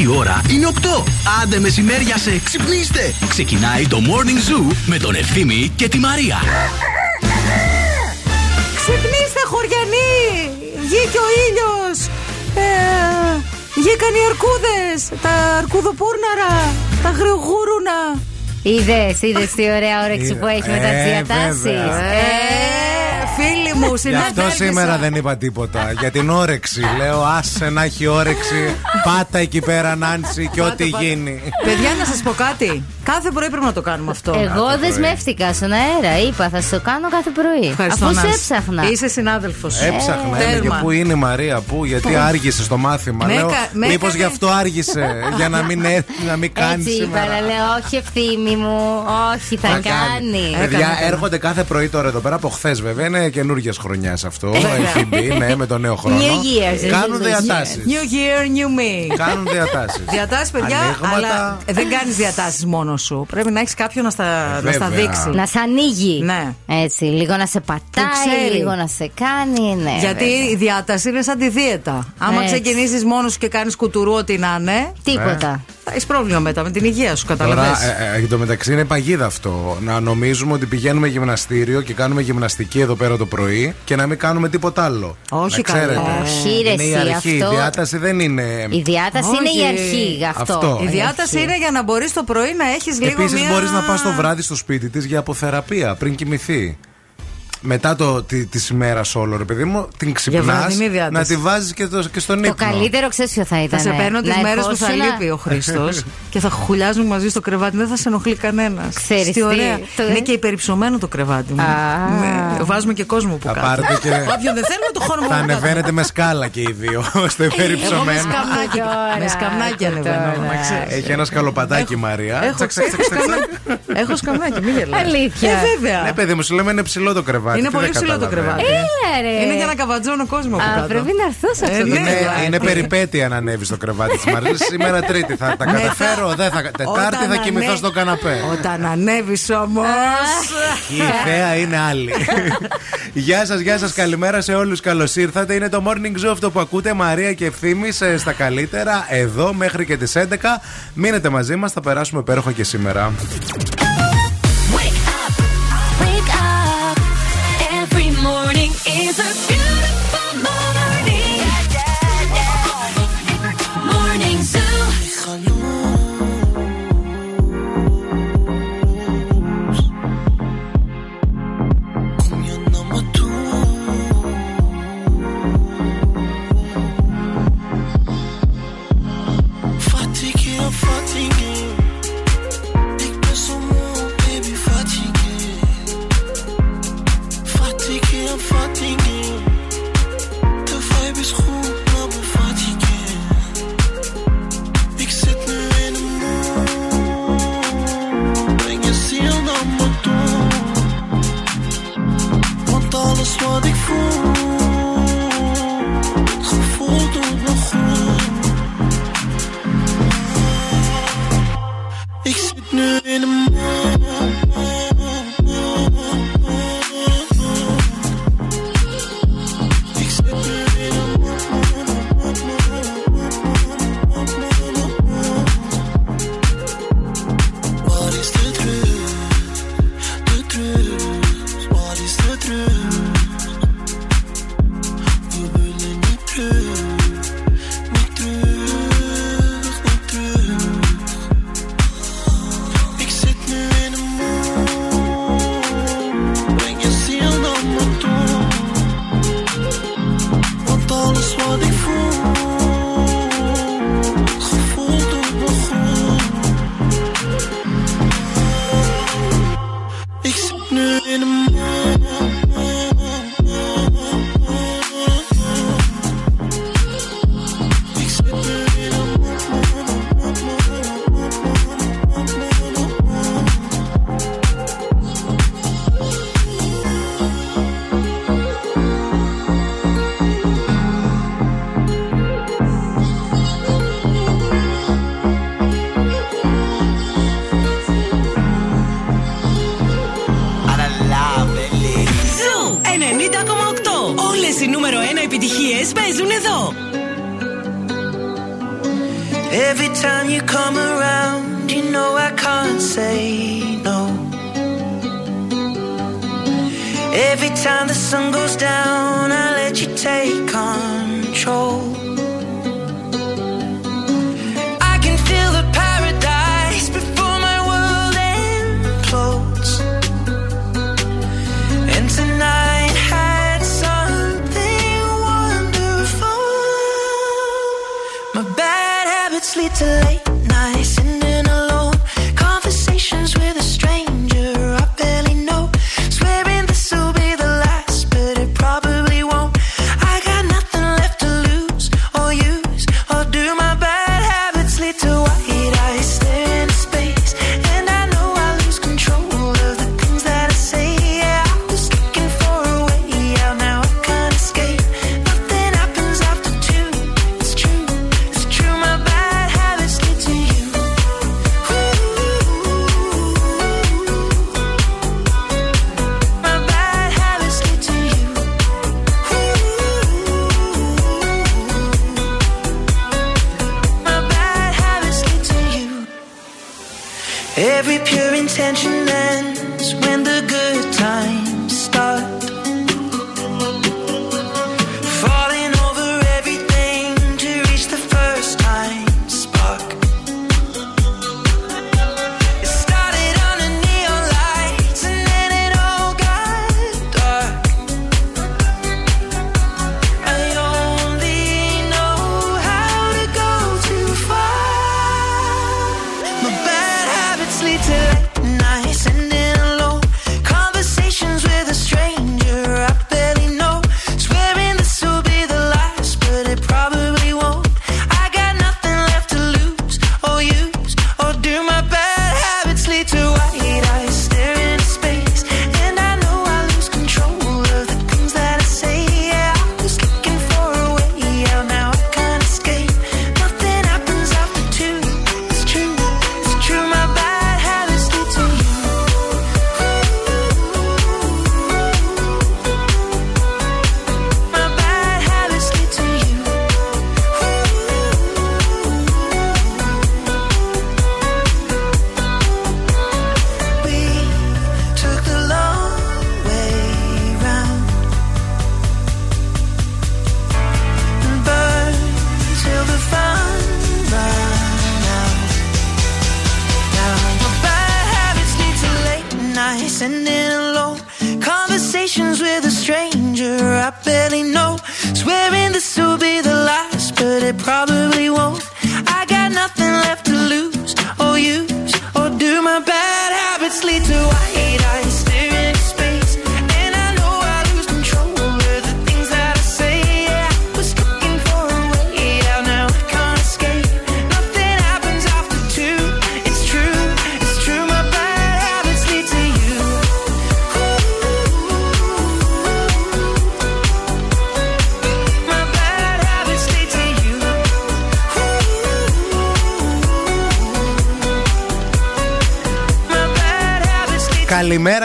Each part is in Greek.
Η ώρα είναι 8. Άντε μεσημέρια σε ξυπνήστε. Ξεκινάει το Morning Zoo με τον Ευθύμη και τη Μαρία. Ξυπνήστε χωριανοί! Βγήκε ο ήλιος! Ε, βγήκαν οι αρκούδες! Τα αρκουδοπούρναρα! Τα γρηγούρουνα! Είδες, είδες τι ωραία όρεξη που έχει με τα Ε, διατάσεις. βέβαια. Ε, φίλοι μου, Γι' αυτό συνάδελφοι σήμερα σας. δεν είπα τίποτα. Για την όρεξη. Λέω, άσε να έχει όρεξη. Πάτα εκεί πέρα, Νάντσι, και ό,τι πάτε. γίνει. Παιδιά, να σας πω κάτι. Κάθε πρωί πρέπει να το κάνουμε αυτό. Εγώ δεσμεύτηκα στον αέρα. Είπα, θα το κάνω κάθε πρωί. Ευχαριστώ, Αφού σε Νάση. έψαχνα. Είσαι συνάδελφος. Έψαχνα, είναι και τέρμα. πού είναι η Μαρία, πού, γιατί άργησε στο μάθημα. Με Λέω, έκα- με μήπως έκανε- γι' αυτό άργησε, για να μην, έ- να μην κάνει Έτσι είπα, σήμερα. αλλά λέω, όχι ευθύμη μου, όχι, θα, κάνει. Παιδιά, Έκανε, έκανε. έρχονται κάθε πρωί τώρα εδώ πέρα από χθες, βέβαια. Είναι καινούργια χρονιά αυτό. Βέβαια. Έχει μπει, ναι, με το νέο χρόνο. New Year's Κάνουν resolution. διατάσεις. New year, new me. Κάνουν διατάσεις. Διατάσεις, παιδιά, Ανοίγματα. αλλά δεν κάνεις διατάσεις μόνος σου. Πρέπει να έχεις κάποιον να στα, να στα βέβαια. δείξει. Να σε ανοίγει. Ναι. Έτσι, λίγο να σε ξέρει. πατάει, λίγο να σε κάνει. Ναι, Γιατί βέβαια. η διάταση είναι σαν τη δίαιτα. Άμα Έτσι. ξεκινήσεις μόνος σου και κάνεις κουτουρού ό,τι να είναι, Τίποτα. θα έχεις πρόβλημα μετά με την υγεία σου, Τώρα, καταλαβες. ε, ε, εν τω μεταξύ είναι παγίδα αυτό. Να νομίζουμε ότι πηγαίνουμε γυμναστήριο και κάνουμε γυμναστική εδώ πέρα το πρωί και να μην κάνουμε τίποτα άλλο. Όχι να καλά. ξέρετε. Όχι, ρε, είναι η εσύ, αρχή. αυτό- Η διάταση δεν είναι. Η διάταση είναι η Όχι. αρχή. γι' Αυτό. Αυτό. Η διάταση είναι για να μπορείς το πρωί να έχεις λίγο Επίσης, μια... μπορείς να πας το βράδυ στο σπίτι της για αποθεραπεία πριν κοιμηθεί. Μετά το, τη, της ημέρας όλο, ρε παιδί μου, την ξυπνάς βραδινή διάταση. να της βάζεις και, το, και στον Το ύπνο. καλύτερο ξέρεις ποιο θα ήταν. Θα σε παίρνω τις Να μέρες που θα ερχόσουνα- λείπει ο Χρήστος και θα χουλιάζουμε μαζί στο κρεβάτι. Δεν θα σε ενοχλεί κανένας. Ξέρεις τι, το- Είναι και υπερυψωμένο το κρεβάτι μου. Α. Ναι, Βάζουμε και κόσμο που Θα κάτω. πάρετε και- Όποιον δεν θέλουμε το χώρο Θα ανεβαίνετε με σκάλα και οι δύο στο Εγώ με υπερυψωμένο. σκαμνάκι. Τώρα, Με σκαμνάκι ανεβαίνω, τώρα. να ξέρεις. Έχει ένα σκαλοπατάκι η Μαρία. Έχω Τσακ, τσακ, τσακ, τσακ, τσακ. Έχω σκαμνάκι, μην γελάς. Αλήθεια. Ε, βέβαια. Ναι, παιδί μου, σου λέμε είναι ψηλό το κρεβάτι. Είναι τι πολύ δεν ψηλό το καταλαβαίνω. κρεβάτι. Έλα, ρε. Είναι για να καβατζώνω κόσμο από Α, κάτω. πρέπει να έρθω σε αυτό Ε, το ναι. Είναι, κρεβάτι. είναι περιπέτεια να ανέβεις στο κρεβάτι της Μαρία. Σήμερα Τρίτη θα τα Μετά- καταφέρω. Δεν θα... Τετάρτη Όταν θα κοιμηθώ ανέ- στο καναπέ. Όταν ανέβεις όμω. Η θέα είναι άλλη. γεια σας, γεια σας, καλημέρα σε όλους. Καλώς ήρθατε. Είναι το morning zoo αυτό που ακούτε. Μαρία και ευθύνη στα καλύτερα. Εδώ μέχρι και τις 11. Μείνετε μαζί μας, θα περάσουμε υπέροχα και σήμερα. επιτυχίες παίζουν εδώ. Every time you come around, you know I can't say no. Every time the sun goes down, I let you take control.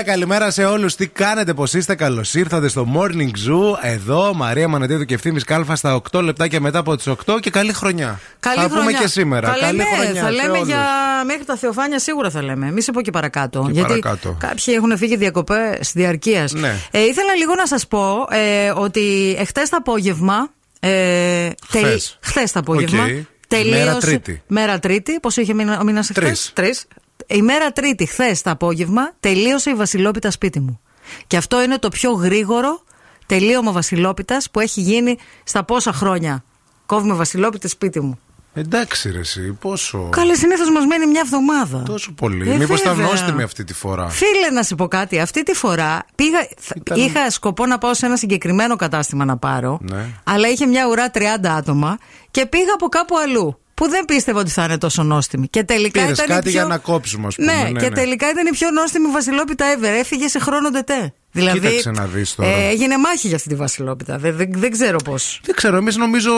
Καλημέρα, καλημέρα σε όλους. Τι κάνετε, πώ είστε, καλώς ήρθατε στο Morning Zoo. Εδώ, Μαρία Μανατίδου και Ευθύμης Κάλφας στα 8 λεπτά και μετά από τις 8 και καλή χρονιά. Καλή θα χρονιά. πούμε και σήμερα. Θα καλή λέμε, χρονιά. θα σε λέμε όλους. για μέχρι τα Θεοφάνεια σίγουρα θα λέμε. Μη σε πω και παρακάτω. Και γιατί παρακάτω. κάποιοι έχουν φύγει διακοπές διαρκεία. Ναι. Ε, ήθελα λίγο να σας πω ε, ότι εχθές το απόγευμα. Ε, Χθες. χθες το απόγευμα. Οκ. τελείωσε- Μέρα Τρίτη. Μέρα Τρίτη. Πόσο έχει μήνα, ο μήνας Τρεις. Τρεις. Η μέρα Τρίτη, χθες το απόγευμα, τελείωσε η Βασιλόπιτα σπίτι μου. Και αυτό είναι το πιο γρήγορο τελείωμα Βασιλόπιτας που έχει γίνει στα πόσα χρόνια. Κόβουμε Βασιλόπιτα σπίτι μου. Εντάξει, ρε, εσύ, πόσο. Καλέ, συνήθως μας μένει μια εβδομάδα. Τόσο πολύ. Ε, Μήπως ήταν βέβαια. νόστιμη αυτή τη φορά; Φίλε, να σου πω κάτι. Αυτή τη φορά πήγα, θα- Ήταν- είχα σκοπό να πάω σε ένα συγκεκριμένο κατάστημα να πάρω. Ναι. Αλλά είχε μια ουρά 30 άτομα και πήγα από κάπου αλλού. Που δεν πίστευα ότι θα είναι τόσο νόστιμη. Και τελικά Πήρες ήταν η κάτι πιο... για να κόψουμε, ας πούμε, Ναι, ναι, και ναι. τελικά ήταν η πιο νόστιμη βασιλόπιτα ever. Έφυγε σε χρόνο τετέ. Δηλαδή, Κοίταξε να δεις τώρα. ε, έγινε μάχη για αυτή τη Βασιλόπιτα. Δεν, δεν, δεν ξέρω πώς. Δεν ξέρω, εμείς νομίζω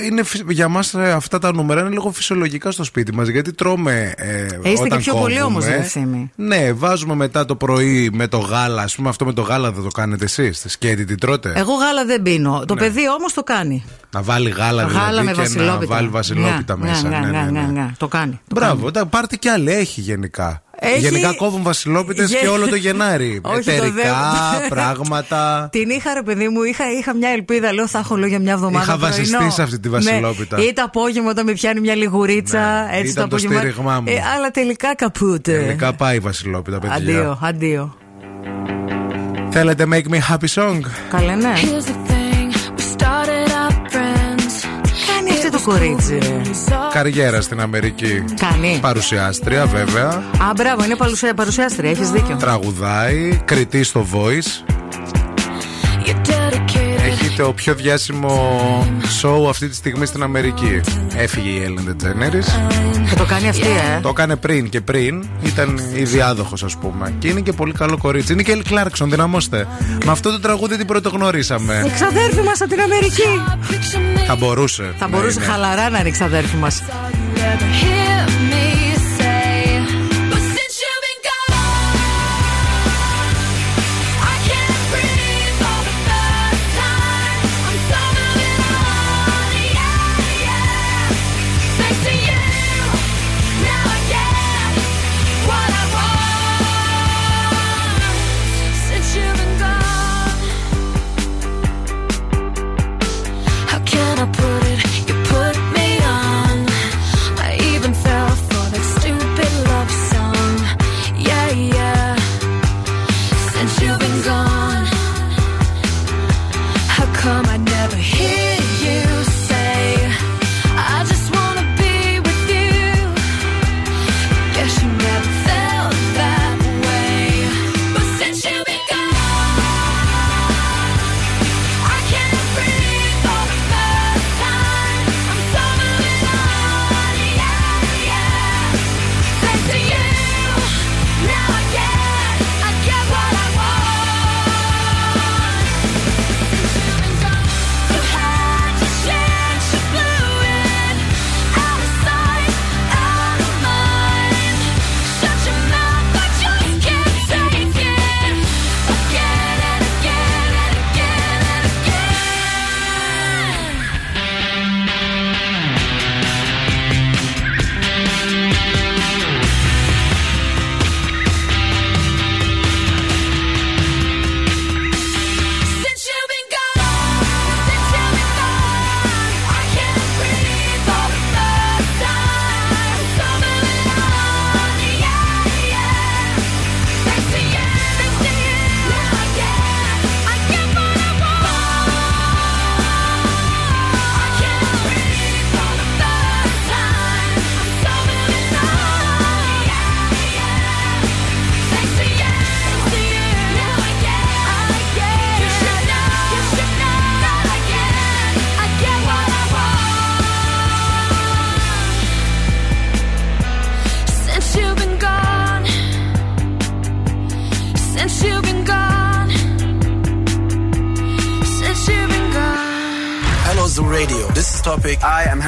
ε, είναι, φυσ- για μας αυτά τα νούμερα είναι λίγο φυσιολογικά στο σπίτι μας. Γιατί τρώμε. Ε, Είστε όταν και πιο πολύ κόβουμε. όμως, ρε Ευθύμη. Ναι, βάζουμε μετά το πρωί με το γάλα. Α πούμε, αυτό με το γάλα δεν το κάνετε εσείς. Τη σκέτη τι τρώτε; Εγώ γάλα δεν πίνω. Το παιδί όμως το κάνει. Να βάλει γάλα, δηλαδή γάλα με και να βασιλόπιτα. βάλει βασιλόπιτα Ναι, μέσα. ναι, ναι, ναι, ναι, ναι, ναι. ναι. Το κάνει. το Μπράβο, κάνει. τα πάρτε κι άλλα, έχει γενικά. Έχει- Γενικά κόβουν βασιλόπιτες Γε- και όλο το Γενάρη. Όχι, το Εταιρικά, δε- πράγματα. Την είχα ρε παιδί μου, είχα, είχα μια ελπίδα. Λέω θα έχω λέω για μια εβδομάδα. Είχα βασιστεί πρωινό. σε αυτή τη βασιλόπιτα. Ναι, ή το απόγευμα όταν με πιάνει μια λιγουρίτσα. Ναι, έτσι ήταν το απόγευμα. στήριγμά μου. Ε, αλλά τελικά καπούτε. Τελικά πάει η βασιλόπιτα, παιδιά. Αντίο, αντίο. Θέλετε make me happy song; Καλέ, ναι. Κορίτσι. ρε. Καριέρα στην Αμερική. Κάνει. Παρουσιάστρια, βέβαια. Α, μπράβο, είναι παρουσία, παρουσιάστρια, έχεις δίκιο. Τραγουδάει. Κριτή στο voice. You're dedicated. Έχει το πιο διάσημο show αυτή τη στιγμή στην Αμερική. Έφυγε η Ellen DeGeneres. Και το κάνει αυτή, ε. Το έκανε πριν και πριν. Ήταν η διάδοχο, ας πούμε. Και είναι και πολύ καλό κορίτσι. Είναι και η Ellie Clarkson, δυναμώστε. Με αυτό το τραγούδι την πρωτογνωρίσαμε. Η ξαδέρφη μας από την Αμερική. Picture me. Θα μπορούσε. Θα να μπορούσε είναι. χαλαρά να είναι η ξαδέρφη μα.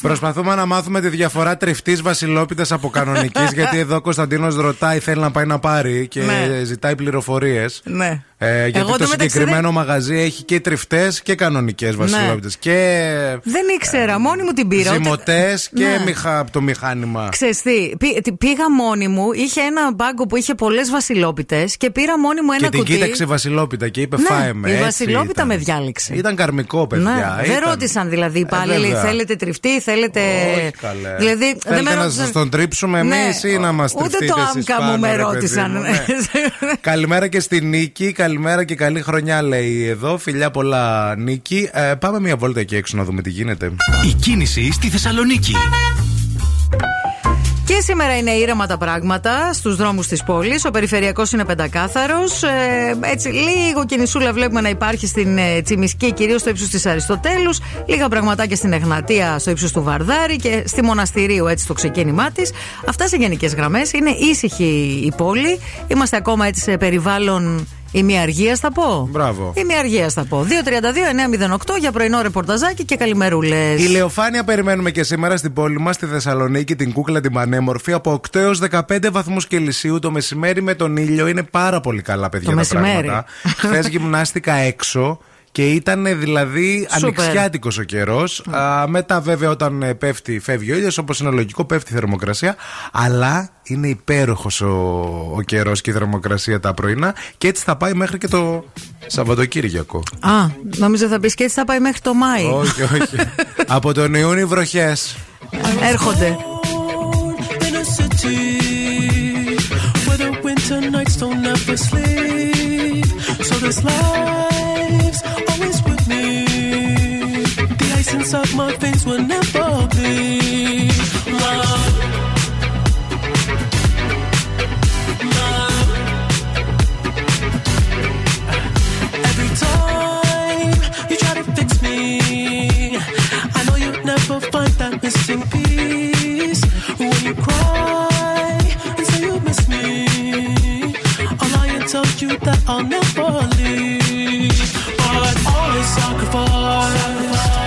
Προσπαθούμε να μάθουμε τη διαφορά τριφτής βασιλόπιτας από κανονικής. γιατί εδώ ο Κωνσταντίνος ρωτάει, θέλει να πάει να πάρει και Ναι. ζητάει πληροφορίες. Ναι. Ε, γιατί Εγώ το το μεταξύ συγκεκριμένο μαγαζί έχει και τριφτές και κανονικές βασιλόπιτες. Και Δεν ήξερα, μόνη μου την πήρα. ούτε- ζυμωτές και Ναι. μηχα, από το μηχάνημα. Ξέρεις τι, πή- τι, πήγα μόνη μου, είχε ένα μπάγκο που είχε πολλές βασιλόπιτες και πήρα μόνη μου ένα Και την κουτί. κοίταξε η Βασιλόπιτα και είπε: Ναι, Φάε με. η έτσι Βασιλόπιτα ήταν. με διάλεξε. Ήταν καρμικό, παιδιά. Ναι, δεν ήταν. ρώτησαν δηλαδή οι Ε, υπάλληλοι, βέβαια. θέλετε τριφτή, θέλετε. Όχι, καλέ. Δηλαδή, δεν Θέλετε με να ρώτησαν- σας τον τρίψουμε Ναι, εμείς ή να μας Ούτε τριφτείτε το εσείς άμκα μου πάνω, με ρε παιδί ρώτησαν. μου, ναι. Καλημέρα και στη Νίκη. Καλημέρα και καλή χρονιά, λέει εδώ. Φιλιά πολλά, Νίκη. Ε, πάμε μια βόλτα εκεί έξω να δούμε τι γίνεται. Η κίνηση στη Θεσσαλονίκη. Και σήμερα είναι ήρεμα τα πράγματα στους δρόμους της πόλης. Ο περιφερειακός είναι πεντακάθαρος. Ε, έτσι, λίγο κινησούλα βλέπουμε να υπάρχει στην ε, Τσιμισκή, κυρίως στο ύψος της Αριστοτέλους. Λίγα πραγματάκια στην Εγνατία, στο ύψος του Βαρδάρη και στη Μοναστηρίου, έτσι, στο ξεκίνημά της. Αυτά σε γενικές γραμμές. Είναι ήσυχη η πόλη. Είμαστε ακόμα έτσι σε περιβάλλον ημιαργία, θα πω. Μπράβο. Ημιαργία, θα πω. 232-908 για πρωινό ρεπορταζάκι και καλημερούλες. Η Λεωφάνεια περιμένουμε και σήμερα στην πόλη μας, στη Θεσσαλονίκη, την κούκλα την πανέμορφη, από 8 έως 15 βαθμούς Κελσίου το μεσημέρι με τον ήλιο. Είναι πάρα πολύ καλά, παιδιά, Το τα μεσημέρι. πράγματα. Χθες γυμνάστηκα έξω. Και ήταν δηλαδή Σούπερ. ανοιξιάτικος ο καιρός. Μετά, βέβαια, όταν ε, πέφτει, φεύγει ο ήλιος, όπως είναι λογικό, πέφτει η θερμοκρασία. Αλλά είναι υπέροχος ο, ο καιρός και η θερμοκρασία τα πρωινά. Και έτσι θα πάει μέχρι και το Σαββατοκύριακο. Α, νομίζω θα πεις και έτσι θα πάει μέχρι το Μάη. όχι, όχι. Από τον Ιούνιο οι βροχές. Έρχονται. in a city where the winter nights don't ever sleep. So this life's try to fix me, I know you'll never find that missing piece. When you cry and say you miss me, I'll lie and tell you that I'll never leave. But always sacrifice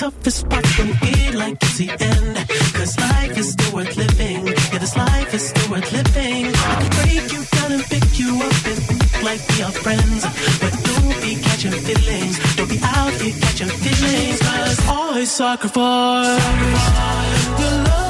toughest parts don't feel like it's the end. Cause life is still worth living. Yeah, this life is still worth living. I could break you down and pick you up and like we are friends. But don't be catching feelings. Don't be out here catching feelings. Cause always sacrifice. sacrifice. Your love.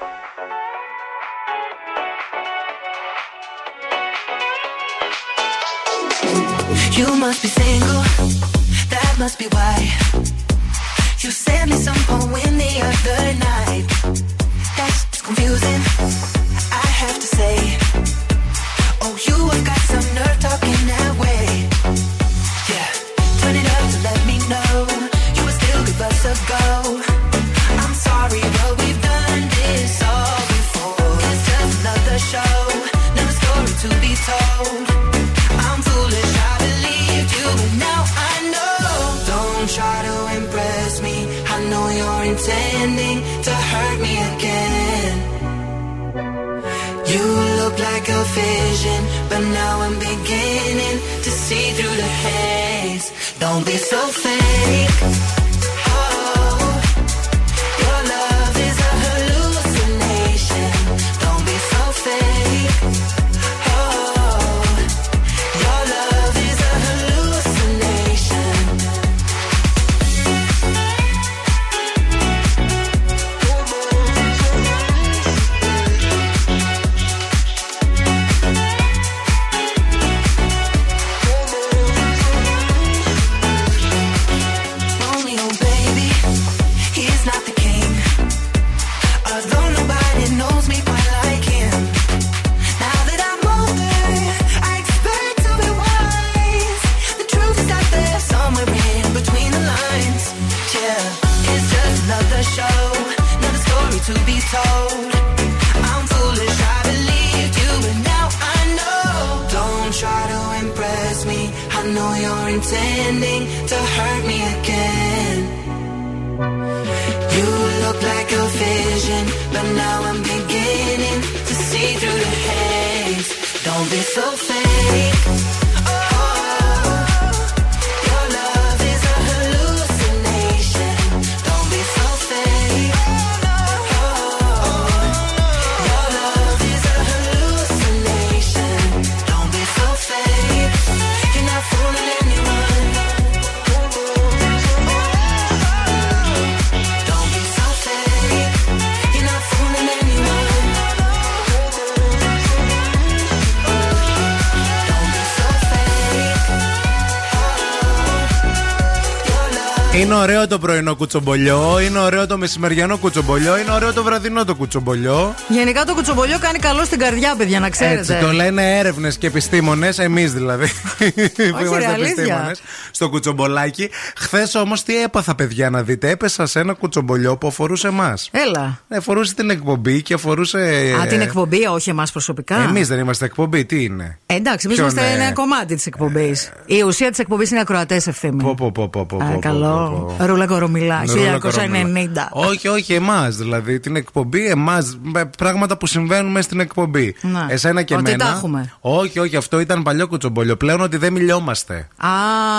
το πρωινό κουτσομπολιό, είναι ωραίο το μεσημεριανό κουτσομπολιό, είναι ωραίο το βραδινό το κουτσομπολιό. Γενικά το κουτσομπολιό κάνει καλό στην καρδιά, παιδιά, να ξέρετε. Έτσι, το λένε έρευνες και επιστήμονες, εμείς δηλαδή. που είμαστε επιστήμονες. Στο κουτσομπολάκι. Χθες όμως τι έπαθα, παιδιά, να δείτε. Έπεσα σε ένα κουτσομπολιό που αφορούσε εμάς. Έλα. Ε, αφορούσε την εκπομπή και αφορούσε. Α, την ε, εκπομπή, όχι εμάς προσωπικά. Εμείς δεν είμαστε εκπομπή, τι είναι; εντάξει, εμείς είμαστε ναι. ένα κομμάτι της εκπομπής. Η ουσία της εκπομπής είναι ακροατές ευθύνη. Πω, πω, πω, πω, πω, Παρακαλώ. Ρούλα Κορομιλά, 1990. Όχι, όχι, εμάς. Δηλαδή την εκπομπή, εμάς. Πράγματα που συμβαίνουν μέσα στην εκπομπή. Ναι. Εσένα και εμένα. Όχι, όχι, αυτό ήταν παλιό κουτσομπολιό. Πλέον ότι δεν μιλιόμαστε.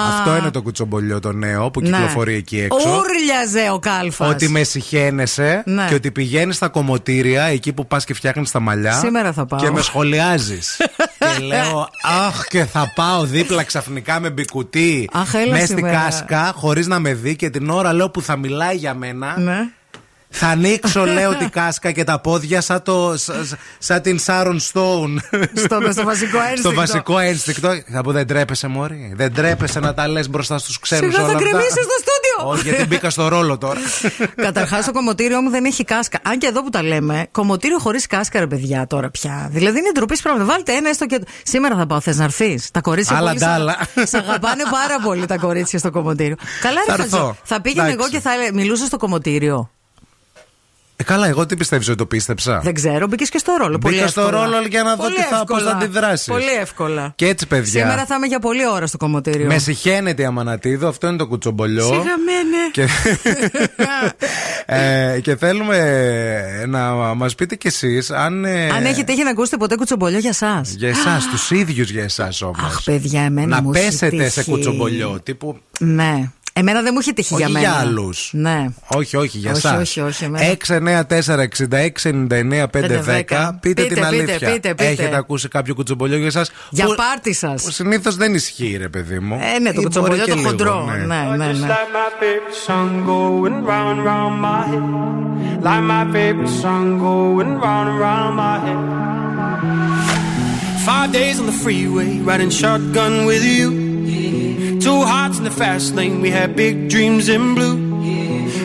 Αυτό είναι το κουτσομπολιό το νέο που ναι. κυκλοφορεί εκεί έξω. Ούρλιαζε ο κάλφας. Ότι με συχαίνεσαι και ότι πηγαίνεις στα κομμωτήρια εκεί που πας και φτιάχνεις τα μαλλιά. Σήμερα θα πάω. Και με σχολιάζεις. και λέω, Αχ, και θα πάω δίπλα ξαφνικά με μπικουτί Αχ, έλα μέσα στην σήμερα. κάσκα, χωρίς να με δει και την ώρα λέω που θα μιλάει για μένα. Ναι. Θα ανοίξω, λέω, την κάσκα και τα πόδια σαν, το, σαν, σαν την Σάρον Στόουν. Στο- στο βασικό ένστικτο. Στο βασικό ένστικτο. Θα πω, δεν τρέπεσαι, Μωρή. Δεν τρέπεσαι να τα λες μπροστά στους ξένους Σιγά όλα θα αυτά. γκρεμίσεις στο στούντιο. Όχι, γιατί μπήκα στο ρόλο τώρα. Καταρχάς, το κομμωτήριό μου δεν έχει κάσκα. Αν και εδώ που τα λέμε, κομμωτήριο χωρίς κάσκα, ρε παιδιά, τώρα πια. Δηλαδή είναι ντροπή πράγματα. Βάλτε ένα έστω και. Σήμερα θα πάω, θες να έρθεις; Τα κορίτσια Άλλα πολύ τ' σ' άλλα. Σ' αγαπάνε πάρα πολύ τα κορίτσια στο κομμωτήριο. Καλά, Θα ρε έρθω. Χατζο. Θα πήγαινα εγώ Εντάξει. και θα έλε- μιλούσα στο κομμωτήριο. Ε, καλά, εγώ τι πιστεύεις ότι το πίστεψα; Δεν ξέρω, μπήκες και στο ρόλο. Πολύ Μπήκα στο εύκολα. ρόλο για να δω Πολύ τι θα, πώς θα εύκολα. αντιδράσεις. Πολύ εύκολα. Και έτσι, παιδιά. Σήμερα θα είμαι για πολλή ώρα στο κομμωτήριο. Με συχαίνεται η Αμανατίδου, αυτό είναι το κουτσομπολιό. Σιγαμένε. Και, ε, και θέλουμε να μας πείτε κι εσείς αν. ε, Αν έχετε τύχει να ακούσετε ποτέ κουτσομπολιό για εσάς; Για εσάς, τους ίδιους για εσάς όμως. Αχ, παιδιά, εμένα Να μου έχει πέσετε σε τύχει. κουτσομπολιό. Τύπου. Ναι. Εμένα δεν μου είχε τύχει Όχι για για, μένα. άλλους. Ναι. Όχι, όχι, για Όχι, εσά. όχι, όχι, εμένα. 694-6699-510. Πείτε, την πείτε, αλήθεια. πείτε, πείτε. Έχετε ακούσει κάποιο κουτσομπολιό για εσά. Για πάρτι σας. Συνήθως δεν ισχύει, ρε παιδί μου. Ε, ναι, το Ή κουτσομπολιό μπορεί το και λίγο, χοντρό. ναι. Ναι, ναι, ναι. Like my favorite song going round and round my head. Like my favorite song going round and round my head. Five days on the freeway, riding shotgun with you. Two hearts in the fast lane, we had big dreams in blue.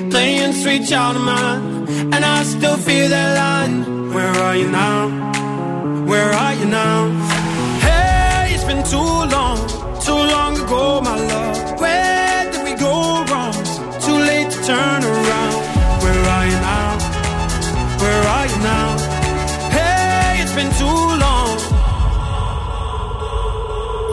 Playing sweet child of mine, and I still feel that line. Where are you now? Where are you now? Hey, it's been too long, too long ago, my love. Where did we go wrong? Too late to turn around. Where are you now? Where are you now?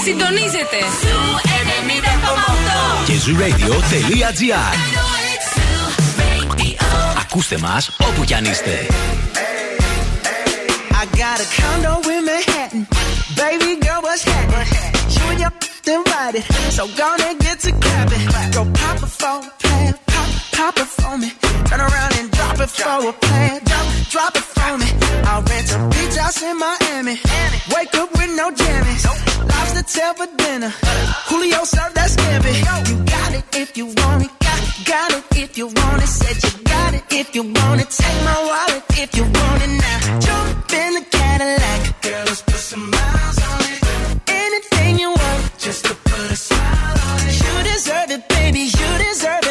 πόλη συντονίζεται. Zoo 90,8. Και zooradio.gr know it's Zoo Radio. Ακούστε μας όπου κι αν είστε. I got a condo in Manhattan. Baby girl, what's happening? You and your invited, so gonna get to clapping. Go pop it for a plan, pop, pop it for me. Turn around and drop it for a plan, drop, drop it for me. I'll rent a beach house in Miami. Wake up with no jammies. Lobster tail for dinner. Julio served that scampi. You got it if you want it. Got, got it if you want it. Said you got it if you want it. Take my wallet if you want it now. Jump in the Cadillac. Girl, let's put some miles on it. Anything you want, just to put a smile on it. You deserve it, baby. You deserve it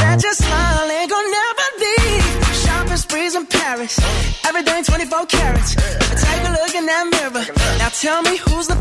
That your smile ain't gonna never leave. Shopping sprees in Paris. Everything 24 carats. Take a look in that mirror. Now tell me who's the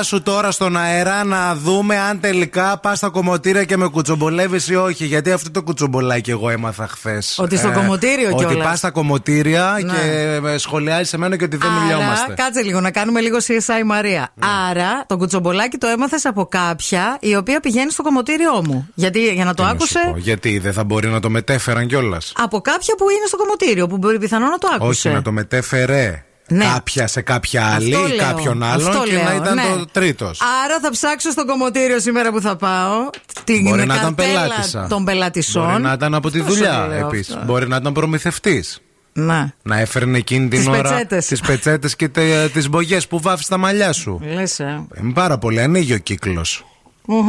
κομμότριά σου τώρα στον αέρα να δούμε αν τελικά πας στα κομμωτήρια και με κουτσομπολεύεις ή όχι. Γιατί αυτό το κουτσομπολάκι εγώ έμαθα χθες. Ότι στο κομμωτήριο Ότι κιόλας. πας στα κομμωτήρια Ναι. και σχολιάζεις εμένα και ότι δεν Άρα, μιλιόμαστε. κάτσε λίγο να κάνουμε λίγο CSI Μαρία. Άρα, το κουτσομπολάκι το έμαθες από κάποια η οποία πηγαίνει στο κομμωτήριό μου. Γιατί για να το Τι να σου άκουσες; πω, Γιατί δεν θα μπορεί να το μετέφεραν κιόλας. Από κάποια που είναι στο κομμωτήριο, που μπορεί πιθανόν να το άκουσες. Όχι, να το μετέφερε Ναι. κάποια σε κάποια άλλη Αυτό ή λέω. κάποιον άλλον Αυτό και λέω, να ήταν ναι. το τρίτος. Άρα θα ψάξω στο κομμωτήριο σήμερα που θα πάω. Την Μπορεί να ήταν καρτέλα πελάτησα. Των πελατησών. Μπορεί να ήταν από τη Αυτό σου δουλειά λέω επίσης. αυτό. Μπορεί να ήταν προμηθευτής. Να. Να έφερνε εκείνη την Τις ώρα πετσέτες. τις πετσέτες και τις μπογιές που βάφει στα μαλλιά σου. Λες, ε. Είναι πάρα πολύ, ανοίγει ο κύκλος. Μμμ.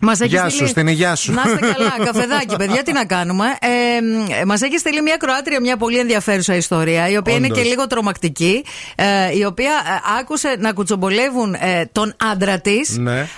Μας έχεις Γεια στείλει- σου, στην υγεία σου. Να είστε καλά, καφεδάκι, παιδιά, τι να κάνουμε. Ε, Μας έχεις στείλει μια ακροάτρια μια πολύ ενδιαφέρουσα ιστορία, η οποία είναι Όντως. και λίγο τρομακτική. Ε, η οποία ε, άκουσε να κουτσομπολεύουν ε, τον άντρα της Ναι.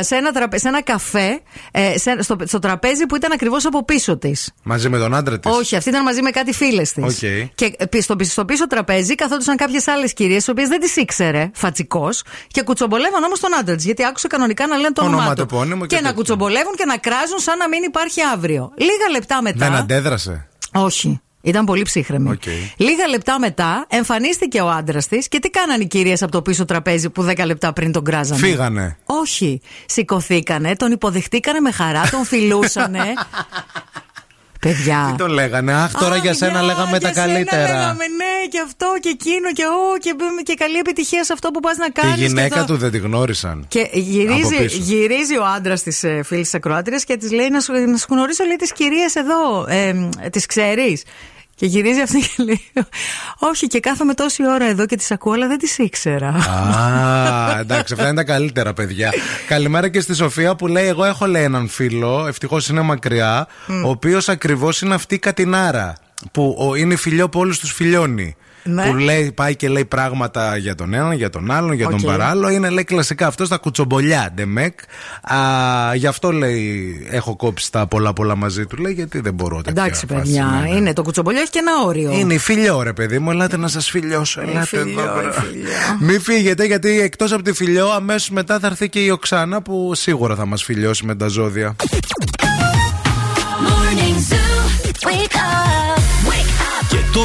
σε, ένα τραπε- σε ένα καφέ, ε, σε- στο, στο τραπέζι που ήταν ακριβώς από πίσω της. Μαζί με τον άντρα της; Όχι, αυτή ήταν μαζί με κάτι φίλες της. Οκ. Και ε, πι- στο, πι- στο πίσω τραπέζι καθόντουσαν κάποιες άλλες κυρίες, τις οποίες δεν τις ήξερε φατσικώς και κουτσομπολεύαν όμως τον άντρα της. Γιατί άκουσε κανονικά να λένε το όνομά του. Ονοματεπώνυμο και Και, να τέτοια. κουτσομπολεύουν και να κράζουν σαν να μην υπάρχει αύριο. Λίγα λεπτά μετά. Δεν αντέδρασε. Όχι. Ήταν πολύ ψύχραιμη. Οκ. Λίγα λεπτά μετά εμφανίστηκε ο άντρας της και τι κάνανε οι κυρίες από το πίσω τραπέζι που 10 λεπτά πριν τον κράζανε; Φύγανε. Όχι. Σηκωθήκανε, τον υποδεχτήκανε με χαρά, τον φιλούσανε. Παιδιά. Τι τον λέγανε; Αχ, τώρα Α, για σένα παιδιά, λέγαμε τα για σένα καλύτερα. Λέγαμε ναι, και αυτό και εκείνο και, ο, και, και καλή επιτυχία σε αυτό που πας να Τη κάνεις. γυναίκα του δεν τη γνώρισαν. Και Από γυρίζει, πίσω. γυρίζει ο άντρας της ε, φίλης της ακροάτριας και της λέει να σου, να σου γνωρίσω λέει τις κυρίες εδώ. Ε, τις ξέρεις. Και γυρίζει αυτή και λέει: Όχι, και κάθομαι τόση ώρα εδώ και τις ακούω, αλλά δεν τις ήξερα. Α, εντάξει, αυτά είναι τα καλύτερα, παιδιά. Καλημέρα και στη Σοφία που λέει: Εγώ έχω λέει έναν φίλο, ευτυχώς είναι μακριά, ο οποίος ακριβώς είναι αυτή η κατινάρα. Που ο- είναι Φιλιώ που όλους τους φιλιώνει. Ναι. που λέει, πάει και λέει πράγματα για τον έναν, για τον άλλον, για Οκ. τον παράλληλο. Είναι λέει κλασικά αυτό στα κουτσομπολιά, ντεμεκ. Α, γι' αυτό λέει έχω κόψει τα πολλά πολλά μαζί του. Λέει γιατί δεν μπορώ τέτοια Εντάξει, φάση, παιδιά, ναι, ναι. είναι το κουτσομπολιό έχει και ένα όριο. Είναι η Φιλιώ, ρε παιδί μου. Ελάτε να σας φιλιώσω. Ελάτε Φιλιώ, εδώ. η πέρα. φιλιό. Μην φύγετε, γιατί εκτός από τη φιλιό, αμέσως μετά θα έρθει και η Οξάνα που σίγουρα θα μας φιλιώσει με τα ζώδια. Morning Zoo.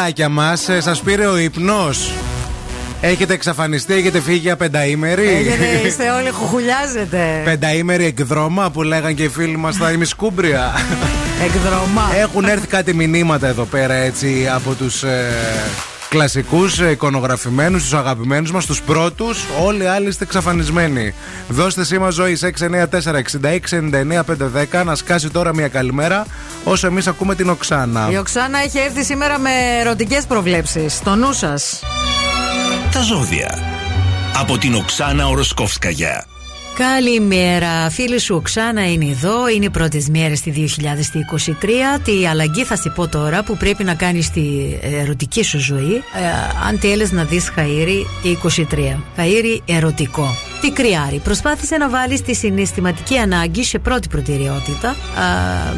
Πού είστε πουλάκια μα, σας πήρε ο ύπνος. Έχετε εξαφανιστεί, έχετε φύγει για πενταήμερη; Έχετε, είστε όλοι χουχουλιάζετε. Πενταήμερη εκδρόμα που λέγαν και οι φίλοι μας στα ημισκούμπρια. Εκδρομά. Έχουν έρθει κάτι μηνύματα εδώ πέρα έτσι από τους ε, κλασικούς ε, εικονογραφημένους, τους αγαπημένους μας, τους πρώτους. Όλοι οι άλλοι είστε εξαφανισμένοι. Δώστε σήμα ζωή 694-6699-510 να σκάσει τώρα μια καλημέρα όσο εμείς ακούμε την Οξάνα. Η Οξάνα έχει έρθει σήμερα με ερωτικές προβλέψεις. Στο νου σας. Τα ζώδια. Από την Οξάνα Οροσκόφσκαγια. Καλημέρα, φίλη σου Οξάνα είναι εδώ. Είναι οι πρώτες μέρες του 2023. Τι αλλαγή θα σου πω τώρα που πρέπει να κάνεις στη ερωτική σου ζωή. Ε, αν θέλεις να δεις χαΐρι 23. Χαΐρι ερωτικό. Τι κρυάρι. Προσπάθησε να βάλει τη συναισθηματική ανάγκη σε πρώτη προτεραιότητα.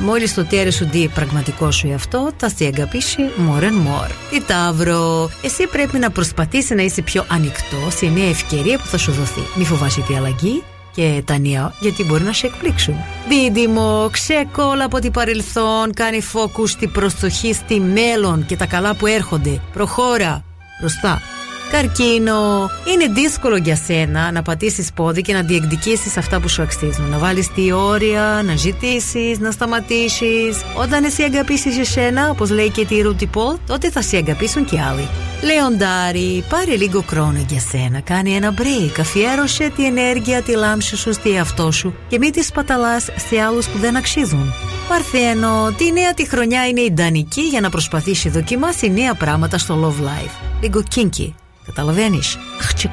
Μόλις το τέρι σου δει πραγματικό σου εαυτό, θα σε αγαπήσει more and more. Τι ταύρο. Εσύ πρέπει να προσπαθήσεις να είσαι πιο ανοιχτό σε μια ευκαιρία που θα σου δοθεί. Μη φοβάσαι τη αλλαγή και τα νέα γιατί μπορεί να σε εκπλήξουν. Δίδυμο, ξεκόλα από την παρελθόν, κάνει φόκου στη προσοχή στη μέλλον και τα καλά που έρχονται. Προχώρα μπροστά. Καρκίνο, είναι δύσκολο για σένα να πατήσεις πόδι και να διεκδικήσεις αυτά που σου αξίζουν. Να βάλεις τη όρια, να ζητήσεις, να σταματήσεις. Όταν εσύ αγαπήσεις εσένα, όπως λέει και τη Ρουτι Πολ, τότε θα σε αγαπήσουν και άλλοι. Λεοντάρι, πάρε λίγο χρόνο για σένα. Κάνει ένα break. Αφιέρωσε τη ενέργεια, τη λάμψη σου στη εαυτό σου και μην τη σπαταλάς σε άλλους που δεν αξίζουν. Παρθένο, τη νέα τη χρονιά είναι ιδανική για να προσπαθήσει δοκιμάσει νέα πράγματα στο love life. Λίγο kinky. Καταλαβαίνεις; Αχτσικ.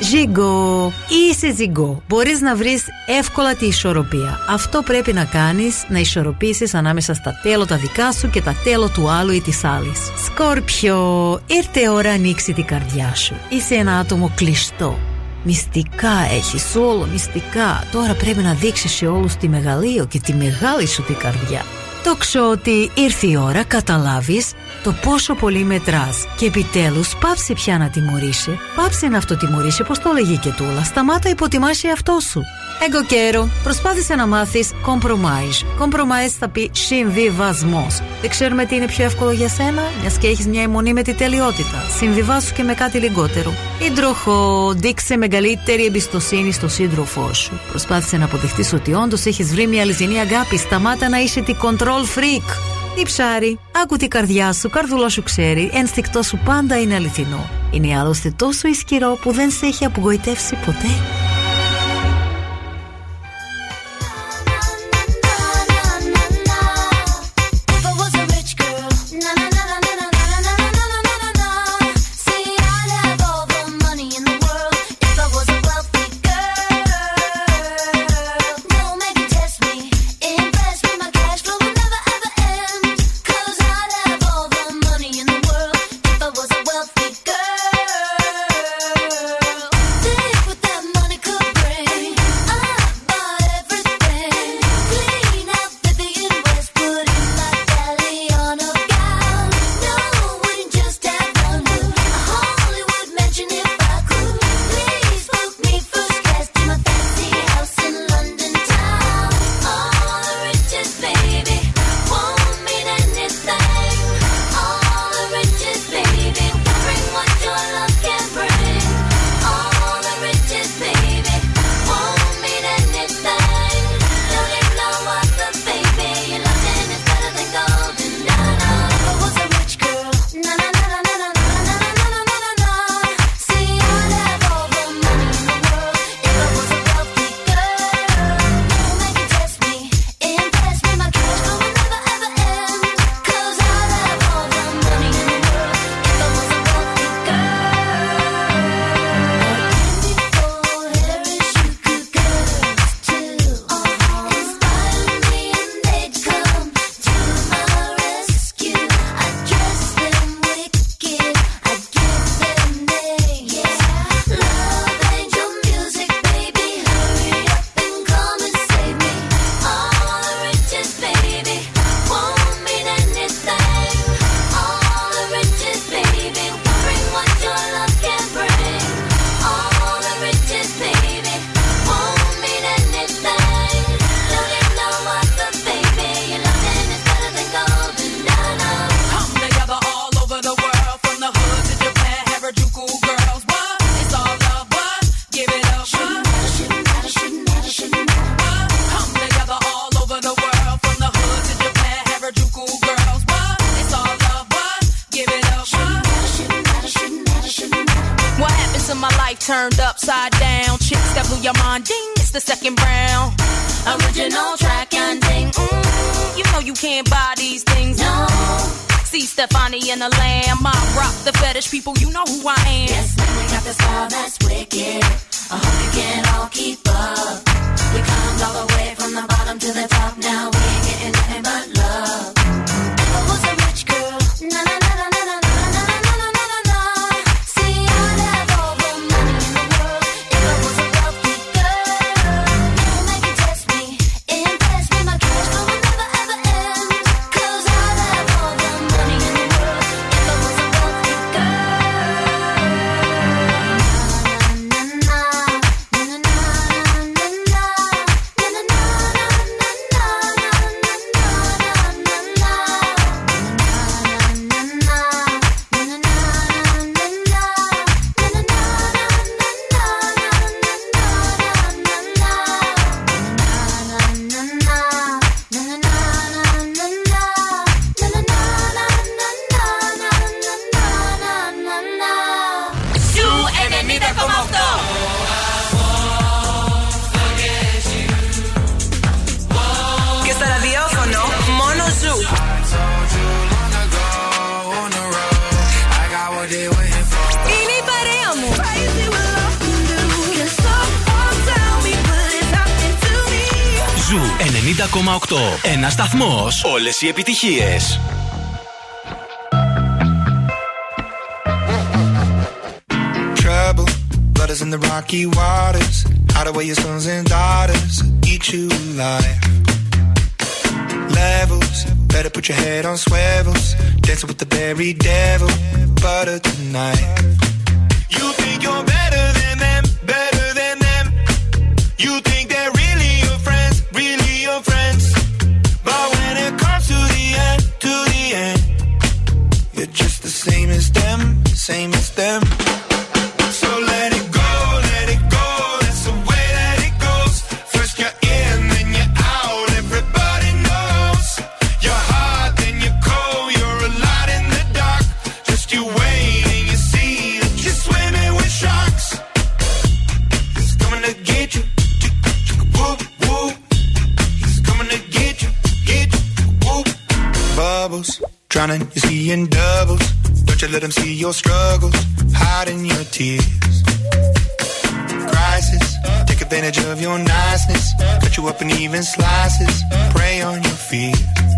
Ζύγκο, είσαι ζύγκο. Μπορείς να βρεις εύκολα τη ισορροπία. Αυτό πρέπει να κάνεις, να ισορροπήσεις ανάμεσα στα τέλο τα δικά σου και τα τέλο του άλλου ή της άλλης. Σκόρπιο, ήρθε ώρα ανοίξεις την καρδιά σου. Είσαι ένα άτομο κλειστό. Μυστικά έχεις όλο μυστικά Τώρα πρέπει να δείξεις σε όλους τη μεγαλείο και τη μεγάλη σου την καρδιά Τόξο ότι ήρθε η ώρα καταλάβεις το πόσο πολύ μετράς. και επιτέλους, πάψε πια να τιμωρήσει. Πάψε να αυτοτιμωρήσει, πώς το λέγει και τούλα. Σταμάτα υποτιμάς εαυτό σου. Εγώ καιρό προσπάθησε να μάθεις compromise. Compromise θα πει συμβιβασμός. Δεν ξέρουμε τι είναι πιο εύκολο για σένα, μιας και έχεις μια αιμονή με τη τελειότητα. Συμβιβάσου και με κάτι λιγότερο. Ιντροχό, δείξε μεγαλύτερη εμπιστοσύνη στο σύντροφό σου. Προσπάθησε να αποδεχτείς ότι όντως έχεις βρει μια αληθινή αγάπη. Σταμάτα να είσαι τη κοντρό control freak. Ψάρι, άκου τη καρδιά σου, καρδουλό σου ξέρει, ενστικτό σου πάντα είναι αληθινό. Είναι άλλωστε τόσο ισχυρό που δεν σε έχει απογοητεύσει ποτέ. όλες οι επιτυχίες. Trouble, brothers in the rocky waters. Out of way your sons and daughters eat you alive. Levels, better put your head on swivels. Dancing with the very devil, butter tonight. Drowning, you're seeing doubles. Don't you let them see your struggles, hiding your tears. Crisis, take advantage of your niceness. Cut you up in even slices, prey on your fears.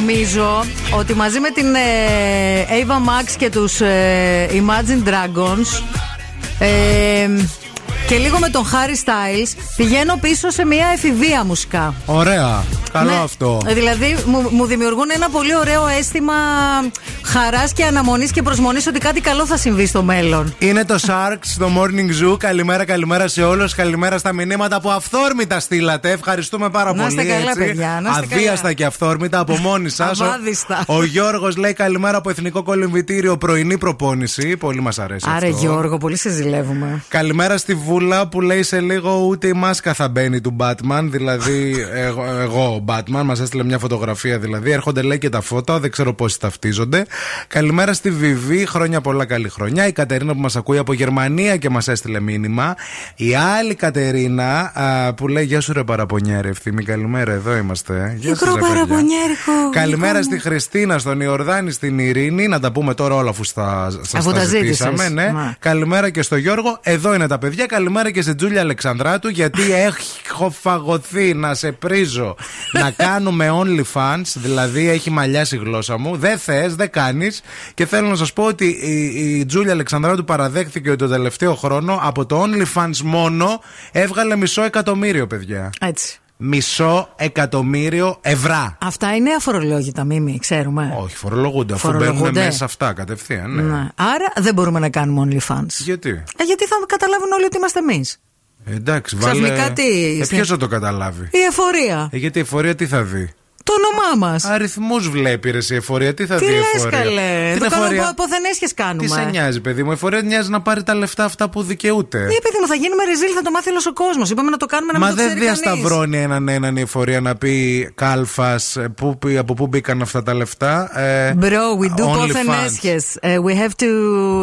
Νομίζω ότι μαζί με την ε, Ava Max και τους ε, Imagine Dragons ε, και λίγο με τον Harry Styles πηγαίνω πίσω σε μια εφηβεία μουσικά. Ωραία. Καλό Ναι. αυτό. Ε, Δηλαδή μου, μου δημιουργούν ένα πολύ ωραίο αίσθημα χαράς και αναμονής και προσμονής ότι κάτι καλό θα συμβεί στο μέλλον. Είναι το Sharks στο Morning Zoo. Καλημέρα, καλημέρα σε όλους. Καλημέρα στα μηνύματα που αυθόρμητα στείλατε. Ευχαριστούμε πάρα Να είστε πολύ. καλά, έτσι. παιδιά, να είστε Αβίαστα καλά. και αυθόρμητα από μόνοι σας. Αβάδιστα. Ο, Γιώργος λέει καλημέρα από Εθνικό Κολυμβητήριο πρωινή προπόνηση. Πολύ μας αρέσει Άρε αυτό. Γιώργο, πολύ σε ζηλεύουμε. Καλημέρα στη Βούλα που λέει σε λίγο ούτε η μάσκα θα μπαίνει του Batman. Δηλαδή, εγώ, εγώ ο Batman, μας έστειλε μια φωτογραφία δηλαδή. Έρχονται λέει και τα φώτα, δεν ξέρω πόσοι ταυτίζονται. Καλημέρα στη Βιβί, χρόνια πολλά καλή χρονιά. Η Κατερίνα που μας ακούει από Γερμανία και μας έστειλε μήνυμα. Η άλλη Κατερίνα α, που λέει Γεια σου ρε παραπονιέρη ευθύμη. Καλημέρα, εδώ είμαστε. Γεια σας, Μικρό ρε, παιδιά. παραπονιέρικο. Καλημέρα στη Χριστίνα, στον Ιορδάνη, στην Ειρήνη. Να τα πούμε τώρα όλα αφού στα, σας Αφού τα τα ζητήσαμε. ζήτησες. Ναι. Ναι. Καλημέρα και στο Γιώργο. Εδώ είναι τα παιδιά. Καλημέρα και στην Τζούλια Αλεξανδράτου. Γιατί έχω φαγωθεί να σε πρίζω να κάνουμε OnlyFans. Δηλαδή έχει μαλλιάσει η γλώσσα μου. Δεν θες, δεν κάνεις. Και θέλω να σας πω ότι η, η Τζούλια Αλεξανδράτου παραδέχθηκε ότι το τελευταίο χρόνο από το OnlyFans μόνο έβγαλε μισό εκατομμύριο, παιδιά. Έτσι. Μισό εκατομμύριο ευρώ. Αυτά είναι αφορολόγητα, μίμη, ξέρουμε. Όχι, φορολογούνται αφού μπαίνουν Φορολογούνται. μέσα αυτά κατευθείαν. Ναι. Ναι. Άρα δεν μπορούμε να κάνουμε OnlyFans. Γιατί; Ε, γιατί θα καταλάβουν όλοι ότι είμαστε εμείς. Ε, εντάξει, βάλε. Ξαφνικά τι Ε, είστε; Ποιος θα το καταλάβει; Η εφορία. Ε, γιατί η εφορία τι θα δει; Το όνομά μας. Αριθμούς βλέπει ρε, η εφορία. Τι θα Τι δει η λες, εφορία; καλέ; Την Το κάνουμε εφορία. από αποθενέσχε κάνουμε. Τι σε νοιάζει, παιδί μου; Η εφορία νοιάζει να πάρει τα λεφτά αυτά που δικαιούται. Ε, παιδί μου, θα γίνουμε ρεζίλ, θα το μάθει όλος ο κόσμος. Είπαμε να το κάνουμε να Μα μην το δεν ξέρει κανείς. διασταυρώνει έναν έναν η εφορία να πει κάλφας από πού μπήκαν αυτά τα λεφτά. Ε, Bro, we do OnlyFans. ποθενέσχε. we have to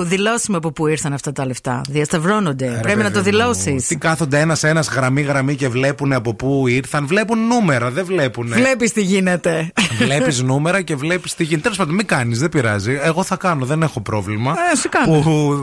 δηλώσουμε από πού ήρθαν αυτά τα λεφτά. Διασταυρώνονται. Ρε, Πρέπει να το παιδί μου, δηλώσεις. Τι κάθονται ένα-ένα γραμμή-γραμμή και βλέπουν από πού ήρθαν. Βλέπουν νούμερα, δεν βλέπουν. Βλέπεις τι γίνεται. Βλέπεις νούμερα και βλέπεις τι γίνεται. Τέλος πάντων, μην κάνεις, δεν πειράζει. Εγώ θα κάνω, δεν έχω πρόβλημα. Ε, εσύ κάνε. Που,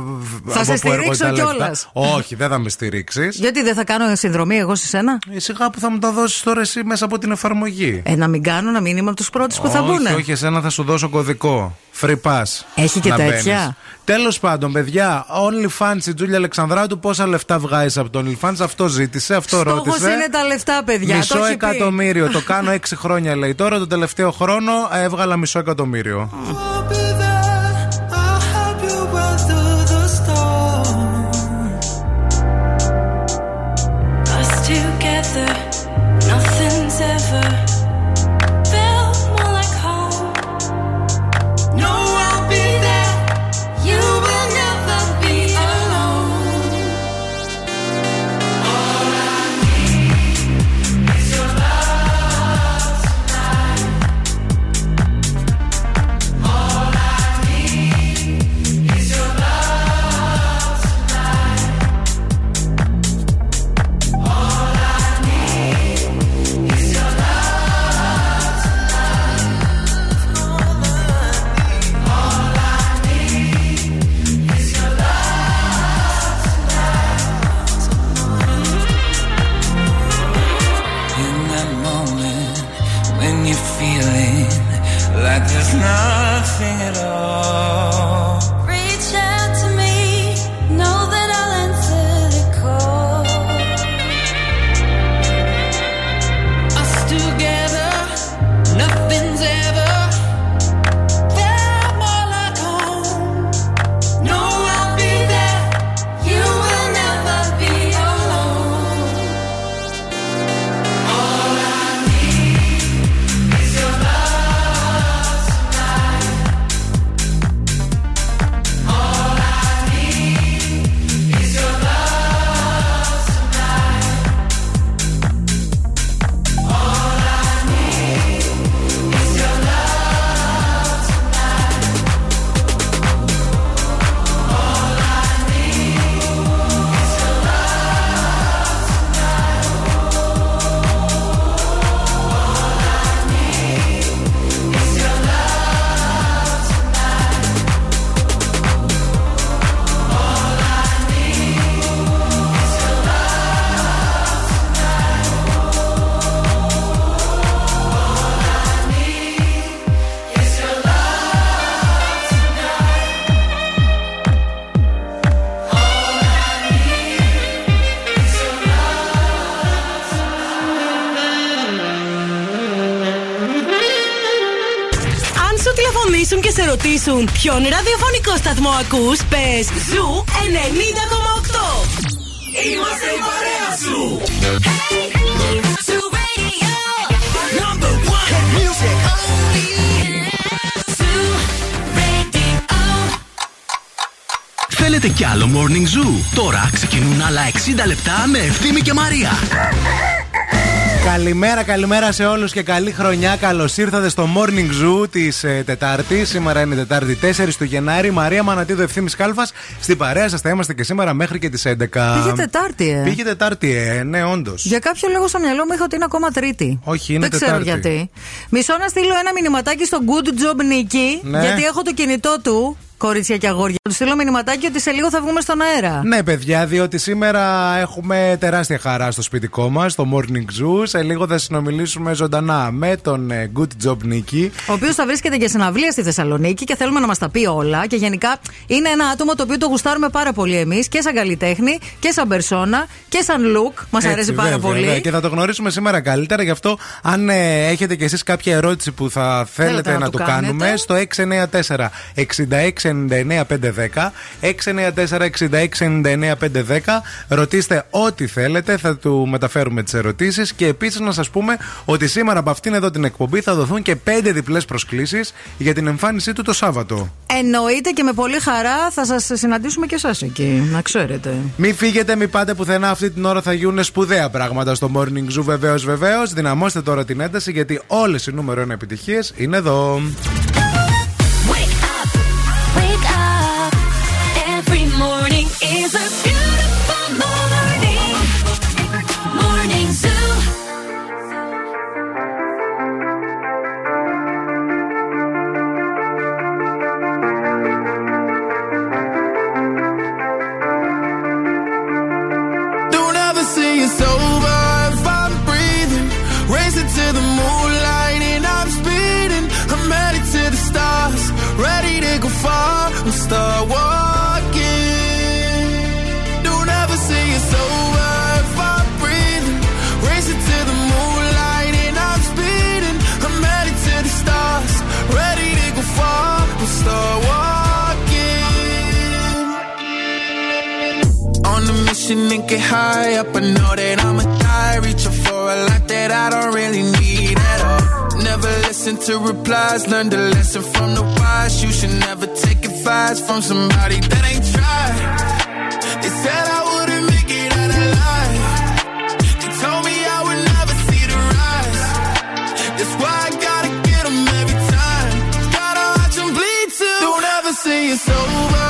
Θα από σε πού έρχονται στηρίξω τα λεφτά. κιόλας. Όχι, δεν θα με στηρίξεις. Γιατί δεν θα κάνω συνδρομή εγώ σε σένα; Ε, σιγά που θα μου τα δώσεις τώρα εσύ μέσα από την εφαρμογή. Ε, να μην κάνω, να μην είμαι από τους πρώτους που θα όχι, μπουν. όχι, εσένα θα σου δώσω κωδικό. Free pass. Έχει και τέτοια; Τέλος πάντων, παιδιά, OnlyFans η Τζούλια Αλεξανδράτου πόσα λεφτά βγάζεις από το OnlyFans; Αυτό ζήτησε, αυτό Στόχος ρώτησε. είναι τα λεφτά, παιδιά. Μισό το έχει πει. εκατομμύριο. το κάνω έξι χρόνια, λέει. Τώρα το τελευταίο χρόνο ε, έβγαλα μισό εκατομμύριο. Ρωτήσουν ποιον ραδιοφωνικό σταθμό ακούς, πες Zoo 90,8. Είμαστε η παρέα σου. Θέλετε κι άλλο Morning Zoo. Τώρα ξεκινούν άλλα 60 λεπτά με Ευθύμη και Μαρία. Καλημέρα, καλημέρα σε όλους και καλή χρονιά. Καλώς ήρθατε στο Morning Zoo της ε, Τετάρτη. Σήμερα είναι Τετάρτη 4 του Γενάρη. Μαρία Μανατίδου Ευθύμης Κάλφας. Στην παρέα σας θα είμαστε και σήμερα μέχρι και τις 11. Πήγε Τετάρτη, ε. Πήγε Τετάρτη, ε, ναι, όντως. Για κάποιο λόγο στο μυαλό μου είχα ότι είναι ακόμα Τρίτη. Όχι, είναι Δεν ξέρω Τετάρτη. γιατί. Μισό να στείλω ένα μηνυματάκι στο Good Job Νίκη, Ναι. γιατί έχω το κινητό του, κορίτσια και αγόρια. Του στείλω μηνυματάκι ότι σε λίγο θα βγούμε στον αέρα. Ναι, παιδιά, διότι σήμερα έχουμε τεράστια χαρά στο σπιτικό μας, στο Morning Zoo. Σε λίγο θα συνομιλήσουμε ζωντανά με τον ε, Good Job Νίκη. Ο οποίος θα βρίσκεται για συναυλία στη Θεσσαλονίκη και θέλουμε να μας τα πει όλα. Και γενικά είναι ένα άτομο το οποίο το γουστάρουμε πάρα πολύ εμείς και σαν καλλιτέχνη και σαν περσόνα και σαν look. Μας Έτσι, αρέσει πάρα βέβαια, πολύ. βέβαια. Και θα το γνωρίσουμε σήμερα καλύτερα. Γι' αυτό, αν ε, έχετε κι εσείς κάποια ερώτηση που θα θέλετε Θέλετε να να, του του κάνετε. κάνουμε, στο 694 6699 510. 694 6699 510. Ρωτήστε ό,τι θέλετε, θα του μεταφέρουμε τις ερωτήσεις. Και επίσης να σας πούμε ότι σήμερα από αυτήν εδώ την εκπομπή θα δοθούν και 5 διπλές προσκλήσεις για την εμφάνισή του το Σάββατο. Εννοείται και με πολύ χαρά θα σας συναντήσουμε και εσάς εκεί. Να ξέρετε. Μην φύγετε, μην πάτε πουθενά. Αυτή την ώρα θα γίνουν σπουδαία πράγματα στο Morning Zoo, βεβαίως, βεβαίως. Δυναμώστε τώρα την ένταση γιατί όλες οι νούμερο 1 επιτυχίες είναι εδώ. And start walking. Don't ever say it's over if I'm breathing. Racing to the moonlight and I'm speeding. I'm headed to the stars, ready to go far and start walking. On a mission and get high up, I know that I'ma die. Reaching for a lot that I don't really need at all. Never listen to replies, learn the lesson from the wise. You should never take advice from somebody that ain't tried. They said I wouldn't make it out alive. They told me I would never see the rise. That's why I gotta get every time. Gotta watch bleed too. Don't ever say it's over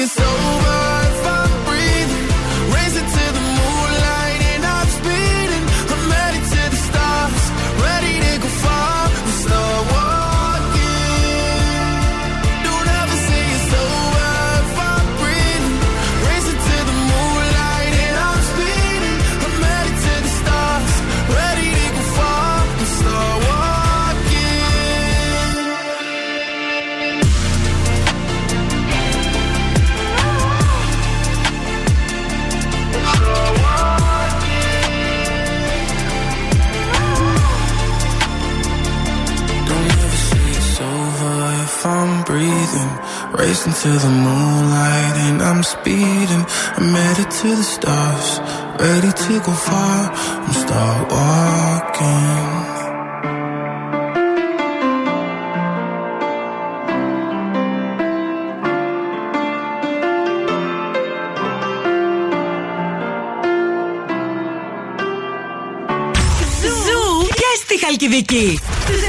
you so Racing to the moonlight and I'm speeding. I'm headed to the stars, ready to go far and start walking. Ζου και στη Χαλκιδική. Στους 99,5.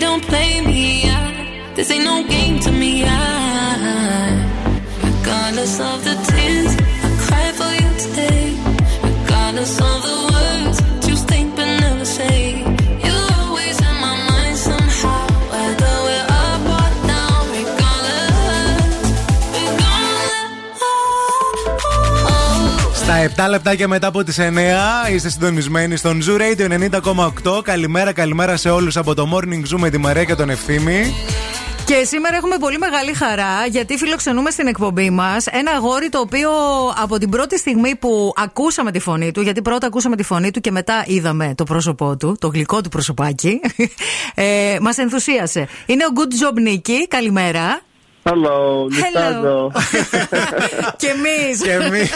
don't play me. I, this ain't no game to me. I, regardless of the tears, 7 λεπτάκια μετά από τις 9 είστε συντονισμένοι στον Zoo Radio 90,8. Καλημέρα, καλημέρα σε όλους από το Morning Zoo με τη Μαρία και τον Ευθύμη. Και σήμερα έχουμε πολύ μεγάλη χαρά γιατί φιλοξενούμε στην εκπομπή μας ένα αγόρι το οποίο από την πρώτη στιγμή που ακούσαμε τη φωνή του, γιατί πρώτα ακούσαμε τη φωνή του και μετά είδαμε το πρόσωπό του, το γλυκό του προσωπάκι, ε, μας ενθουσίασε. Είναι ο Good Job Nicky. Καλημέρα. Hello, νιστάζω. και εμείς. Και εμείς.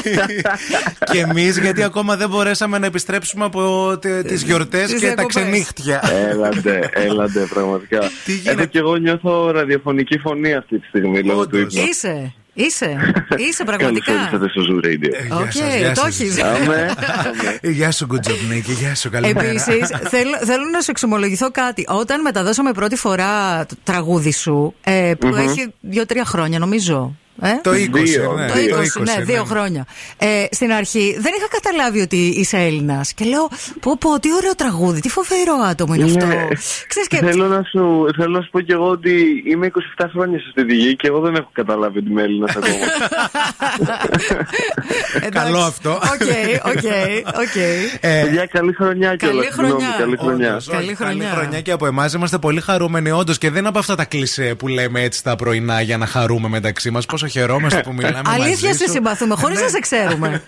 και εμείς, γιατί ακόμα δεν μπορέσαμε να επιστρέψουμε από τις γιορτές Τις και τα διακοπές. ξενύχτια. Έλα ντε, έλα ντε, πραγματικά. Έχω και εγώ νιώθω ραδιοφωνική φωνή αυτή τη στιγμή λόγω του ύπνου. Είσαι. Είσαι; Είσαι Καλώς πραγματικά; ήρθατε στο Zoo Radio. OK, το έχεις. Αμέ. Γεια σου, Good Job Nicky. Γεια σου, καλημέρα. Επίσης, θέλω, θέλω να σου εξομολογηθώ κάτι. Όταν μεταδώσαμε πρώτη φορά το τραγούδι σου, ε, που Μμμ. έχει δύο-τρία χρόνια νομίζω. Ε; Το 20, Δύο, ναι. Το δύο. 20, ναι, ναι. δύο χρόνια. Ε, στην αρχή δεν είχα καταλάβει ότι είσαι Έλληνας. Και λέω, πω, πω, τι ωραίο τραγούδι, τι φοβερό άτομο είναι αυτό. Ναι. Ξέρεις και. Θέλω, να σου, θέλω να σου πω και εγώ ότι είμαι 27 χρόνια στη γη και εγώ δεν έχω καταλάβει ότι είμαι Έλληνας ακόμα. Καλό αυτό. OK, OK, OK. Ε, Παιδιά, καλή χρονιά Καλή κιόλας. Συγγνώμη, χρονιά. Καλή χρονιά. Όντως, Καλή όχι, χρονιά. Καλή χρονιά και από εμάς είμαστε πολύ χαρούμενοι, όντως. Και δεν είναι από αυτά τα κλισέ που λέμε έτσι τα πρωινά για να χαρούμε μεταξύ μας. Πόσο χαιρόμαστε που μιλάμε Αλήθεια μαζί σε σου. συμπαθούμε, χωρίς να σε ξέρουμε.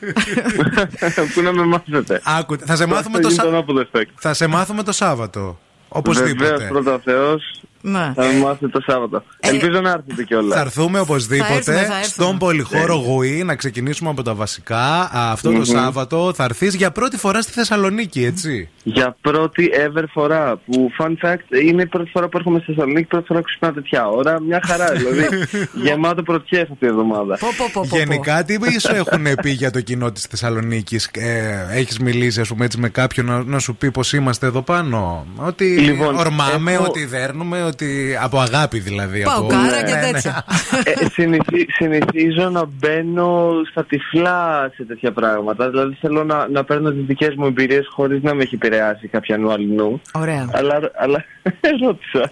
Πού να με μάθετε; Άκου, θα σε μάθουμε το, Αυτό Σα- γίνεται ανάποδο effect. θα σε μάθουμε το Σάββατο. Οπωσδήποτε. Βεβαίως, πρώτα Θεός, Ναι. θα με μάθετε το Σάββατο. Ελπίζω να έρθετε κιόλας. Θα έρθουμε Θα οπωσδήποτε έρθουμε, θα έρθουμε. στον πολυχώρο Γουή να ξεκινήσουμε από τα βασικά. Α, Αυτό το Μμμ. Σάββατο θα έρθεις για πρώτη φορά στη Θεσσαλονίκη, έτσι. Για πρώτη ever φορά. Που, fun fact, είναι η πρώτη φορά που έρχομαι στη Θεσσαλονίκη, πρώτη φορά που ξυπνάω τέτοια ώρα. Μια χαρά, δηλαδή. γεμάτο πρωτιέ αυτή η εβδομάδα. Πω, πω, πω, πω, πω. Γενικά, τι σου έχουν πει για το κοινό της Θεσσαλονίκης, ε, Έχεις μιλήσει, ας πούμε, έτσι με κάποιον να, να σου πει πώ είμαστε εδώ πάνω; Ότι Λοιπόν, ορμάμε, έχω- ότι δέρνουμε, ότι από αγάπη δηλαδή. από... Παοκάρα και Ναι, ναι. τέτοια. ε, συνηθι- συνηθίζω να μπαίνω στα τυφλά σε τέτοια πράγματα. Δηλαδή θέλω να, να παίρνω τις δικές μου εμπειρίες χωρίς να με έχει επηρεάσει κάποια νου αλληνού. Ωραία. Αλλά, αλλά ρώτησα.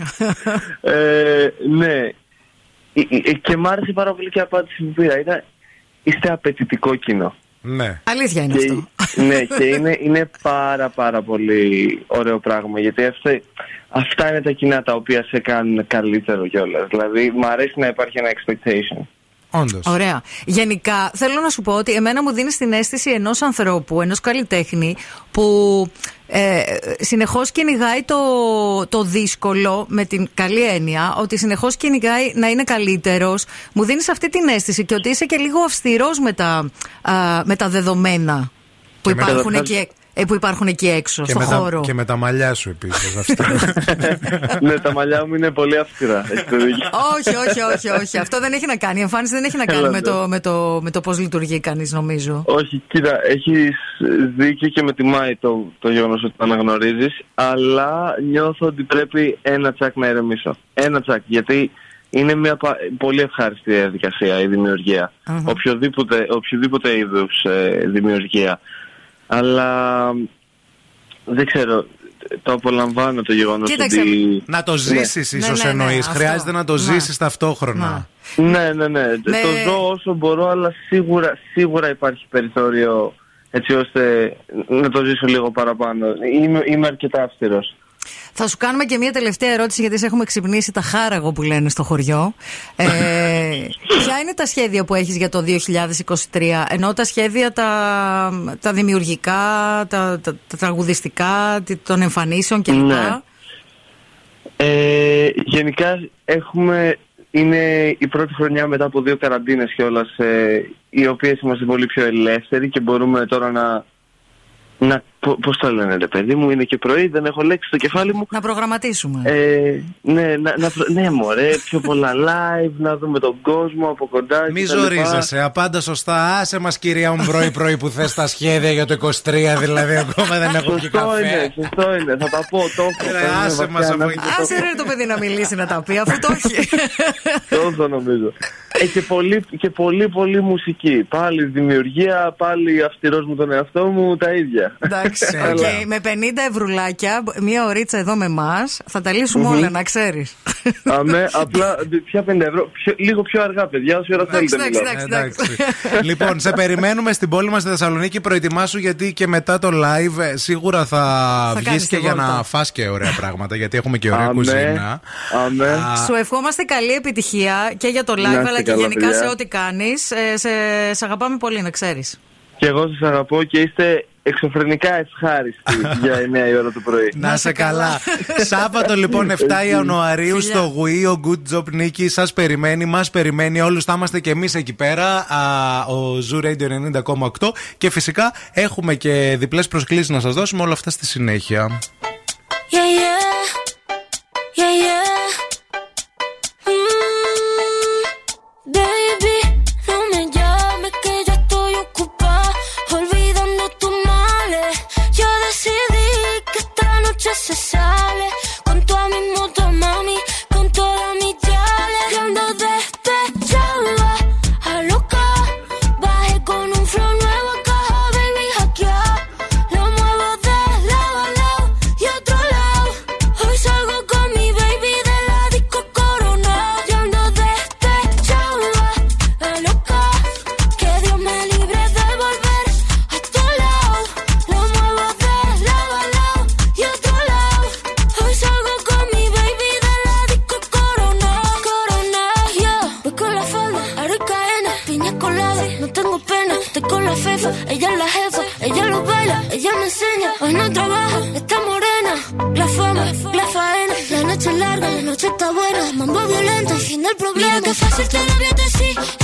ε, ναι. Ε, ε, Και μ' άρεσε πάρα πολύ και η απάντηση που πήρα. Ήταν, είστε απαιτητικό κοινό. Ναι. Αλήθεια είναι Και, αυτό. ναι, και είναι, είναι πάρα πάρα πολύ ωραίο πράγμα γιατί αυτά, αυτά είναι τα κοινά τα οποία σε κάνουν καλύτερο κιόλας. Δηλαδή, μου αρέσει να υπάρχει ένα expectation. Όντως. Ωραία. Γενικά, θέλω να σου πω ότι εμένα μου δίνεις την αίσθηση ενός ανθρώπου, ενός καλλιτέχνη, που ε, συνεχώς κυνηγάει το, το δύσκολο με την καλή έννοια, ότι συνεχώς κυνηγάει να είναι καλύτερος. Μου δίνεις αυτή την αίσθηση και ότι είσαι και λίγο αυστηρός με, τα, α, με τα δεδομένα που, Και με τα- υπάρχουν εκεί, ε, που υπάρχουν εκεί έξω, Και στο με, χώρο. τα, και με τα μαλλιά σου επίσης. ναι, τα μαλλιά μου είναι πολύ αυστηρά. έχετε δίκιο. όχι, όχι, όχι, όχι. Αυτό δεν έχει να κάνει. Η εμφάνιση δεν έχει να κάνει Έλα, με ναι. το, με το, με το πώς λειτουργεί κανείς, νομίζω. Όχι, κοίτα, έχεις δίκιο και με τιμάει το, το γεγονός ότι το αναγνωρίζεις, αλλά νιώθω ότι πρέπει ένα τσακ να ηρεμήσω. Ένα τσακ, γιατί είναι μια πα- πολύ ευχάριστη διαδικασία η δημιουργία. Αχα. Οποιοδήποτε, οποιοδήποτε είδους δημιουργία. Αλλά δεν ξέρω, το απολαμβάνω το γεγονός Κοίταξε, ότι. να το ζήσεις, Ναι. ίσως Ναι, ναι, ναι, εννοείς. αυτό. Χρειάζεται να το Ναι. ζήσεις ταυτόχρονα. Ναι, ναι, ναι. Το ζω όσο μπορώ, αλλά σίγουρα, σίγουρα υπάρχει περιθώριο έτσι ώστε να το ζήσω λίγο παραπάνω. Είμαι, είμαι αρκετά αυστηρός. Θα σου κάνουμε και μια τελευταία ερώτηση, γιατί σε έχουμε ξυπνήσει τα χάραγο που λένε στο χωριό. Ε, ποια είναι τα σχέδια που έχεις για το 2023, ενώ τα σχέδια τα, τα δημιουργικά, τα, τα, τα τραγουδιστικά, τι- των εμφανίσεων κλπ. Ναι. Ε, γενικά έχουμε, είναι η πρώτη χρονιά μετά από δύο καραντίνες κιόλας, ε, οι οποίες είμαστε πολύ πιο ελεύθεροι και μπορούμε τώρα να, να Πώς το λένε, ρε παιδί μου, είναι και πρωί, δεν έχω λέξει στο κεφάλι μου. Να προγραμματίσουμε. Ε, ναι, να, να, προ- ναι, μωρέ, πιο πολλά live, να δούμε τον κόσμο από κοντά. Μη κτλ. ζορίζεσαι, απάντα σωστά. Άσε μας, κυρία μου, πρωί-πρωί που θες τα σχέδια για το 23, δηλαδή ακόμα δεν έχω και Σωστό είναι, καφέ. σωστό είναι. Θα τα πω, το έχω. Ρε, παίρνουμε άσε βαθιά μας από ανάσα. εκεί. Άσε ρε το παιδί να μιλήσει να τα πει, αφού το έχει. Τόσο νομίζω. Ε, και, πολύ, και πολύ πολύ μουσική. Πάλι δημιουργία, πάλι αυστηρός μου τον εαυτό μου, τα ίδια. Εντάξει, Αλλά- οκ. με 50 ευρουλάκια, μία ωρίτσα εδώ με εμάς, θα τα λύσουμε Μμμ. όλα, να ξέρεις. Αμέ, απλά ποια 50 ευρώ. Πιο- λίγο πιο αργά, παιδιά, όση ώρα θέλετε. εντάξει, μιλάω. εντάξει. λοιπόν, σε περιμένουμε στην πόλη μας στη Θεσσαλονίκη. Προετοιμάσου γιατί και μετά το live ε, σίγουρα θα, Θα βγεις κάνεις και τη για βόλτα. να φας και ωραία πράγματα. Γιατί έχουμε και ωραία Αμέ, κουζίνα. αμέ. Α, Σου ευχόμαστε καλή επιτυχία και για το Να live, είστε αλλά και καλά, γενικά παιδιά. σε ό,τι κάνεις. Ε, σε, σε αγαπάμε πολύ, να ξέρεις. Και εγώ σας αγαπώ και είστε εξωφρενικά ευχάριστοι για 9 η ώρα το πρωί. Να σε καλά. Σάββατο λοιπόν 7 Ιανουαρίου Φιλιά. στο Γουίο Good Job Νίκη. Σας περιμένει, μας περιμένει όλους. Θα είμαστε και εμείς εκεί πέρα. Α, ο Zoo Radio 90,8. Και φυσικά έχουμε και διπλές προσκλήσεις να σας δώσουμε όλα αυτά στη συνέχεια. Yeah, yeah. Yeah, yeah. Hoy no trabaja, está morena. La fama, la faena. La noche es larga, la noche está buena. Mambo violento, el fin del problema. Mira que fácil te lo voy a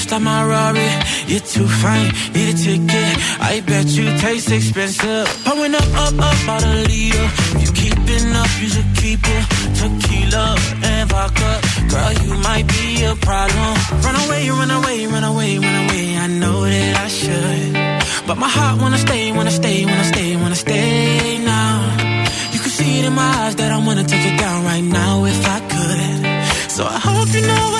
Just like my Rari. You're too fine, need a ticket. I bet you taste expensive. Pouring up, up, up out a leader. You keeping up, you should keep it. Tequila and vodka. Girl, you might be a problem. Run away, run away, run away, run away. I know that I should. But my heart wanna stay, wanna stay, wanna stay, wanna stay now. You can see it in my eyes that I wanna take it down right now if I could. So I hope you know I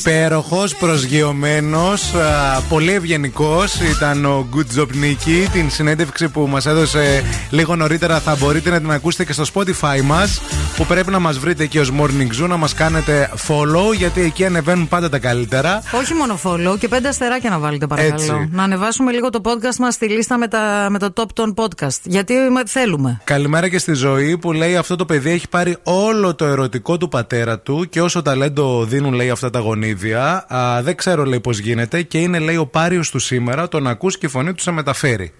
Υπέροχος, προσγειωμένος, πολύ ευγενικός ήταν ο Good Job Nicky. Την συνέντευξη που μας έδωσε λίγο νωρίτερα θα μπορείτε να την ακούσετε και στο Spotify μας. Που πρέπει να μας βρείτε εκεί ως Morning Zoo, να μας κάνετε follow, γιατί εκεί ανεβαίνουν πάντα τα καλύτερα. Όχι μόνο follow και πέντε αστεράκια να βάλετε παρακαλώ. Έτσι. Να ανεβάσουμε λίγο το podcast μας στη λίστα με, τα, με το top των podcast. Γιατί μα- θέλουμε. Καλημέρα και στη ζωή που λέει αυτό το παιδί έχει πάρει όλο το ερωτικό του πατέρα του και όσο ταλέντο δίνουν λέει αυτά τα γονίδια α, δεν ξέρω λέει πως γίνεται και είναι λέει ο πάριος του σήμερα τον ακούς και η φωνή του σε μεταφέρει.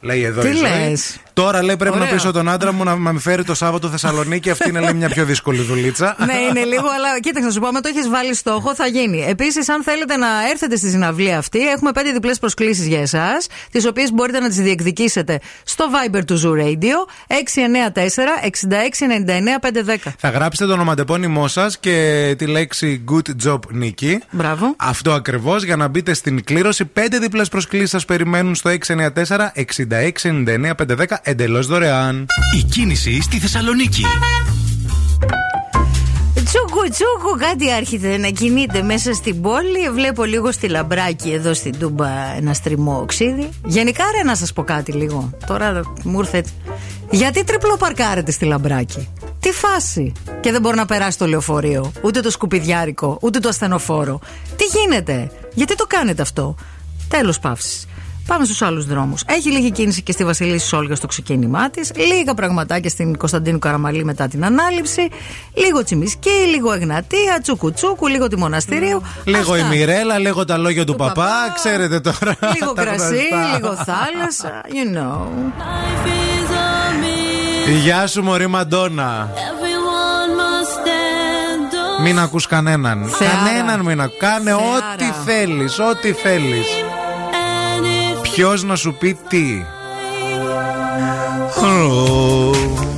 Λέει εδώ Τι η ζωή. λες; Τώρα λέει πρέπει Ωραία. να πείσω τον άντρα μου να με φέρει το Σάββατο Θεσσαλονίκη. Αυτή είναι λέει μια πιο δύσκολη δουλίτσα. ναι, είναι λίγο, αλλά κοίταξε να σου πω, άμα το έχεις βάλει στόχο, θα γίνει. Επίσης, αν θέλετε να έρθετε στη συναυλία αυτή, έχουμε πέντε διπλές προσκλήσεις για εσάς, τις οποίες μπορείτε να τις διεκδικήσετε στο Viber του Zoo Radio 694 6699 510. Θα γράψετε το ονοματεπώνυμό σας και τη λέξη Good Job Νίκη. Μπράβο. Αυτό ακριβώς για να μπείτε στην κλήρωση. Πέντε διπλές προσκλήσεις σας περιμένουν στο 694-6699-510 εντελώς δωρεάν. Η κίνηση στη Θεσσαλονίκη. Τσούκου, τσούκου, κάτι άρχεται να κινείται μέσα στην πόλη. Βλέπω λίγο στη λαμπράκι εδώ στην Τούμπα ένα στριμό οξύδι. Γενικά, ρε, να σας πω κάτι λίγο. Τώρα μου ήρθε έτσι. Γιατί τριπλό παρκάρετε στη λαμπράκι. Τι φάση; Και δεν μπορεί να περάσει το λεωφορείο, ούτε το σκουπιδιάρικο, ούτε το ασθενοφόρο. Τι γίνεται; Γιατί το κάνετε αυτό; Τέλος παύσης. Πάμε στους άλλους δρόμους. Έχει λίγη κίνηση και στη Βασιλίση Σόλγα στο ξεκίνημά της. Λίγα πραγματάκια στην Κωνσταντίνου Καραμαλή μετά την ανάληψη. Λίγο τσιμισκή, λίγο Εγνατία, τσούκου-τσούκου, λίγο τη Μοναστηρίου. Λίγο η Αυτά. Μιρέλα, λίγο τα λόγια του, παπά, ξέρετε τώρα. Λίγο τα κρασί, γνωστά. λίγο θάλασσα. You know. Γεια σου, Μωρή Μαντόνα. Μην ακούς κανέναν. Θεάρα. Κανέναν μην ακούς. Κάνε ό,τι θέλεις, ό,τι θέλεις. Ποιος να σου πει τι; Ω.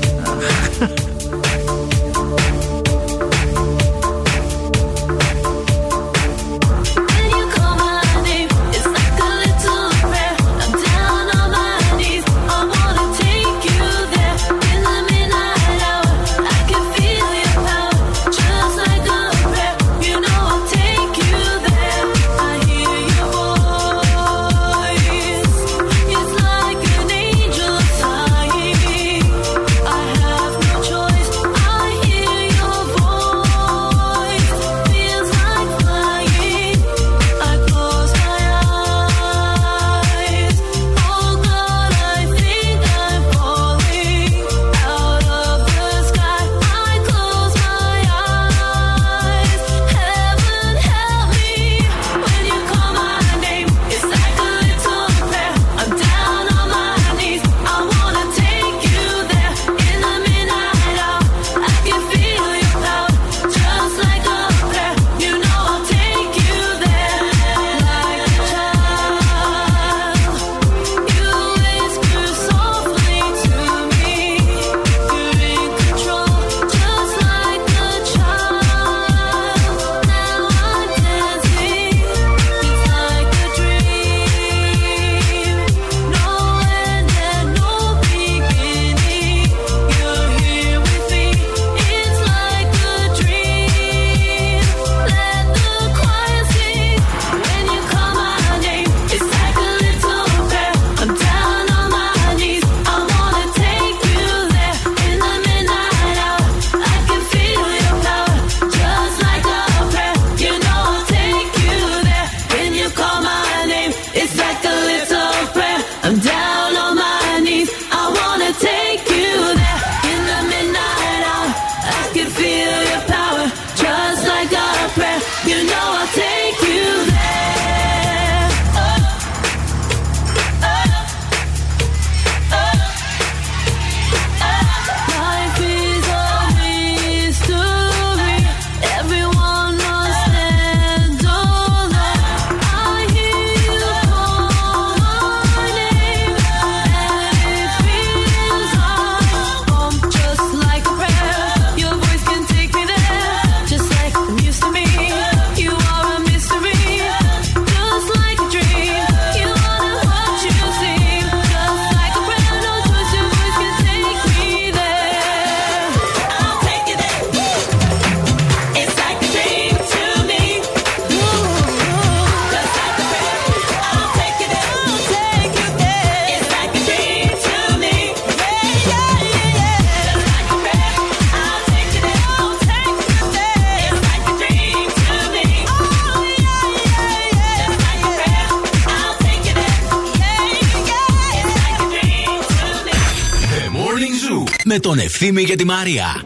Ευθύμη και τη Μαρία.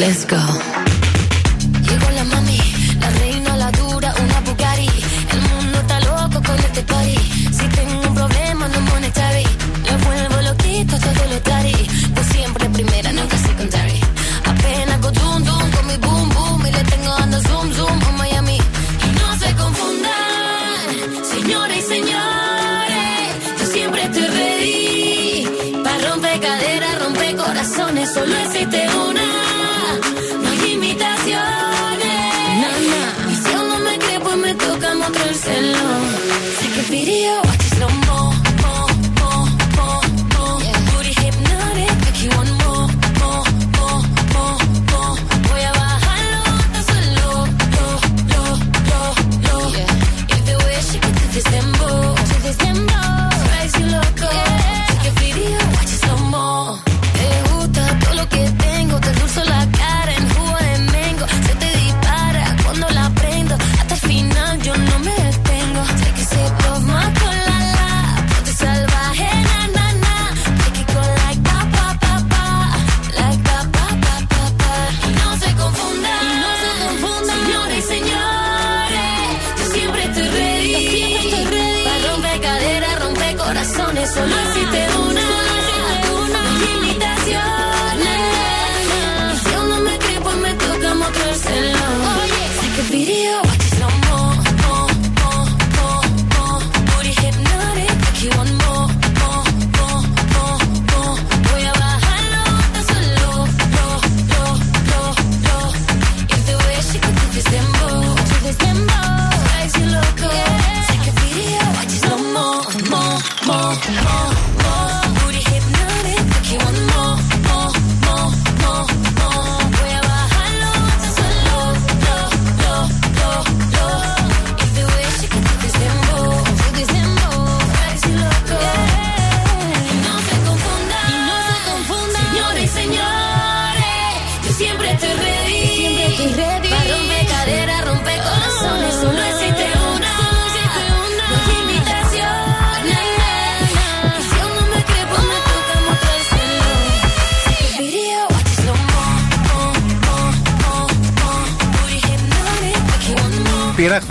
Let's go.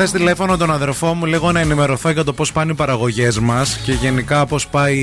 Χθε τηλέφωνο τον αδερφό μου λίγο να ενημερωθώ για το πώς πάνε οι παραγωγές μας και γενικά πώς πάει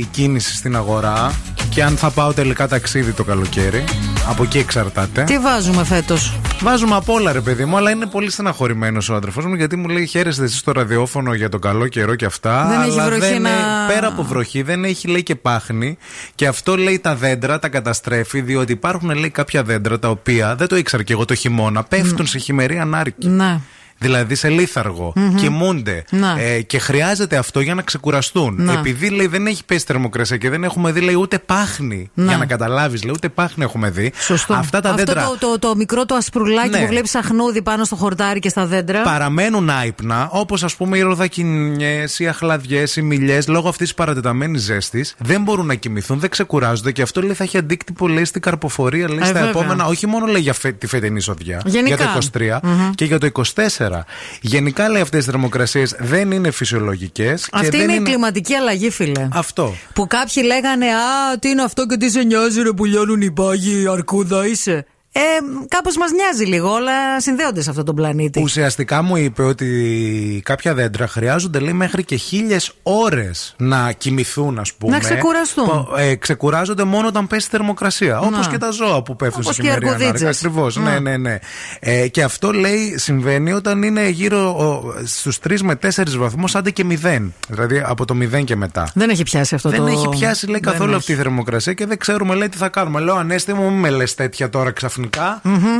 η κίνηση στην αγορά και αν θα πάω τελικά ταξίδι το καλοκαίρι. Από εκεί εξαρτάται. Τι βάζουμε φέτος; Βάζουμε απ' όλα, ρε παιδί μου, αλλά είναι πολύ στεναχωρημένος ο αδερφός μου γιατί μου λέει: Χαίρεστε εσείς στο ραδιόφωνο για τον καλό καιρό και αυτά. Δεν έχει αλλά βροχή δεν να- ε- Πέρα από βροχή, δεν έχει λέει και πάχνη. Και αυτό λέει τα δέντρα τα καταστρέφει, διότι υπάρχουν λέει κάποια δέντρα τα οποία δεν το ήξερα και εγώ το χειμώνα, πέφτουν σε χειμερή ανάρκη. Ναι. Δηλαδή σε λίθαργο, Μμμ. κοιμούνται. Να. Ε, και χρειάζεται αυτό για να ξεκουραστούν. Να. Επειδή λέει δεν έχει πέσει θερμοκρασία και δεν έχουμε δει λέει, ούτε πάχνη. Να. Για να καταλάβεις, λέει, ούτε πάχνη έχουμε δει. Σωστό. Αυτά τα Αυτό δέντρα. το, το, το μικρό το ασπρουλάκι Ναι. που βλέπεις αχνούδι πάνω στο χορτάρι και στα δέντρα. παραμένουν άϊπνα, όπως ας πούμε οι ροδακινιές, οι αχλαδιές, οι μιλιές, λόγω αυτής της παρατεταμένης ζέστης, δεν μπορούν να κοιμηθούν, δεν ξεκουράζονται και αυτό λέει θα έχει αντίκτυπο λέει στην καρποφορία λέει, Ε, στα βέβαια. επόμενα, όχι μόνο λέει για φε- τη φετινή σοδιά, Γενικά. για το 23 Μμμ. και για το 24. Γενικά λέει αυτές οι θερμοκρασίες δεν είναι φυσιολογικές. Αυτή είναι, η κλιματική αλλαγή, φίλε. Αυτό. Που κάποιοι λέγανε Α, τι είναι αυτό και τι σε νοιάζει, ρε που λιώνουν οι πάγοι, αρκούδα είσαι. Ε, κάπως μας νοιάζει λίγο, όλα συνδέονται σε αυτόν τον πλανήτη. Ουσιαστικά μου είπε ότι κάποια δέντρα χρειάζονται λέει μέχρι και χίλιες ώρες να κοιμηθούν, ας πούμε. Να ξεκουραστούν. Πο- Ε, ξεκουράζονται μόνο όταν πέσει η θερμοκρασία. Όπως Να. και τα ζώα που πέφτουν Όπως σε και οι χειμερή αρκουδίτσες. ανάρκα. Ακριβώς. Να. Ναι, ναι, ναι. Ε, και αυτό λέει συμβαίνει όταν είναι γύρω στους 3 με 4 βαθμούς, άντε και 0. Δηλαδή από το 0 και μετά. Δεν έχει πιάσει αυτό δεν το. έχει πιάσει λέει Δεν καθόλου έχει. αυτή η θερμοκρασία και δεν ξέρουμε λέει τι θα κάνουμε. Λέω Ανέστη μου, μην με λες τέτοια τώρα ξαφνικά.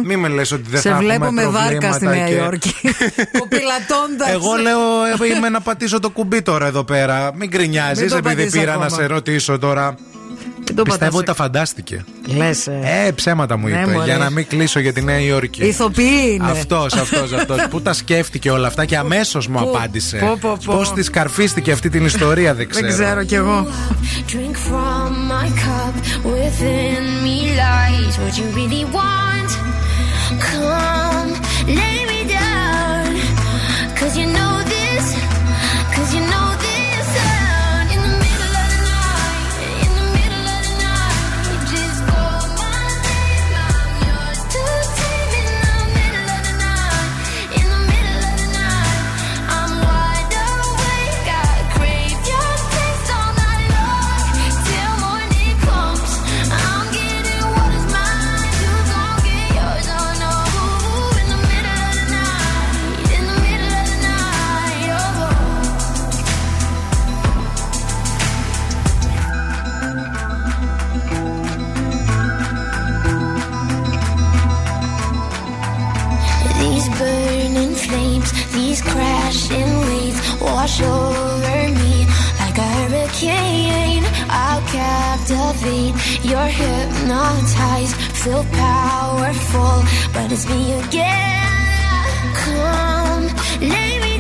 Μην με λες ότι δεν Σε θα βλέπω έχουμε με βάρκα προβλήματα στη Νέα και- Υόρκη. Κοπηλατώντα. Εγώ λέω ε, είμαι να πατήσω το κουμπί τώρα εδώ πέρα. Μην γκρινιάζεις Μην το επειδή πατήσεις πήρα ακόμα. να σε ρωτήσω τώρα. Το Πιστεύω πατάς. ότι τα φαντάστηκε. Λες. Ε, ψέματα μου Ναι, είπε. μωρέ. για να μην κλείσω για τη Νέα Υόρκη. Ηθοποιοί είναι. Αυτός, αυτός, αυτός. Πού τα σκέφτηκε όλα αυτά και αμέσως μου Πού; απάντησε. Πω, πω, πω. Πώς της καρφίστηκε αυτή την ιστορία, δεν ξέρω. Δεν ξέρω κι εγώ. Drink from crashing waves wash over me like a hurricane. I'll captivate. You're hypnotized, feel powerful, but it's me again. Come, lay me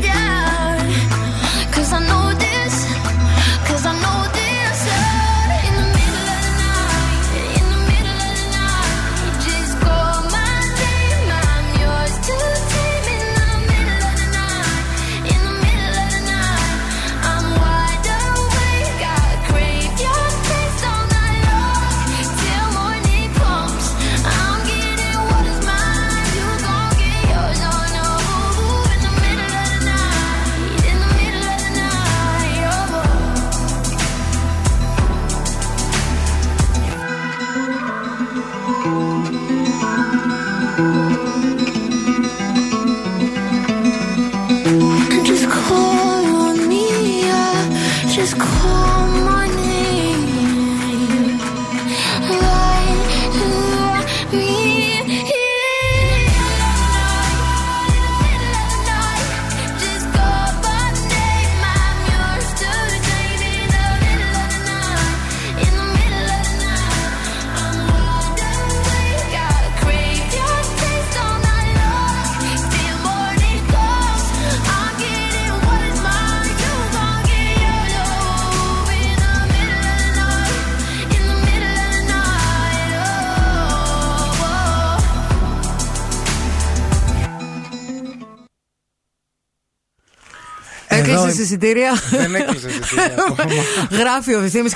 Έκλεισε εισιτήρια. Δεν έκλεισε εισιτήρια ακόμα. Γράφει ο Ευθύνη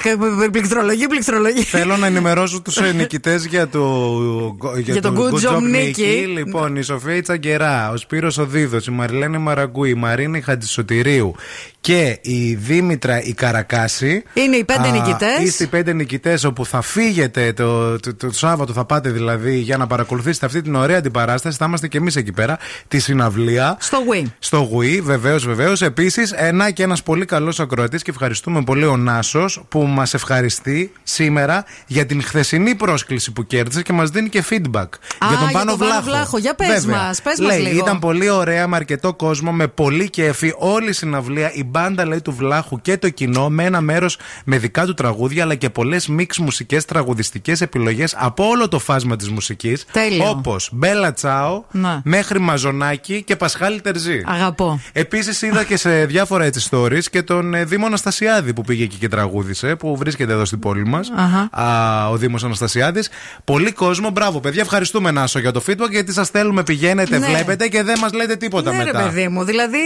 πληκτρολογεί, πληκτρολογεί. Θέλω να ενημερώσω τους νικητές για το, Για το Good Job Νίκη. Λοιπόν, η Σοφία Ιτσαγκερά, ο Σπύρος Οδίδος, η Μαριλένη Μαραγκού, η Μαρίνη Χατζησωτηρίου και η Δήμητρα η Καρακάση. Είναι οι πέντε Α, νικητές. Είστε οι πέντε νικητές όπου θα φύγετε το, το, το, Σάββατο, θα πάτε δηλαδή για να παρακολουθήσετε αυτή την ωραία αντιπαράσταση. Θα είμαστε και εμείς εκεί πέρα, τη συναυλία. Στο Wii. Στο Wii, βεβαίως, βεβαίως. Επίσης, ένα και ένας πολύ καλός ακροατής και ευχαριστούμε πολύ ο Νάσος που μας ευχαριστεί σήμερα για την χθεσινή πρόσκληση που κέρδισε και μας δίνει και feedback. Α, για τον για Πάνο τον Πάνο Βλάχο. Βλάχο. Για πες Βέβαια. μας, πες μας λέει, λίγο. Ήταν πολύ ωραία με αρκετό κόσμο, με πολύ κέφι. Όλη η συναυλία, η μπάντα λέει του Βλάχου και το κοινό με ένα μέρος με δικά του τραγούδια αλλά και πολλές μίξ μουσικές τραγουδιστικές επιλογές από όλο το φάσμα της μουσικής. Τέλειο. Όπως Μπέλα Τσάο Ναι. μέχρι Μαζονάκη και Πασχάλη Τερζή. Αγαπώ. Επίσης είδα και σε διάφορα έτσι stories και τον ε, Δήμο Αναστασιάδη που πήγε εκεί και τραγούδισε, που βρίσκεται εδώ στην πόλη μας. Αχα. Ο Δήμος Αναστασιάδης. Πολύ κόσμο, μπράβο παιδιά. Ευχαριστούμε Νάσο για το feedback γιατί σας θέλουμε, πηγαίνετε, Ναι. βλέπετε και δεν μας λέτε τίποτα Ναι, μετά. ρε παιδί μου, δηλαδή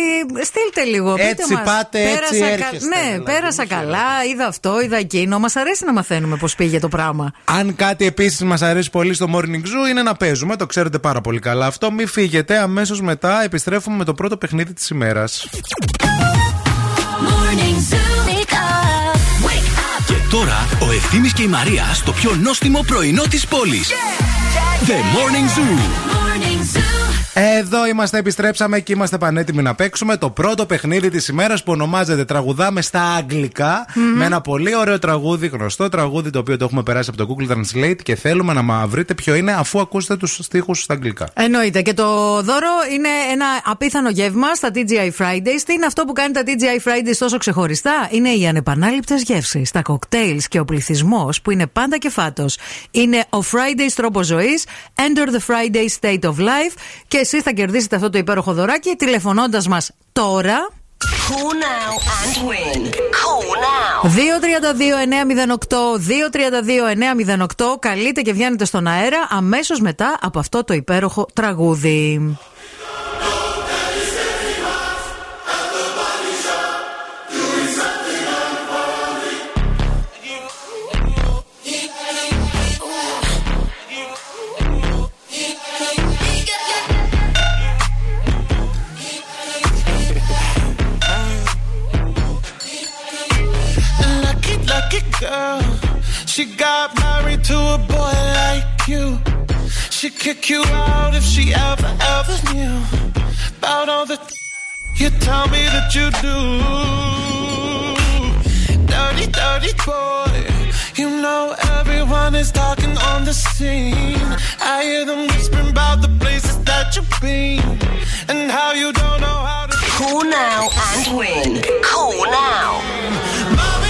στείλτε λίγο. πείτε Έτσι μας. Πάτε, έτσι Πέρασα κα- έρχεστε, Ναι, δηλαδή, πέρασα καλά, είδα αυτό, είδα εκείνο. Μας αρέσει να μαθαίνουμε πώς πήγε το πράγμα. Αν κάτι επίσης μας αρέσει πολύ στο Morning Zoo είναι να παίζουμε, το ξέρετε πάρα πολύ καλά αυτό. Μην φύγετε, αμέσως μετά επιστρέφουμε με το πρώτο παιχνίδι της ημέρας. Morning Zoo. Wake up. Wake up. Και τώρα ο Ευθύμης και η Μαρία στο πιο νόστιμο πρωινό της πόλης. The Morning Zoo. Morning Zoo. Εδώ είμαστε, επιστρέψαμε και είμαστε πανέτοιμοι να παίξουμε το πρώτο παιχνίδι της ημέρας που ονομάζεται Τραγουδάμε στα αγγλικα Με ένα πολύ ωραίο τραγούδι, γνωστό τραγούδι το οποίο το έχουμε περάσει από το Google Translate και θέλουμε να μα βρείτε ποιο είναι αφού ακούσετε τους στίχους στα αγγλικά. Εννοείται. Και το δώρο είναι ένα απίθανο γεύμα στα TGI Fridays. Τι είναι αυτό που κάνει τα TGI Fridays τόσο ξεχωριστά, Είναι οι ανεπανάληπτες γεύσεις, τα κοκτέιλς και ο πληθυσμός που είναι πάντα και φάτο. Είναι ο Fridays τρόπος ζωής, Enter the Friday State of Life και εσείς θα κερδίσετε αυτό το υπέροχο δωράκι τηλεφωνώντας μας τώρα. Call now and win. Call now. 232-908, 232-908. Καλείτε και βγαίνετε στον αέρα αμέσως μετά από αυτό το υπέροχο τραγούδι. Girl. She got married to a boy like you. She'd kick you out if she ever, ever knew about all the you tell me that you do. Dirty, dirty boy. You know everyone is talking on the scene. I hear them whispering about the places that you've been and how you don't know how to. Call now and win. Call now. Mm,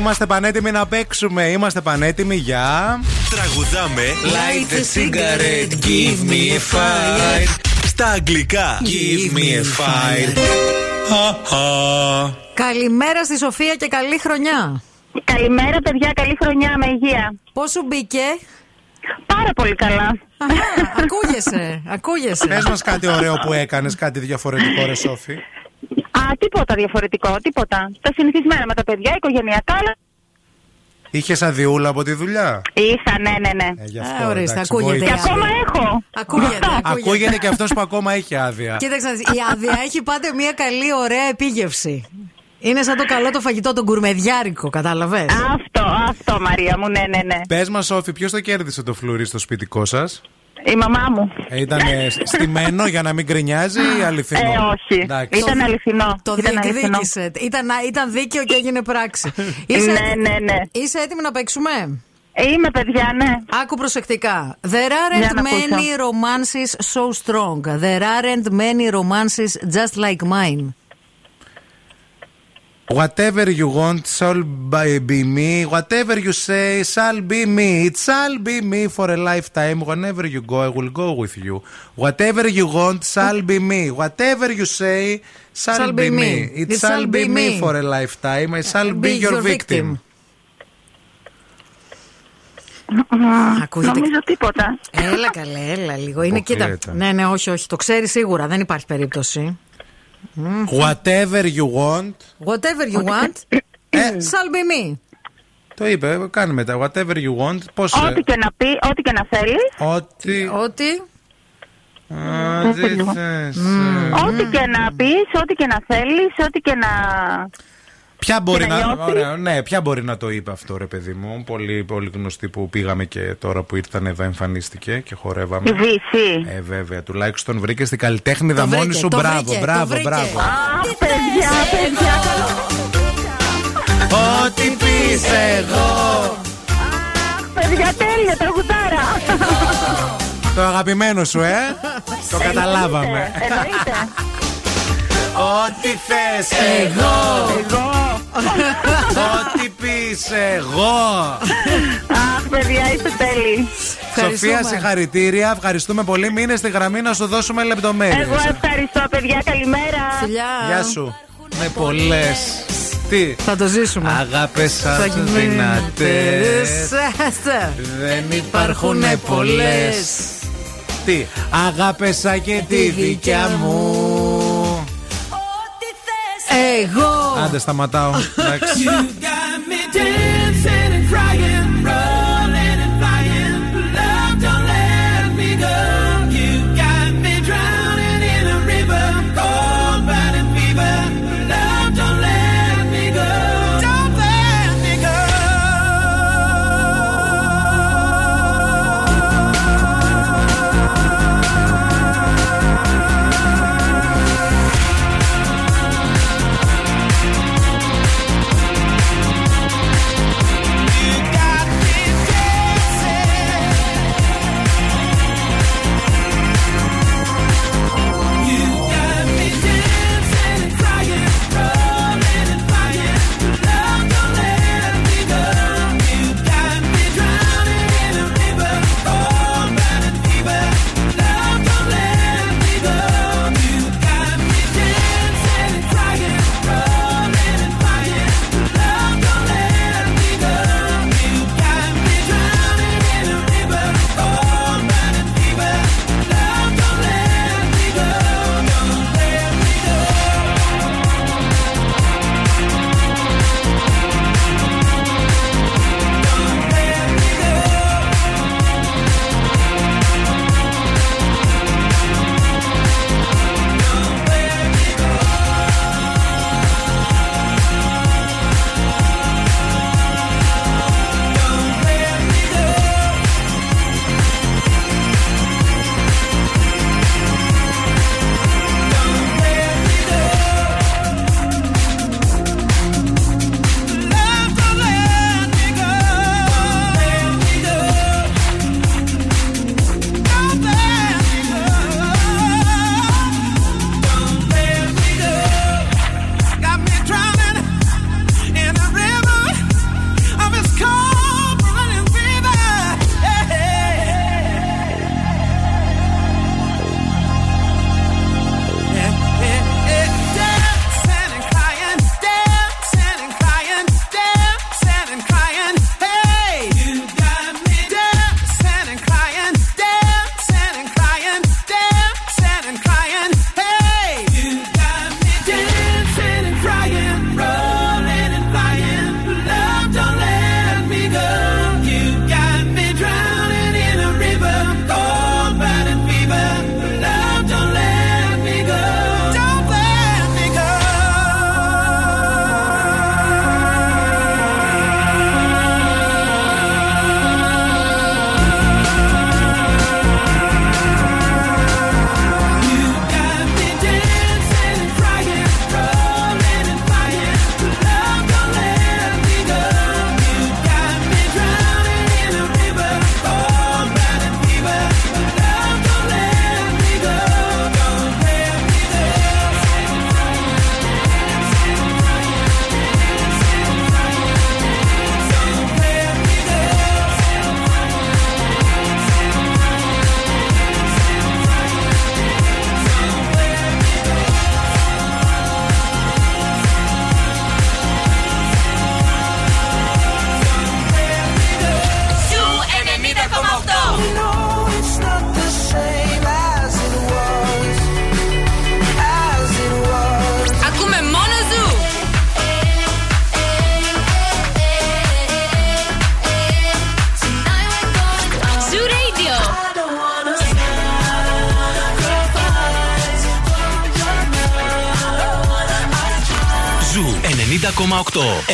Είμαστε πανέτοιμοι να παίξουμε. Είμαστε πανέτοιμοι για. Τραγουδάμε Light a cigarette, give me a fire. Στα αγγλικά Give me a fire. Καλημέρα στη Σοφία και καλή χρονιά. Καλημέρα, παιδιά. Καλή χρονιά με υγεία. Πώς σου μπήκε, Πάρα πολύ καλά. Ακούγεσαι, ακούγεσαι. Πες μας κάτι ωραίο που έκανες, κάτι διαφορετικό, ρε Σόφη. Α, τίποτα διαφορετικό, τίποτα. Τα συνηθισμένα με τα παιδιά, οικογενειακά, αλλά Είχες αδειούλα από τη δουλειά; είχα, ναι, ναι, ναι. Ε, γι' αυτό, ορίστε, εντάξει, ακούγεται. Και βοήθησε. ακόμα έχω. Ακούγεται, ακούγεται. Ακούγεται και αυτός που ακόμα έχει άδεια. Κοίταξε, να δεις, η άδεια έχει πάντα μια καλή, ωραία επίγευση. Είναι σαν το καλό το φαγητό, το γκουρμεδιάρικο, κατάλαβες; Αυτό, αυτό, Μαρία μου, ναι, ναι, ναι. Πες μας, Σόφη, ποιος το κέρδισε το φλουρί στο σπιτικό σας; Η μαμά μου. Ήταν ε, στημένο για να μην γκρινιάζει ή αληθινό; Ε, όχι. Εντάξει. Ήταν αληθινό. Το Ήταν αληθινό. διεκδίκησε. Ήταν, ήταν δίκαιο και έγινε πράξη. Ναι, ναι, ναι. Είσαι έτοιμη να παίξουμε; Είμαι, παιδιά, ναι. Άκου προσεκτικά. There Για aren't να many ακούσω. romances so strong. There aren't many romances just like mine. Whatever you want shall by- be me. Whatever you say shall be me. It shall be me for a lifetime. Whenever you go, I will go with you. Whatever you want shall be me. Whatever you say shall, Shall be, be me. me. It, shall, be, me for a lifetime. I shall be, your, victim. Ακούγεται. Νομίζω τίποτα. Έλα καλέ, έλα λίγο. Είναι, κοίτα. Αποκλείεται. Ναι, ναι, όχι, όχι. Το ξέρει σίγουρα. Δεν υπάρχει περίπτωση. Whatever you want. Whatever you want, shall be me. Το είπε, κάνε μετά. Whatever you want. Πώς... ε, Ό,τι και να πει, ό,τι και να θέλεις. Ό,τι... Ό,τι. Ό,τι θες. Ό,τι και να πεις, ό,τι και να θέλεις, ό,τι και να. Ποια μπορεί Και να να, νιώθει. ωραία, ναι, ποια μπορεί να το είπε αυτό ρε παιδί μου. Πολύ, πολύ γνωστή που πήγαμε και τώρα που ήρθαν εδώ εμφανίστηκε και χορεύαμε. Η Δύση. Ε, βέβαια. Τουλάχιστον βρήκε την καλλιτέχνηδα Το μόνη βρήκε, σου. το Μπράβο, βρήκε, το μπράβο, βρήκε. μπράβο. Αχ, παιδιά, παιδιά, Ό,τι πεις εγώ. παιδιά, τέλεια, τραγουδάρα. Το αγαπημένο σου, ε. το καταλάβαμε. Εννοείται. Ό,τι θες εγώ. Ό,τι πεις εγώ. Αχ, παιδιά, είστε τέλειοι. Σοφία, συγχαρητήρια. Ευχαριστούμε πολύ. Μείνε στη γραμμή να σου δώσουμε λεπτομέρειες. Εγώ ευχαριστώ, παιδιά, καλημέρα. Γεια σου. Με πολλές. Τι; Θα το ζήσουμε. Αγάπες σας δυνατές. Δεν υπάρχουν πολλές. Τι; Αγάπες σαν και τη δικιά μου. Εγώ. Άντε, σταματάω. Εντάξει.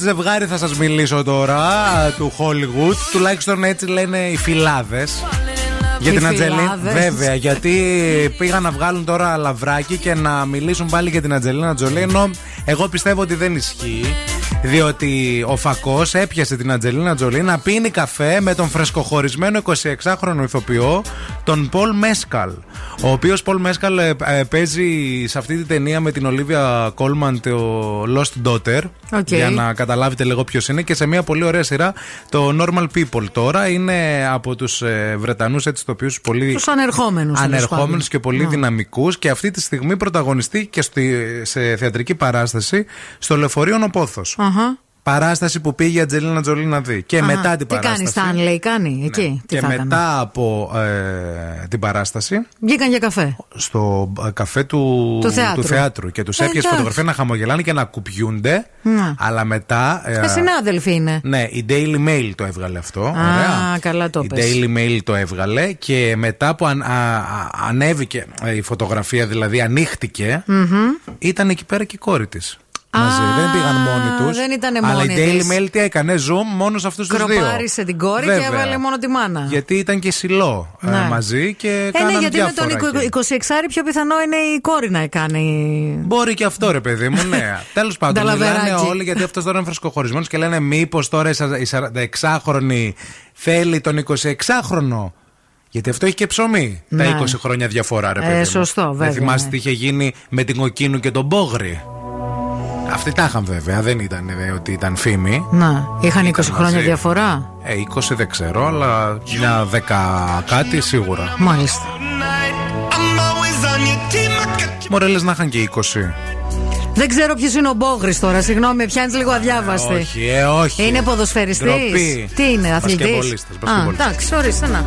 Ζευγάρι θα σας μιλήσω τώρα του Hollywood. Τουλάχιστον έτσι λένε οι φυλάδες. Για Οι την Ατζελίν. φυλάδες. Βέβαια, γιατί πήγαν να βγάλουν τώρα λαβράκι και να μιλήσουν πάλι για την Ατζελίνα Τζολί. Ενώ εγώ πιστεύω ότι δεν ισχύει. Διότι ο φακός έπιασε την Ατζελίνα Τζολί να πίνει καφέ με τον φρεσκοχωρισμένο 26χρονο ηθοποιό, τον Πολ Μέσκαλ. Ο οποίος Πολ Μέσκαλ ε, ε, παίζει σε αυτή τη ταινία με την Ολίβια Κόλμαν το Lost Daughter. Οκ. Για να καταλάβετε λίγο ποιος είναι. Και σε μια πολύ ωραία σειρά το Normal People τώρα. Είναι από τους ε, Βρετανούς έτσι το οποίο πολύ. Τους ανερχόμενους. Ανερχόμενους και πολύ δυναμικούς και αυτή τη στιγμή πρωταγωνιστεί και στη, σε θεατρική παράσταση στο Λεωφορείον ο Πόθος. Παράσταση που πήγε η Ατζελίνα Τζολί να δει. Και μετά την Τι κάνει, παράσταση. Στάνλεϊ, κάνει; Εκεί. Τι και θα έκανε. μετά από ε, την παράσταση Βγήκαν για καφέ. στο ε, καφέ του, Του θεάτρου. και τους Ε, έπιασε εντάξει. φωτογραφία να χαμογελάνε και να κουπιούνται. Ναι. Αλλά μετά. ε, Ε, συνάδελφοι είναι. ναι, η Daily Mail το έβγαλε αυτό. Α, ωραία. καλά το Η πες. Daily Mail το έβγαλε και μετά που αν- α- α- ανέβηκε ε, η φωτογραφία, δηλαδή ανοίχτηκε, Μμμ. ήταν εκεί πέρα και η κόρη της. Μαζί. δεν πήγαν μόνοι τους. δεν ήτανε Αλλά η μόνη Daily της. Mail τι έκανε, zoom μόνος σε αυτούς τους δύο. Κροπάρισε την κόρη και Βέβαια. έβαλε μόνο τη μάνα. Γιατί ήταν και σιλό ε, Ναι. μαζί και Ε, ναι, κάναν γιατί με διάφορα τον εκεί. 26 πιο πιθανό είναι η κόρη να κάνει. Μπορεί και αυτό, ρε παιδί μου, ναι. Τέλος πάντων, Νταλαβεράκι. μιλάνε όλοι γιατί αυτός τώρα είναι φρεσκοχωρισμένος και λένε μήπως τώρα η σα- η 46χρονη θέλει τον 26χρονο. Γιατί αυτό έχει και ψωμί. Ναι. Τα 20 χρόνια διαφορά, ρε Ε, παιδί. μου. σωστό, βέβαια, Δεν θυμάσαι ναι. τι είχε γίνει με την Κοκκίνου και τον Μπόγρι. Αυτοί τα είχαν βέβαια, δεν ήταν ε, ότι ήταν φήμη. Να, είχαν 20 Ήταν χρόνια μαζί. διαφορά. Ε, 20 δεν ξέρω, αλλά μια 10 κάτι σίγουρα. Μάλιστα. Μωρέλες να είχαν και 20. Δεν ξέρω ποιος είναι ο Μπόγρης τώρα. Συγγνώμη, με πιάνεις λίγο αδιάβαστη. Όχι, ε, όχι. Είναι ποδοσφαιριστής. Ντροπή. Τι είναι, αθλητής; Μπασκετμπολίστας, Α, μπασκετμπολίστας. εντάξει, ορίστε να.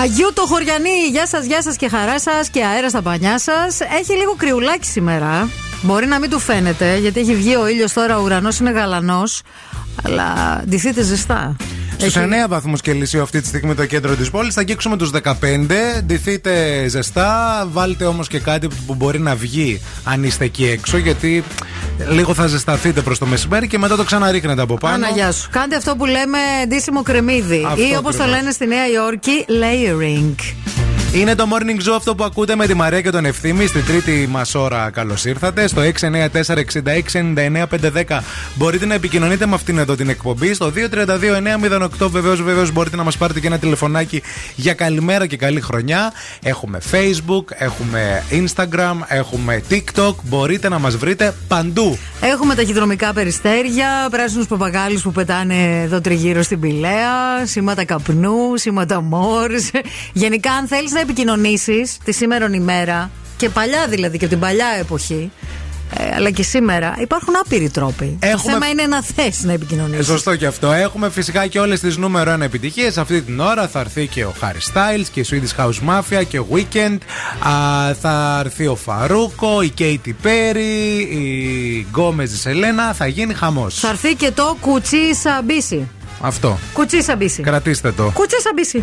Αγίου το Χωριανή, γεια σας, γεια σας και χαρά σας και αέρα στα πανιά σας. Έχει λίγο κρυουλάκι σήμερα. Μπορεί να μην του φαίνεται, γιατί έχει βγει ο ήλιος τώρα, ο ουρανός είναι γαλανός. Αλλά ντυθείτε ζεστά. Στους 9 βαθμούς Κελσίου αυτή τη στιγμή το κέντρο της πόλης. Θα αγγίξουμε τους 15. Ντυθείτε ζεστά. Βάλτε όμως και κάτι που μπορεί να βγει αν είστε εκεί έξω. Γιατί λίγο θα ζεσταθείτε προς το μεσημέρι και μετά το ξαναρίχνετε από πάνω. Άνα, γεια σου. Κάντε αυτό που λέμε ντύσιμο κρεμμύδι. Αυτό ή όπως το ακριβώς. λένε στη Νέα Υόρκη, layering. Είναι το morning show αυτό που ακούτε με τη Μαρία και τον Ευθύμη. Στη τρίτη μας ώρα καλώς ήρθατε. Στο 694-6699-510 μπορείτε να επικοινωνείτε με αυτήν εδώ την εκπομπή. Στο 232-908 βεβαίως βεβαίως μπορείτε να μας πάρετε και ένα τηλεφωνάκι για καλημέρα και καλή χρονιά. Έχουμε Facebook, έχουμε Instagram, έχουμε TikTok. Μπορείτε να μας βρείτε παντού. Έχουμε ταχυδρομικά περιστέρια, πράσινους παπαγάλους που πετάνε εδώ τριγύρω στην Πηλαία, σήματα καπνού, σήματα μόρς. Γενικά, αν θέλεις να επικοινωνήσεις τη σήμερον ημέρα, και παλιά δηλαδή και από την παλιά εποχή, ε, αλλά και σήμερα, υπάρχουν άπειροι τρόποι. Έχουμε- Το θέμα είναι να θες να Ε, επικοινωνήσει. Σωστό και αυτό. Έχουμε φυσικά και όλες τις νούμερο 1 επιτυχίες. Αυτή την ώρα θα έρθει και ο Harry Styles και η Swedish House Mafia και ο Weekend. Α, θα έρθει ο Φαρούκο, η Katy Perry, η Γκόμε τη Ελένα. Θα γίνει χαμός. Θα έρθει και το κουτσί σαμπίσι. Αυτό. Κουτσί σαμπίσι. Κρατήστε το. Κουτσί σαμπίσι.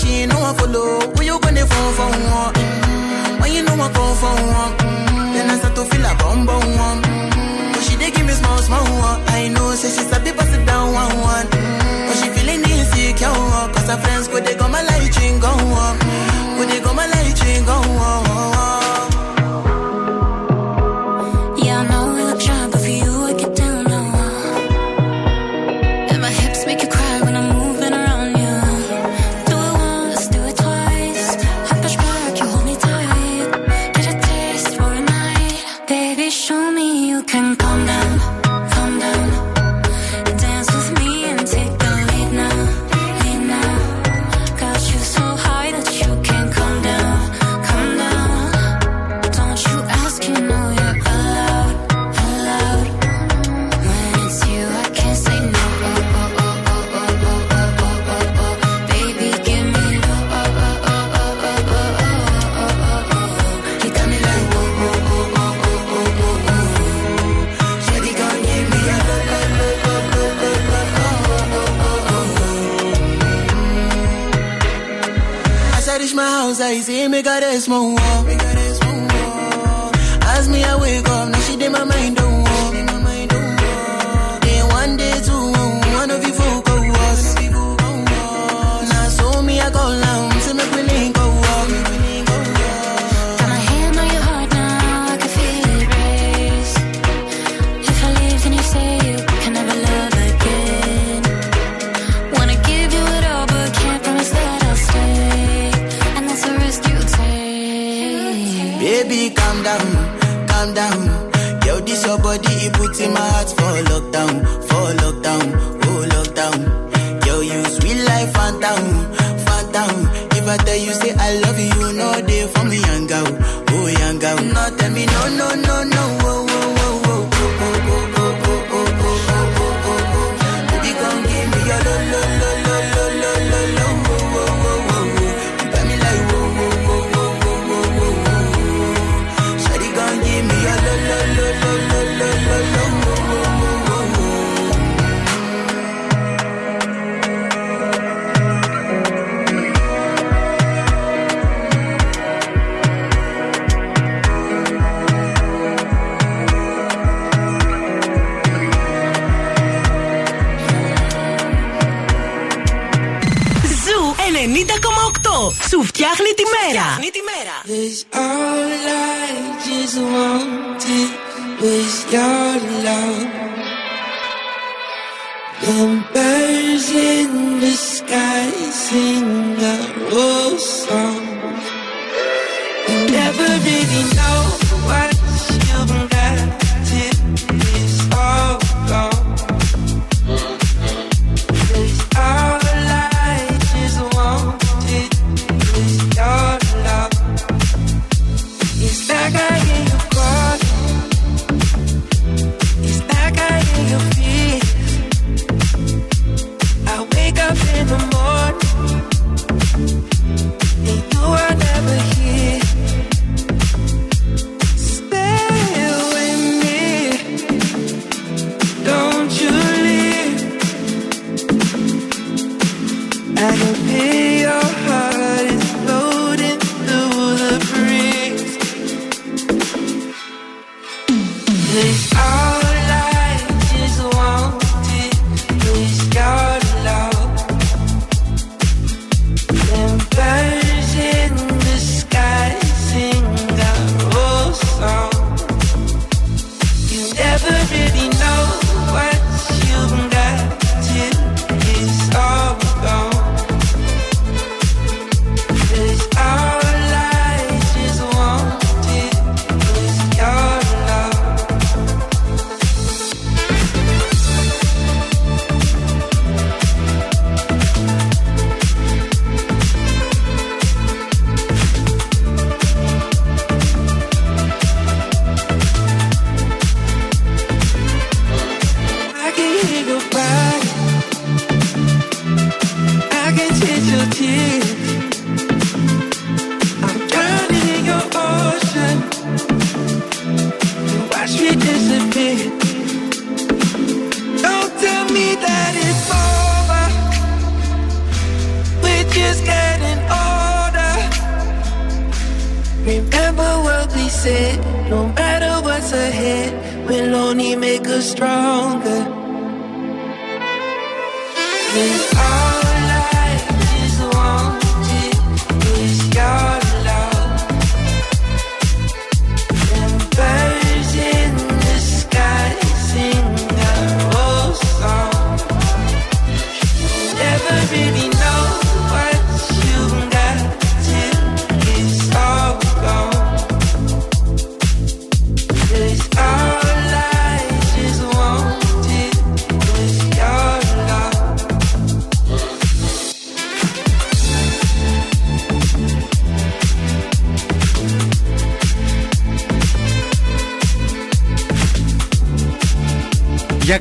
she ain't no one follow. Who you gonna phone for When you know I come for one, Remember what we said. No matter what's ahead, we'll only make us stronger. 'Cause all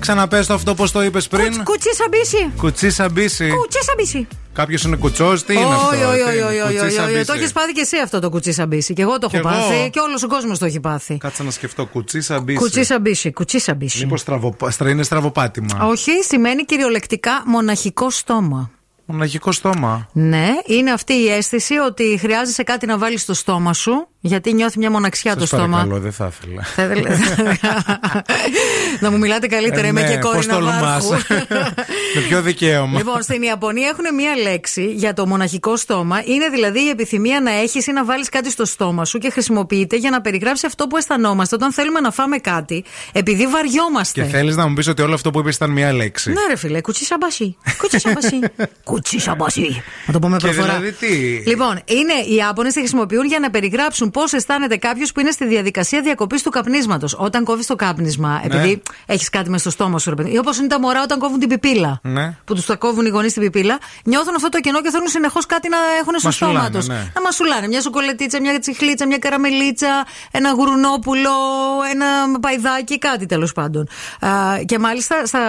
ξαναπες το αυτό πώ το είπες πριν. Κουτσί σαμπίσι. Κουτσί σαμπίσι. Κουτσί σαμπίσι. Κάποιος είναι κουτσός, τι είναι αυτό. Όχι, όχι, τι όχι, είναι, όχι, κουτσί όχι, όχι. σαμπίσι. Το έχεις πάθει και εσύ αυτό το κουτσί σαμπίσι. Και εγώ το Κι έχω εγώ. πάθει και όλος ο κόσμος το έχει πάθει. Κάτσε να σκεφτώ. Κουτσί σαμπίσι. Κουτσί σαμπίσι. Κουτσί σαμπίσι. Μήπως στραβοπα... στρα- είναι στραβοπάτημα. Όχι, σημαίνει κυριολεκτικά μοναχικό στόμα. Μοναχικό στόμα. Ναι, είναι αυτή η αίσθηση ότι χρειάζεσαι κάτι να βάλεις στο στόμα σου, γιατί νιώθει μια μοναξιά το Σας στόμα. παρακαλώ, δεν θα ήθελα. Θα ήθελα- να μου μιλάτε καλύτερα, Ε, είμαι ναι, και κόρη πώς Ναβάρχου. τολμάς. Με ποιο δικαίωμα; Λοιπόν, στην Ιαπωνία έχουν μία λέξη για το μοναχικό στόμα. Είναι δηλαδή η επιθυμία να έχεις ή να βάλεις κάτι στο στόμα σου και χρησιμοποιείται για να περιγράψει αυτό που αισθανόμαστε όταν θέλουμε να φάμε κάτι, επειδή βαριόμαστε. Και θέλεις να μου πεις ότι όλο αυτό που είπες ήταν μία λέξη. Ναι, ρε φίλε, κουτσί σαμπασί. Κουτσί σαμπασί. κουτσί σαμπασί. Να το πούμε Και προφορά. δηλαδή τι; Λοιπόν, είναι οι Ιάπωνες τη χρησιμοποιούν για να περιγράψουν δείχνουν πώς αισθάνεται κάποιος που είναι στη διαδικασία διακοπής του καπνίσματος. Όταν κόβεις το κάπνισμα, ναι. επειδή έχεις κάτι μες στο στόμα σου, ρε παιδί. Ή όπως είναι τα μωρά όταν κόβουν την πιπίλα. Ναι. Που τους τα κόβουν οι γονείς την πιπίλα, νιώθουν αυτό το κενό και θέλουν συνεχώς κάτι να έχουν στο στόμα τους. Ναι. Να μασουλάνε. Μια σοκολατίτσα, μια τσιχλίτσα, μια καραμελίτσα, ένα γουρνόπουλο, ένα παϊδάκι, κάτι τέλος πάντων. Και μάλιστα στα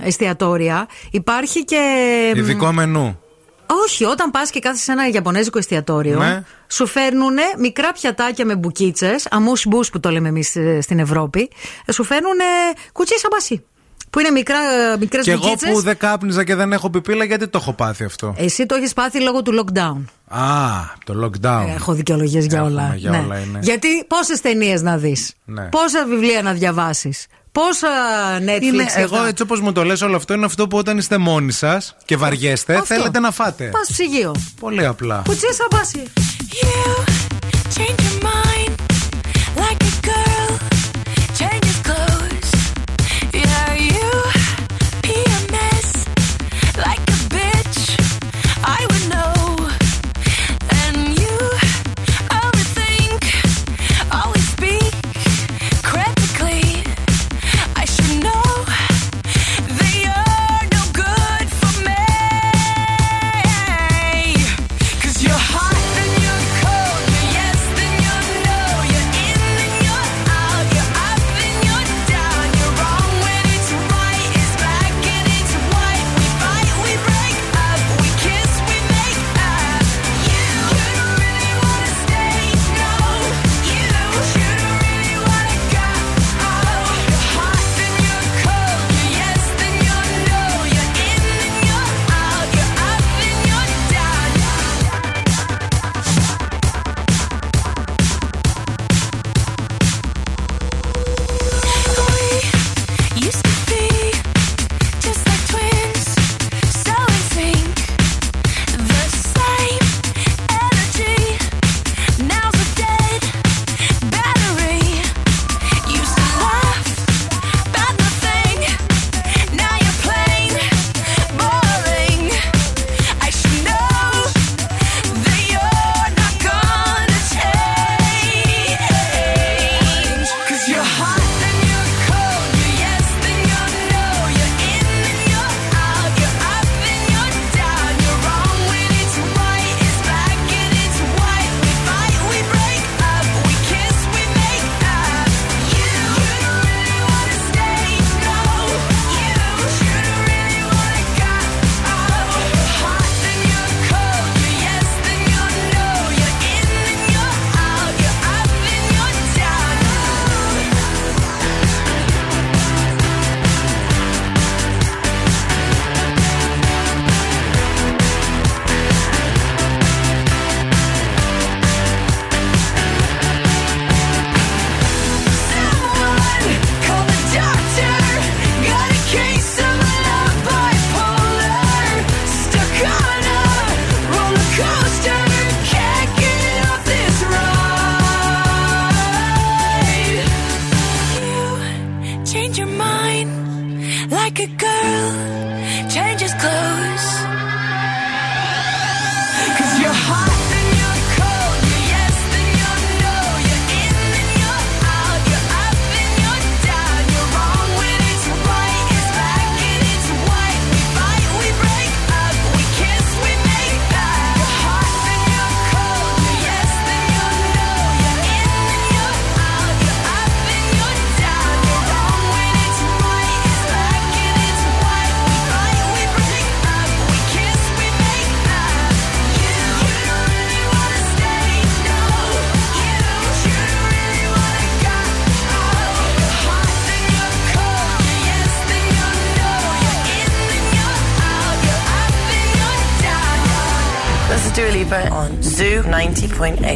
εστιατόρια υπάρχει και. Ειδικό μενού. Όχι, όταν πας και κάθεσαι σε ένα Ιαπωνέζικο εστιατόριο, ναι. σου φέρνουν μικρά πιατάκια με μπουκίτσες, αμού μπου που το λέμε εμείς ε, στην Ευρώπη, ε, σου φέρνουν κουτσί σαμπασί. Που είναι μικρά, ε, μικρές Και εγώ που δεν κάπνιζα και δεν έχω πιπίλα, γιατί το έχω πάθει αυτό; Εσύ το έχεις πάθει λόγω του lockdown. Α, το lockdown. Έχω δικαιολογίες για όλα. Για ναι. όλα είναι. Γιατί πόσες ταινίες να δεις, ναι. πόσα βιβλία να διαβάσεις, Πόσα Netflix. Είναι, εγώ έτσι όπως μου το λες, όλο αυτό είναι αυτό που όταν είστε μόνοι σας και βαριέστε, θέλετε να φάτε. Πας ψυγείο. Πολύ απλά. Κουτσί σαν πάση.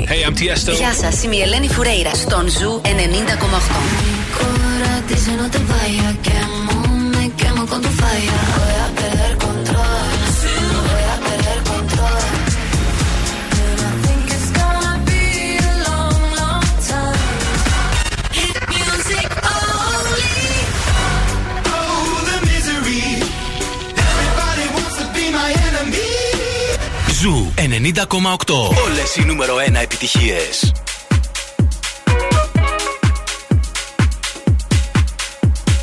Hey, I'm Tiesto. Γεια σας, είμαι η Ελένη Φουρέιρα στον Ζου 90,8. 90,8. Όλε οι νούμερο 1 επιτυχίε.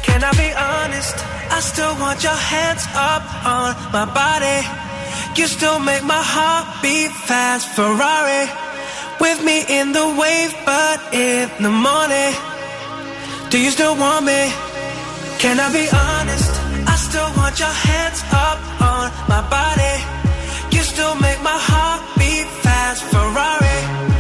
Can I be honest? I still want your hands up on my body. You still make my heart beat fast. Ferrari with me in the wave, but in the morning. Do you still want me? Can I be honest? I still want your hands up on my body. You still make my heart beat fast. Ferrari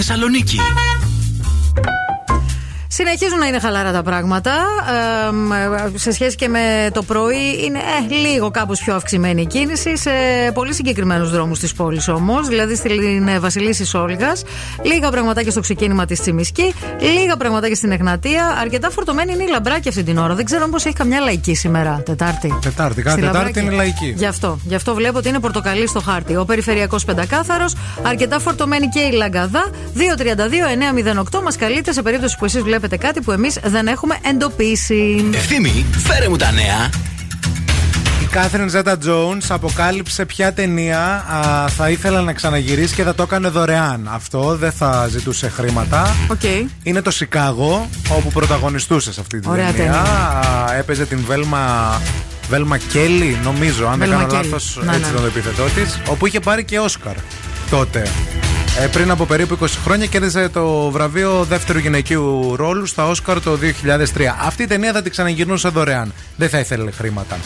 Θεσσαλονίκη. Συνεχίζουν να είναι χαλαρά τα πράγματα. Ε, μ, ε, σε σχέση και με το πρωί, είναι ε, λίγο κάπως πιο αυξημένη η κίνηση σε πολύ συγκεκριμένους δρόμους της πόλης όμως. Δηλαδή στην ε, Βασιλίση Όλγας. Λίγα πραγματάκια στο ξεκίνημα της Τσιμισκή. Λίγα πραγματάκια στην Εγνατία. Αρκετά φορτωμένη είναι η λαμπράκη αυτή την ώρα. Δεν ξέρω πώ έχει καμιά λαϊκή σήμερα, Τετάρτη. Τετάρτη, κάθε Στη Τετάρτη Λαμπράκη. είναι λαϊκή. Γι' αυτό. Γι' αυτό βλέπω ότι είναι πορτοκαλί στο χάρτη. Ο περιφερειακός πεντακάθαρος. Αρκετά φορτωμένη και η Λαγκαδά. 232-908 μας καλείτε σε περίπτωση που εσείς βλέπετε κάτι που εμείς δεν έχουμε εντοπίσει. Ευθύμη, φέρε μου τα νέα. Η Κάθριν Ζέτα Jones αποκάλυψε ποια ταινία α, θα ήθελα να ξαναγυρίσει και θα το έκανε δωρεάν. Αυτό δεν θα ζητούσε χρήματα. Okay. Είναι το Σικάγο, όπου πρωταγωνιστούσες σε αυτή την Ωραία ταινία. ταινία. Α, Έπαιζε την Βέλμα. Βέλμα Κέλλη, νομίζω, αν δεν Βέλμα κάνω Κέλλη. λάθος, Ναι, έτσι ναι. ήταν το επίθετό της. Όπου είχε πάρει και Όσκαρ τότε. Ε, πριν από περίπου 20 χρόνια κέρδισε το βραβείο δεύτερου γυναικείου ρόλου στα Όσκαρ το 2003. Αυτή η ταινία θα την ξαναγυρνούσε δωρεάν. Δεν θα ήθελε χρήματα.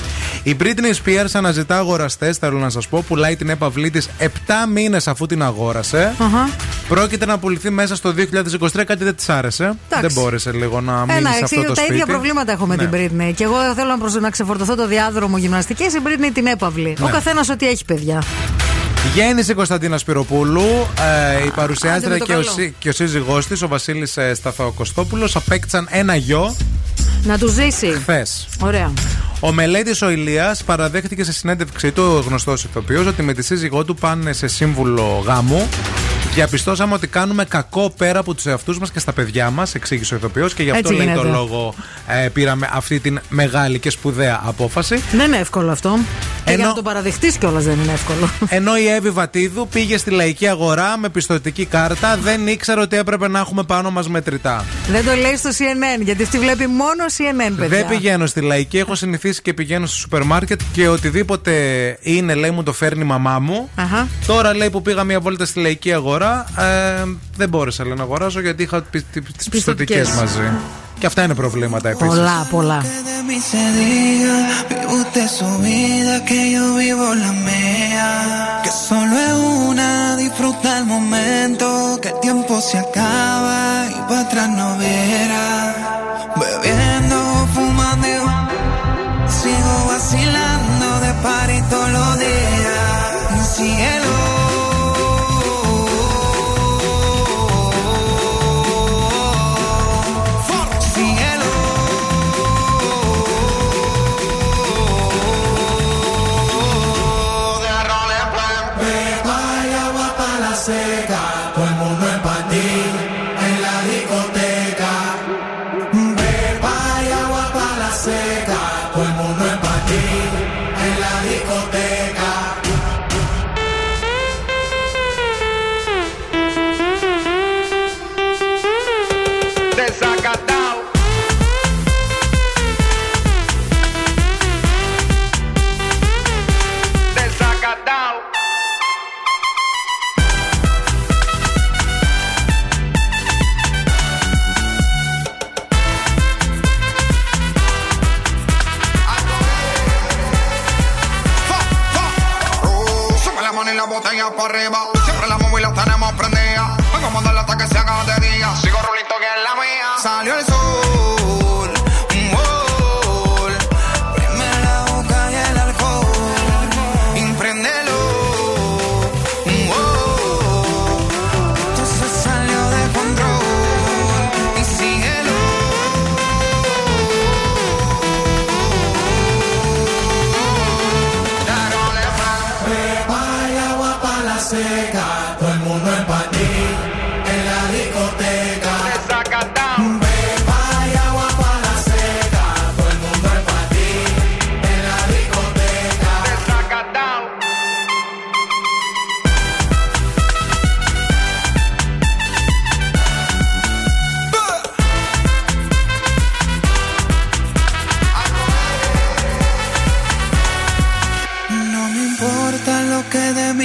Η Britney Spears αναζητά αγοραστές, θέλω να σας πω, πουλάει την έπαυλή της 7 μήνες αφού την αγόρασε. Αχα. Πρόκειται να πουληθεί μέσα στο 2023, κάτι δεν της άρεσε. Δεν μπόρεσε λίγο να μείνει Ένα, σε αυτό εξή, το τα σπίτι. ίδια προβλήματα έχω με Ναι. την Britney. Και εγώ θέλω να, προσ... να ξεφορτωθώ το διάδρομο γυμναστική. Η Britney την έπαυλη. Ναι. Ο καθένας ό,τι έχει, παιδιά. Γέννησε η Κωνσταντίνας Σπυροπούλου, ε, η παρουσιάστρια Άντε με το και, ο, καλό. σύ- και ο σύζυγός της, ο Βασίλης ε, Σταθοκοστόπουλο, απέκτησαν ένα γιο Να του ζήσει. χθες. Ωραία. Ο Μελέτης ο Ηλίας παραδέχτηκε σε συνέντευξή του, ο γνωστός ηθοποιός, ότι με τη σύζυγό του πάνε σε σύμβουλο γάμου. Διαπιστώσαμε ότι κάνουμε κακό πέρα από τους εαυτούς μας και στα παιδιά μας, εξήγησε ο ηθοποιός, και γι' αυτό Έτσι λέει γίνεται. το λόγο ε, πήραμε αυτή την μεγάλη και σπουδαία απόφαση. Δεν είναι εύκολο αυτό. Και για να το παραδεχτείς κιόλας δεν είναι εύκολο. Ενώ η Εύη Βατίδου πήγε στη λαϊκή αγορά με πιστοτική κάρτα, δεν ήξερε ότι έπρεπε να έχουμε πάνω μας μετρητά. Δεν το λέει στο CNN, γιατί αυτή βλέπει μόνο CNN, παιδιά. Δεν πηγαίνω στη λαϊκή, έχω συνηθίσει και πηγαίνω στο σούπερ μάρκετ και οτιδήποτε είναι, λέει, μου το φέρνει η μαμά μου. Αχα. Τώρα λέει που πήγα μία βόλτα στη λαϊκή αγορά, ε, δεν μπόρεσα λέει, να αγοράσω γιατί είχα τις πιστοτικές Πιστωτικές. μαζί. Και αυτά είναι προβλήματα επίσης. Πολλά, πολλά. de mí se diga, vive usted su vida, que arriba.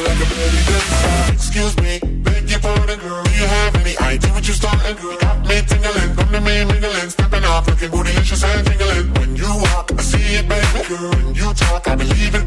Like a belly dancer. Excuse me, beg your pardon, girl. Do you have any idea what you're starting, girl? Got me tingling, come to me mingling, stepping off, looking bootylicious and tingling. When you walk, I see it, baby, girl. When you talk, I believe it,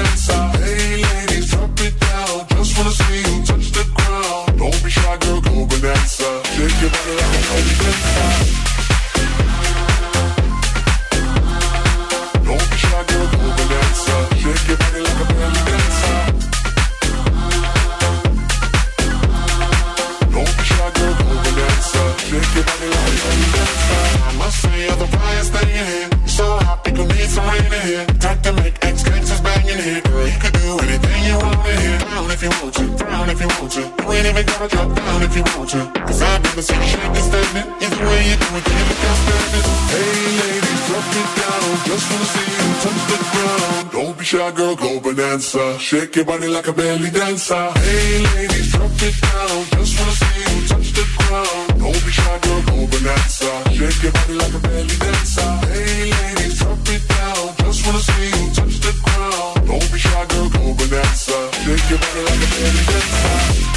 Don't be shy, girl, go bonanza. Shake your body like a belly dancer. Hey ladies, drop it down. Just wanna see you touch the ground. Don't be shy, girl, go bonanza. Shake your body like a belly dancer. Hey ladies, drop it down. Just wanna see you touch the ground. Don't be shy, girl, go bonanza. Shake your body like a belly dancer.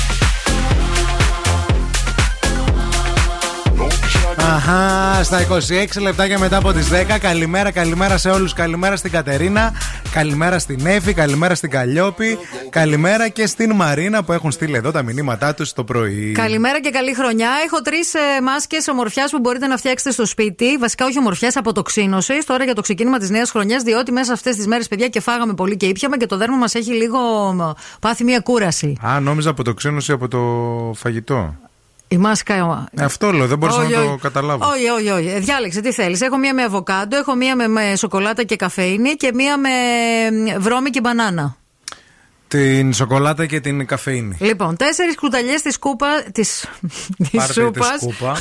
Αχά, στα 26 λεπτάκια μετά από τι 10. Καλημέρα, καλημέρα σε όλου. Καλημέρα στην Κατερίνα, καλημέρα στην Εύη, καλημέρα στην Καλλιόπη, καλημέρα και στην Μαρίνα που έχουν στείλει εδώ τα μηνύματά τους το πρωί. Καλημέρα και καλή χρονιά. Έχω τρεις ε, μάσκες ομορφιάς που μπορείτε να φτιάξετε στο σπίτι. Βασικά, όχι ομορφιάς, αποτοξίνωσης. Τώρα για το ξεκίνημα της νέας χρονιάς, διότι μέσα αυτές τις μέρες, παιδιά, και φάγαμε πολύ και ήπιαμε και το δέρμα μας έχει λίγο μ, πάθει μια κούραση. Α, νόμιζα από το ξένο ή από το φαγητό. Η μάσκα. Ε, Αυτό λέω, δεν μπορούσα Όχι, να το όχι. καταλάβω. Όχι, όχι, όχι. Ε, Διάλεξε τι θέλεις. Έχω μία με αβοκάντο, έχω μία με, με σοκολάτα και καφέινη και μία με μ, βρώμη και μπανάνα. Την σοκολάτα και την καφέινη. Λοιπόν, τέσσερις κουταλιές της σκούπα. Της Πάρτε τη σούπας. σκούπα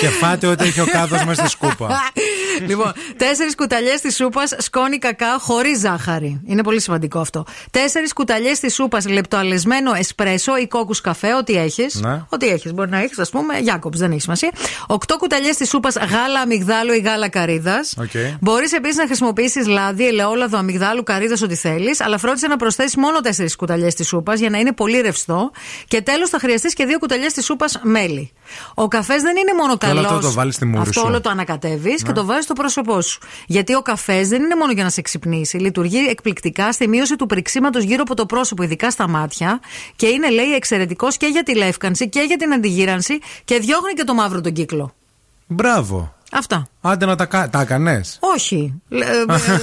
και φάτε ό,τι έχει ο κάδος μέσα στη σκούπα. λοιπόν, τέσσερις κουταλιές της σούπας σκόνη κακάο χωρίς ζάχαρη. Είναι πολύ σημαντικό αυτό. Τέσσερις κουταλιές της σούπας λεπτοαλεσμένο εσπρέσο ή κόκκους καφέ, ό,τι έχεις. Ναι. Ό,τι έχεις. Μπορεί να έχεις, ας πούμε, Γιάκοψ, δεν έχει σημασία. Οκτώ κουταλιές της σούπας γάλα αμυγδάλου ή γάλα καρύδας. Οκ. Μπορείς επίσης να χρησιμοποιήσεις λάδι, ελαιόλαδο, αμυγδάλου, καρύδας, ό,τι θέλεις, αλλά φρόντισε να προσθέσεις μόνο τέσσερις κουταλιές της σούπας για να είναι πολύ ρευστό. Και τέλος θα χρειαστείς και δύο κουταλιές της σούπας μέλι. Ο καφές δεν είναι μόνο Και όλο καλός. αυτό το βάλεις στη μούρη Αυτό σου. όλο το ανακατεύεις και Ναι. το βάζεις στο πρόσωπό σου. Γιατί ο καφές δεν είναι μόνο για να σε ξυπνήσει. Λειτουργεί εκπληκτικά στη μείωση του πρηξίματος γύρω από το πρόσωπο, ειδικά στα μάτια. Και είναι, λέει, εξαιρετικός και για τη λεύκανση και για την αντιγύρανση και διώχνει και το μαύρο τον κύκλο. Μπράβο. Αυτά. Άντε να τα, κα... τα έκανες. Όχι. Ε, ε,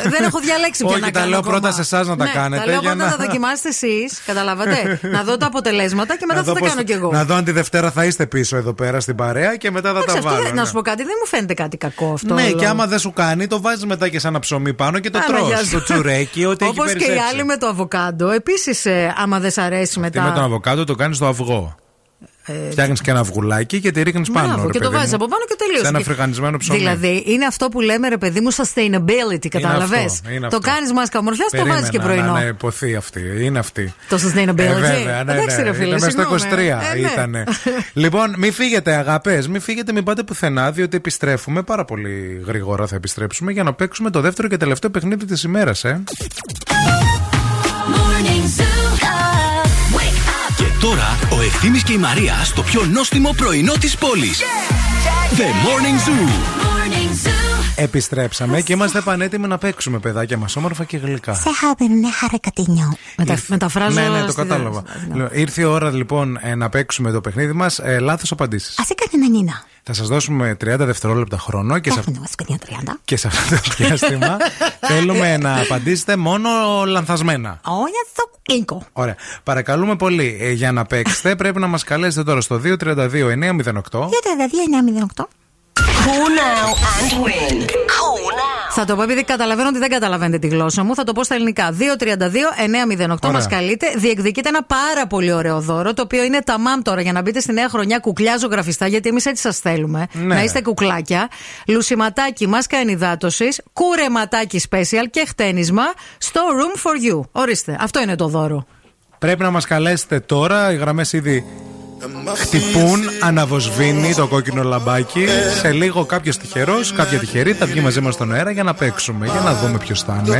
δεν έχω διαλέξει πια Όχι, να τα κάνω λέω ακόμα. πρώτα σε εσάς να τα ναι, κάνετε, Τα λέω για πρώτα να- να δοκιμάσετε εσείς. Καταλάβατε. να δω τα αποτελέσματα και μετά θα τα κάνω κι εγώ. Να δω αν τη Δευτέρα θα είστε πίσω εδώ πέρα στην παρέα και μετά θα Εντάξει, τα αυτό βάλω. δεν- ναι. Να σου πω κάτι, δεν μου φαίνεται κάτι κακό αυτό. Ναι, όλο. και άμα δεν σου κάνει, το βάζεις μετά και σαν ένα ψωμί πάνω και το Άμα, τρως γεια σου. Το τσουρέκι, ό,τι έχει Όπως και οι περισσέψει. άλλοι με το αβοκάντο. Επίσης, άμα δεν σ' αρέσει Τι μετά. με τον αβοκάτο το κάνεις στο αυγό. Ε, Φτιάχνεις και ένα αυγουλάκι και τη ρίχνεις πάνω. Μπράβο, ρε και το παιδί βάζεις μου. από πάνω και τελείωσε. Σε ένα Και- φρυγανισμένο ψωμί. Δηλαδή, είναι αυτό που λέμε ρε παιδί μου sustainability, κατάλαβε. αυτό, είναι Το αυτό. κάνεις μάσκα ομορφιάς, το Περίμενα βάζεις και πρωινό. Να, να υποθεί αυτή. Είναι αυτή. Το sustainability; Ε, βέβαια, ναι, Εντάξει, ναι. ρε φίλε, Ήταν μέσα στο συγγνώμη. 23 Ε, ναι. ήτανε. λοιπόν, μην φύγετε, αγαπέ. Μην φύγετε, μην πάτε πουθενά, διότι επιστρέφουμε πάρα πολύ γρήγορα. Θα επιστρέψουμε για να παίξουμε το δεύτερο και τελευταίο παιχνίδι της ημέρας, ε. Και τώρα ο Ευθύμης και η Μαρία στο πιο νόστιμο πρωινό της πόλης. The Morning Zoo. Επιστρέψαμε και είμαστε πανέτοιμοι να παίξουμε, παιδάκια μας, όμορφα και γλυκά. Σε χάπερνε χαρακατινιό. Μετα, μεταφράζω. Ναι, ναι, το στη- κατάλαβα. Λοιπόν, Ήρθε η ώρα λοιπόν ε, να παίξουμε το παιχνίδι μας. Ε, Λάθος απαντήσεις. Α έκανε ένα νίνα. Θα σας δώσουμε 30 δευτερόλεπτα χρόνο και σε, αυ- Κάθομαι μας κονιά 30. και σε αυτό το διάστημα θέλουμε να απαντήσετε μόνο λανθασμένα. Όλα στο κίνκο. Ωραία. Παρακαλούμε πολύ ε, για να παίξετε πρέπει να μας καλέσετε τώρα στο 232 908. 232 908. Call now and win. Call now. Θα το πω επειδή καταλαβαίνω ότι δεν καταλαβαίνετε τη γλώσσα μου. Θα το πω στα ελληνικά. 232-908 Ωραία. μα καλείτε. Διεκδικείτε ένα πάρα πολύ ωραίο δώρο, το οποίο είναι τα μάμ τώρα για να μπείτε στη νέα χρονιά κουκλιά ζωγραφιστά, γιατί εμείς έτσι σας θέλουμε. Ναι. Να είστε κουκλάκια. Λουσιματάκι, μάσκα ενυδάτωσης, κουρεματάκι special και χτένισμα στο room for you. Ορίστε, αυτό είναι το δώρο. Πρέπει να μας καλέσετε τώρα. Οι γραμμές ήδη Χτυπούν αναβοσβήνει το κόκκινο λαμπάκι. Σε λίγο κάποιος τυχερός, κάποια τυχερή, τα βγει μαζί μας στον αέρα για να παίξουμε. Για να δούμε ποιος θα είναι.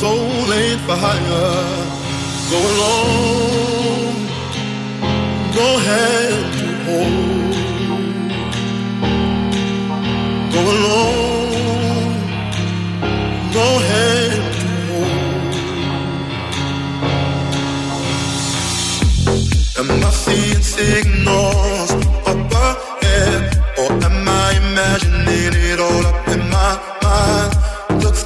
Soul ain't for hire. Go alone, no hand to hold. Go alone, no hand to hold. Am I seeing signals up ahead, or am I imagining it all up in my mind?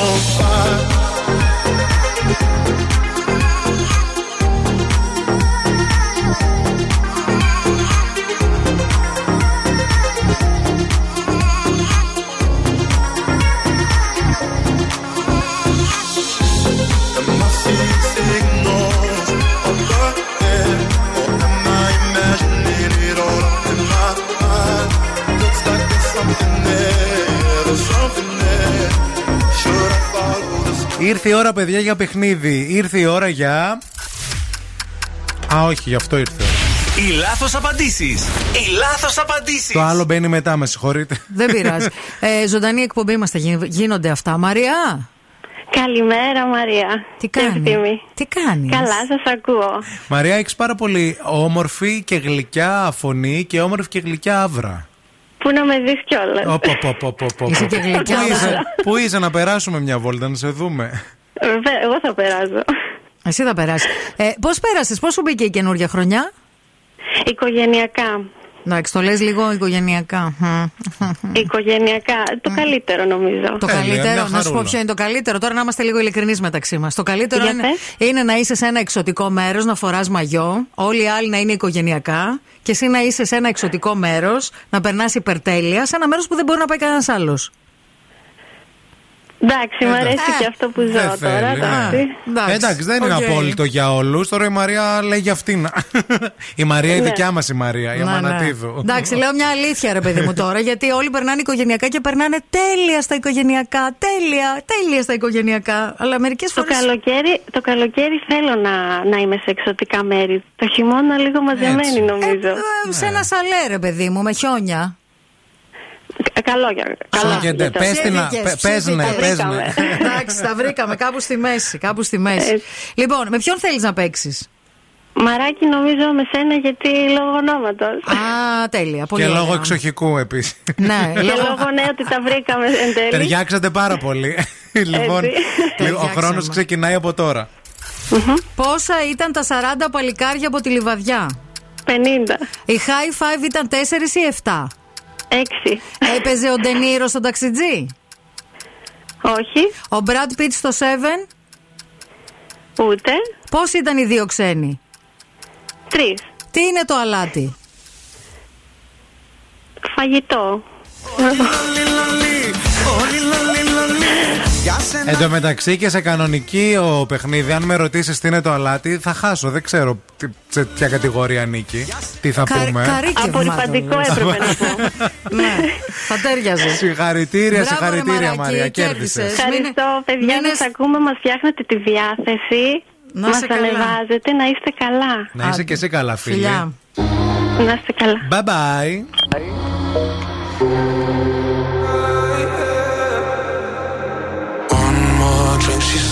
on fire Ήρθε η ώρα, παιδιά, για παιχνίδι. Ήρθε η ώρα για. Α, όχι, γι' αυτό ήρθε. Οι λάθος απαντήσεις. Οι λάθος απαντήσεις. Το άλλο μπαίνει μετά, με συγχωρείτε. Δεν πειράζει. ε, ζωντανή εκπομπή μα θα γι- γίνονται αυτά. Μαρία; Καλημέρα Μαρία. Τι κάνεις; Τι κάνεις; Καλά, σας ακούω. Μαρία, έχεις πάρα πολύ όμορφη και γλυκιά φωνή και όμορφη και γλυκιά άβρα. Πού να με δεις κιόλας; Οπ, οπ, οπ, οπ, οπ, οπ. Είσαι και γλυκιά Πού είσαι- άβρα. Πού είσαι να περάσουμε μια βόλτα, να σε δούμε; Εγώ θα περάσω. Εσύ θα περάσεις. Ε, Πώς πέρασες, πώς σου μπήκε η καινούργια χρονιά; Οικογενειακά. Εντάξει, το λες λίγο οικογενειακά. Μμ. Οικογενειακά. Το καλύτερο νομίζω. Το καλύτερο, να σου πω ποιο είναι το καλύτερο. Τώρα να είμαστε λίγο ειλικρινείς μεταξύ μας. Το καλύτερο Για είναι, πες. είναι να είσαι σε ένα εξωτικό μέρος, να φοράς μαγιό, όλοι οι άλλοι να είναι οικογενειακά και εσύ να είσαι σε ένα εξωτικό μέρος, να περνάς υπερτέλεια, σε ένα μέρος που δεν μπορεί να πάει κανένας άλλος. Εντάξει, μου αρέσει και αυτό που ζω Δεν τώρα. θέλει, ναι. εντάξει. Εντάξει, δεν είναι οκ. απόλυτο για όλους. Τώρα η Μαρία λέει για αυτήν. η Μαρία η Ναι. δικιά μας η Μαρία, η Ναι, ναι. Αμανατίδου. Εντάξει, λέω μια αλήθεια, ρε παιδί μου τώρα, γιατί όλοι περνάνε οικογενειακά και περνάνε τέλεια στα οικογενειακά. Τέλεια, τέλεια στα οικογενειακά. Αλλά μερικές Το φόρε. καλοκαίρι, το καλοκαίρι θέλω να, να είμαι σε εξωτικά μέρη. Το χειμώνα λίγο μαζεμένη νομίζω. Σε ένα σαλέ, ρε παιδί μου, με χιόνια. Ε, Καλό για Καλά, και ντε, πες την να- πε- πες ναι, πες ναι. Εντάξει, τα βρήκαμε κάπου στη μέση. Κάπου στη μέση. Λοιπόν, με ποιον θέλεις να παίξεις; Μαράκι νομίζω με σένα γιατί λόγω ονόματος. Α, τέλεια. Πολύ Και ωραία. λόγω εξοχικού επίσης. Ναι, Και λόγω ναι ότι τα βρήκαμε εν τέλει. Ταιριάξατε πάρα πολύ. λοιπόν, Έτσι. λίγο- ο χρόνος ξεκινάει από τώρα. Πόσα ήταν τα 40 παλικάρια από τη λιβαδιά; 50. Η high five ήταν 4 ή 7. 6. Έπαιζε ο Ντενίρο στον ταξιτζή; Όχι. Ο Brad Pitt στο 7. Ούτε. Πώς ήταν οι δύο ξένοι; Τρεις. Τι είναι το αλάτι; Φαγητό. Εν τω μεταξύ και σε κανονική ο παιχνίδι, αν με ρωτήσεις τι είναι το αλάτι, θα χάσω. Δεν ξέρω σε ποια κατηγορία νίκη. Τι θα πούμε. Απορριπαντικό έπρεπε να πω. ναι, θα τέριαζες. Συγχαρητήρια, συγχαρητήρια Μαρία. Κέρδισες. Ευχαριστώ, παιδιά. μας ακούμε, μας φτιάχνετε τη διάθεση. Να μας ανεβάζετε, να είστε καλά. Να είσαι και εσύ καλά, φίλοι. Να είστε καλά. Bye bye. bye.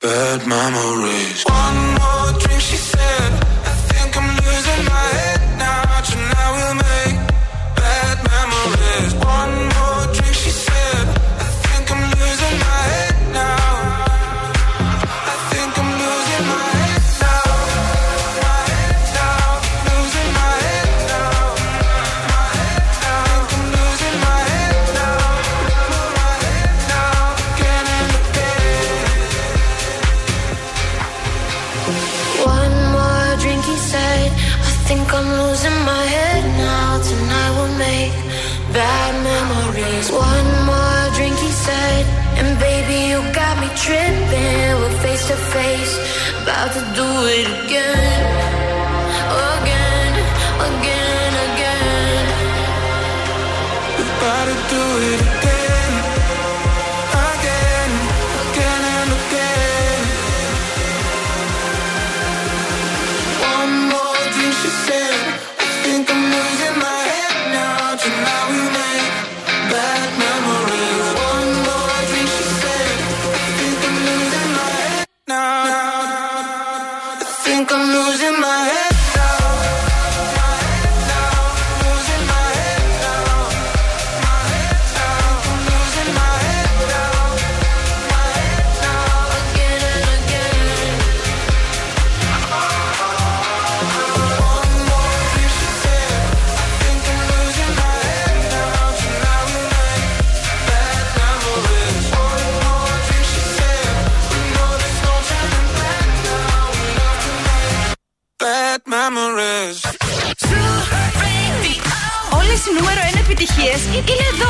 bad memories. One glamorous. Όλες οι νούμερο 1 επιτυχίες είναι εδώ.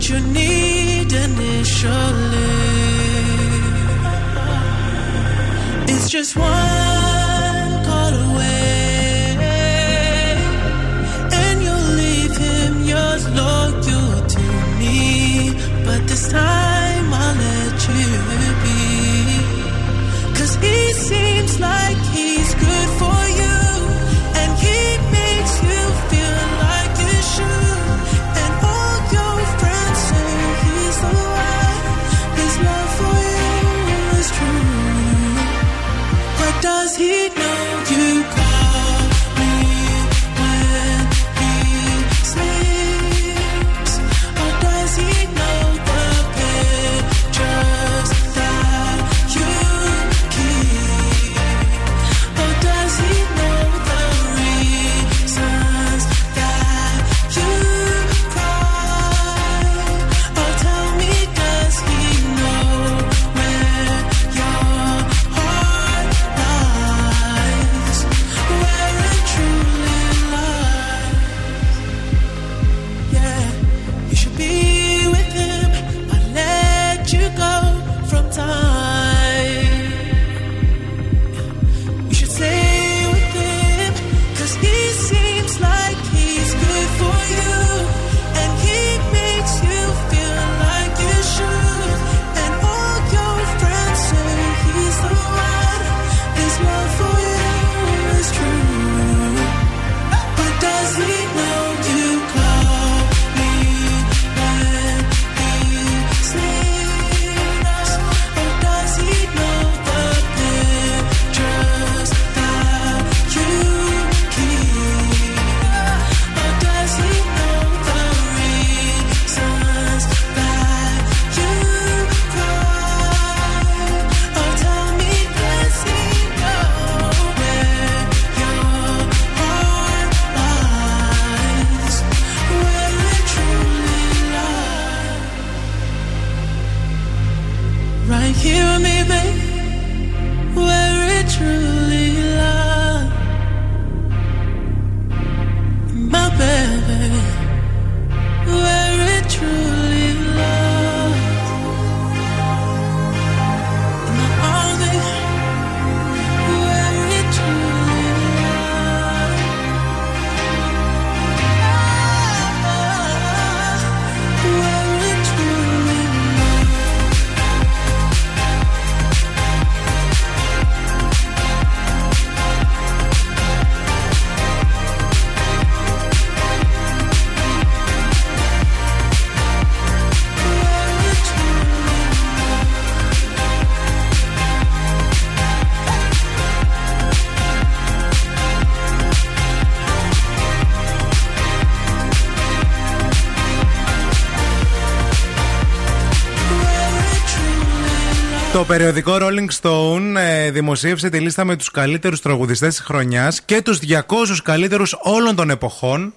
what you need initially. It's just one call away, and you leave him yours loyal to me. But this time I'll let you he seems like he's good for. Περιοδικό Rolling Stone ε, δημοσίευσε τη λίστα με τους καλύτερους τραγουδιστές της χρονιάς και τους 200 καλύτερους όλων των εποχών.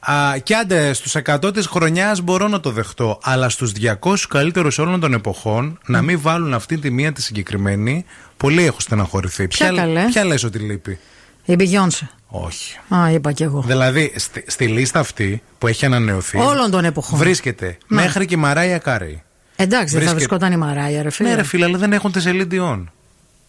Α, και άντε στους 100 της χρονιάς μπορώ να το δεχτώ, αλλά στους 200 καλύτερους όλων των εποχών να μην βάλουν αυτή τη μία τη συγκεκριμένη, πολύ έχω στεναχωρηθεί. Ποια καλέ; ποια λες ότι λείπει; Η Beyoncé. Όχι. Α, είπα κι εγώ. Δηλαδή, στη, στη λίστα αυτή που έχει ανανεωθεί. Όλων των εποχών. Βρίσκεται Ναι. μέχρι και η Μαράια Κάρεϊ. Εντάξει, δεν θα Βρίσκεται- βρισκόταν η Mariah, ρε φίλε. Ναι, ρε φίλε, αλλά δεν έχουν τη Σελίντιον.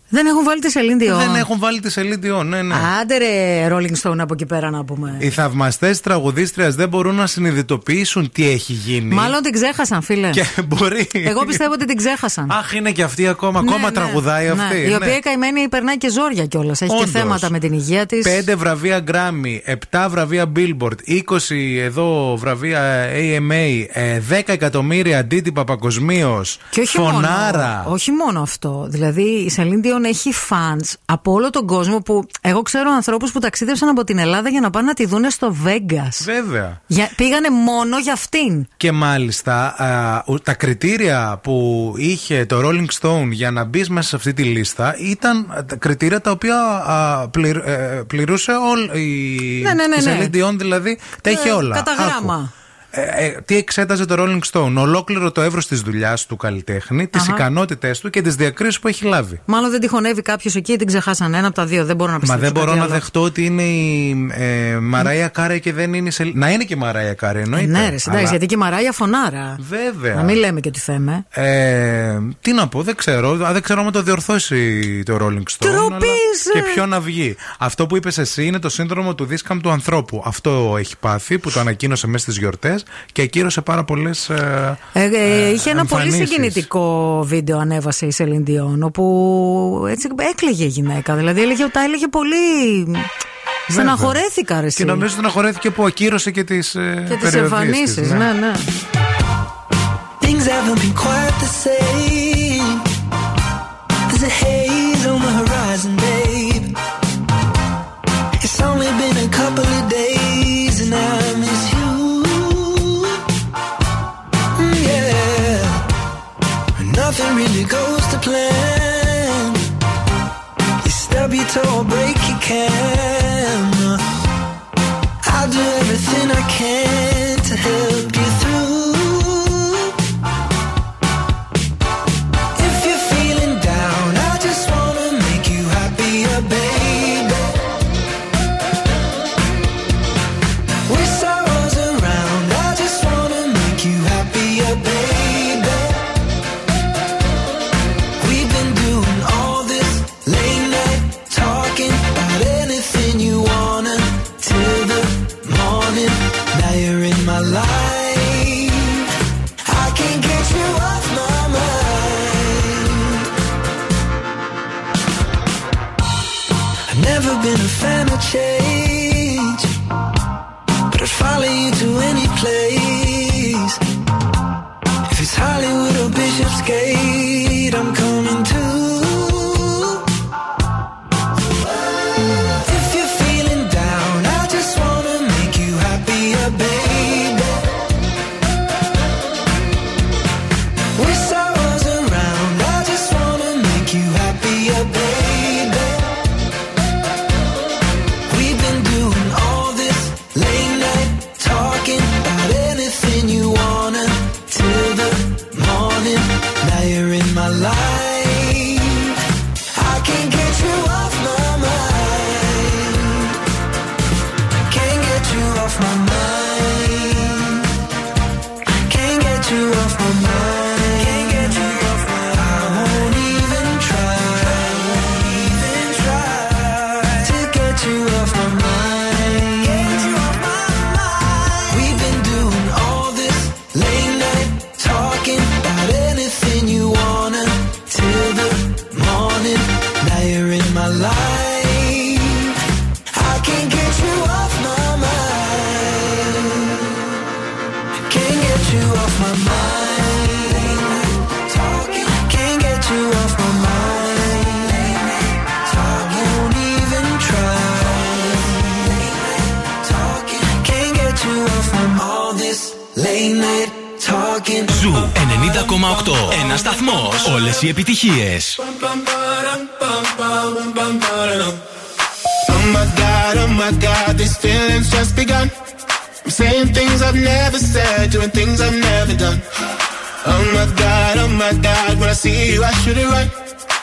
Δεν έχουν βάλει τη Σελίν Ντιόν. Δεν έχουν βάλει τη Σελίν Ντιόν, ναι, ναι. Άντε ρε Rolling Stone από εκεί πέρα να πούμε. Οι θαυμαστές τραγουδίστριας δεν μπορούν να συνειδητοποιήσουν τι έχει γίνει. Μάλλον την ξέχασαν, φίλε. Και μπορεί. Εγώ πιστεύω ότι την ξέχασαν. Αχ, είναι και αυτή ακόμα. Ναι, ακόμα ναι, τραγουδάει ναι. αυτή. Η οποία καημένη περνάει και ζόρια κιόλας. Έχει Όντως. και θέματα με την υγεία της. Πέντε βραβεία Grammy, 7 βραβεία Billboard, 20 εδώ βραβεία AMA, ε, 10 εκατομμύρια αντίτυπα παγκοσμίως. Και όχι Φωνάρα. μόνο, όχι μόνο αυτό. Δηλαδή η Σελήν Διόν έχει fans από όλο τον κόσμο που εγώ ξέρω ανθρώπους που ταξίδευσαν από την Ελλάδα για να πάνε να τη δούνε στο Vegas. Βέβαια. Για, πήγανε μόνο για αυτήν. Και μάλιστα α, ο- τα κριτήρια που είχε το Rolling Stone για να μπεις μέσα σε αυτή τη λίστα ήταν α, τα κριτήρια τα οποία α, πληρ- ε, πληρούσε όλη η, Ναι, ναι, ναι, η ναι. Celine Dion, δηλαδή τα είχε Ε, όλα. Κατά Άκου. Γράμμα. Ε, ε, τι εξέταζε το Rolling Stone, ολόκληρο το εύρος της δουλειάς του καλλιτέχνη, τις Αχα. ικανότητές του και τις διακρίσεις που έχει λάβει. Μάλλον δεν τυχονεύει κάποιος εκεί ή την ξεχάσαν. Ένα από τα δύο. Δεν μπορώ να Μα πιστέψω. δεν μπορώ κάτι να άλλο. δεχτώ ότι είναι η ε, Μαράια Κάρε και δεν είναι η Celine. Να είναι και η Μαράια Κάρε, εννοείται. Ναι, ρε, εντάξει, Αλλά- γιατί και η Μαράια φωνάρα. Βέβαια. Να μην λέμε και τι θέμε. Ε, τι να πω, δεν ξέρω. Α, Δεν ξέρω αν το διορθώσει το Rolling Stone. Τροπή αλλά σε. Και ποιο να βγει. Αυτό που είπες εσύ είναι το σύνδρομο του δίσκαμ του ανθρώπου. Αυτό έχει πάθει που το ανακοίνωσε μέσα στις γιορτές και ακύρωσε πάρα πολλές. Ε, ε, είχε ένα πολύ εμφανίσεις. συγκινητικό βίντεο ανέβασε η Σελήν Διόν όπου έτσι έκλαιγε η γυναίκα. Δηλαδή έλεγε, τα έλεγε πολύ. Στεναχωρέθηκα, ρε. Και εσύ. νομίζω στεναχωρέθηκε που ακύρωσε και τις Και τις εμφανίσεις, ναι, ναι. Things haven't been quite the same. There's a haze on the horizon, really goes to plan. You stub your toe or break your can. I'll do everything I can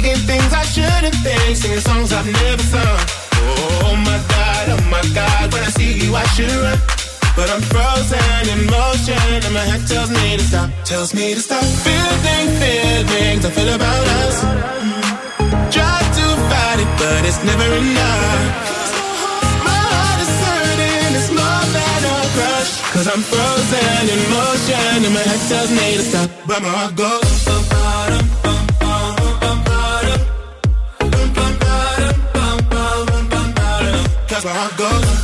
Thinking things I shouldn't think, singing songs I've never sung. Oh my god, oh my god, when I see you I should run. But I'm frozen in motion and my head tells me to stop, tells me to stop. Feeling, feelings I feel about us. Try to fight it, but it's never enough. My heart is hurting, it's more than a crush. Cause I'm frozen in motion and my head tells me to stop, but my heart goes. that's where I go.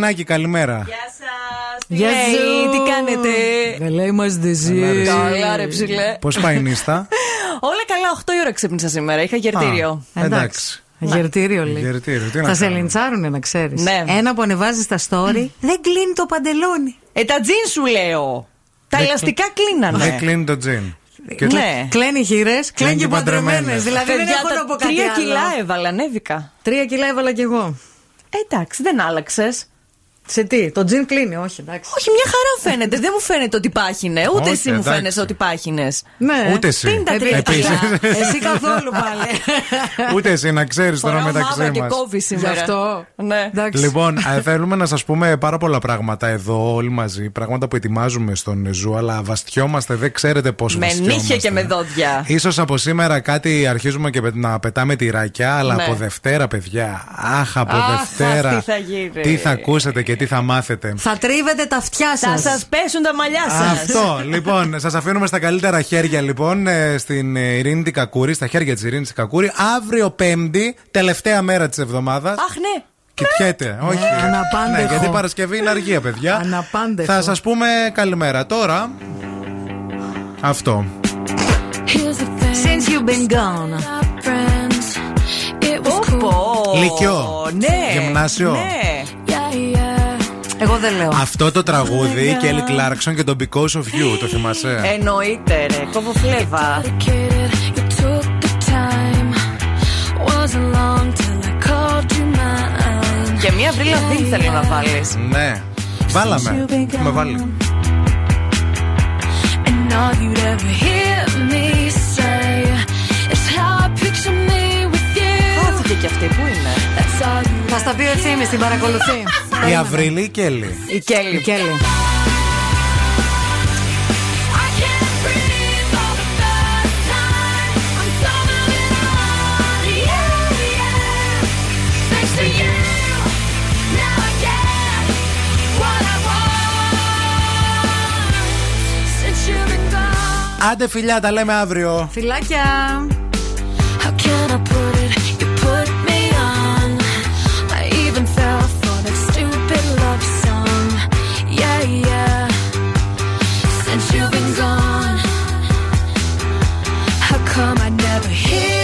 Καλώ το Ειρηνάκι, καλημέρα. Γεια Hey, σου. τι κάνετε; Καλά είμαστε εσύ. Καλά, ρε ψηλέ. Πώς πάει η νύστα; Όλα καλά, 8 η ώρα ξύπνησα σήμερα. Είχα γερτήριο. Α, εντάξει. Γερτήριο λέει. Γερτήριο, τι να Θα σε κάνουμε; λιντσάρουνε να ξέρεις. Ναι. Ένα που ανεβάζει στα story δεν κλείνει το παντελόνι. Ε, τα τζιν σου λέω. Τα Δεν ελαστικά κλείνανε. Δεν κλείνει το τζιν. Και το- Ναι. Κλαίνει χειρές, κλαίνει και παντρεμένες. παντρεμένες. Δηλαδή δεν Παιδιά, έχω να τα πω κάτι τρία άλλο. κιλά έβαλα, ανέβηκα. Τρία κιλά έβαλα κι εγώ. Ε, εντάξει, δεν άλλαξες. Σε τι, το τζιν κλείνει, όχι εντάξει. Όχι, μια χαρά φαίνεται. δεν μου φαίνεται ότι πάχυνε. Ούτε Όχι, εσύ μου εντάξει. φαίνεσαι ότι πάχυνες. Ναι. Ούτε εσύ. Τι είναι τα τρία Επίσης. κιλά. Εσύ καθόλου πάλι. Ούτε εσύ να ξέρεις τώρα Φοράω μεταξύ μαύρα και μας. κόβει Γι' σήμερα. αυτό. Ναι. Εντάξει. Λοιπόν, ε, θέλουμε να σας πούμε πάρα πολλά πράγματα εδώ όλοι μαζί. Πράγματα που ετοιμάζουμε στον Zoo, αλλά βαστιόμαστε, δεν ξέρετε πόσο Με βαστιόμαστε. νύχια και με δόντια. Ίσως από σήμερα κάτι αρχίζουμε και πε- να πετάμε τυράκια, αλλά Ναι. από Δευτέρα, παιδιά. Αχ, από Αχ, Δευτέρα. τι θα γίνει. τι θα ακούσετε και τι θα μάθετε. Θα τρίβετε τα αυτιά σα. Θα σας πέσουν τα μαλλιά σας. Αυτό, λοιπόν, σας αφήνουμε στα καλύτερα χέρια, λοιπόν, ε, στην ε, Ειρήνη την Κακούρη, στα χέρια της Ειρήνης την Κακούρη. Αύριο Πέμπτη, τελευταία μέρα της εβδομάδας. Αχ, ναι. Κοιτιέται, όχι. αναπάντεχο. Ναι, γιατί Παρασκευή είναι αργία, παιδιά. Αναπάντεχο. Θα σας πούμε καλημέρα. Τώρα. Αυτό. Since you've been gone. Πω. Λυκειό. Ναι. Γυμνάσιο. Ναι. Εγώ δεν λέω. Αυτό το τραγούδι, Kelly Clarkson και το Because of You, το θυμάσαι; Εννοείται, ρε. Κοβοφλέβα. Και μία βρύλα δεν θέλω να βάλεις. Ναι. Βάλαμε. Έχουμε βάλει. And all you'd ever hear me say is how I picture me with you. Χάθηκε κι αυτή, πού είναι; Θα στα πει ο Ευθύμης, την παρακολουθεί. Η Αβρίλη ή η Κέλλη. Η Κέλλη. Η Άντε φιλιά, τα λέμε αύριο. Φιλάκια. Since you've been gone, how come I never hear?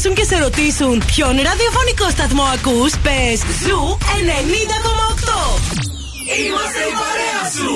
γυρίσουν και σε ρωτήσουν ποιον ραδιοφωνικό σταθμό ακούς, πες Zoo 90,8. Είμαστε η παρέα σου.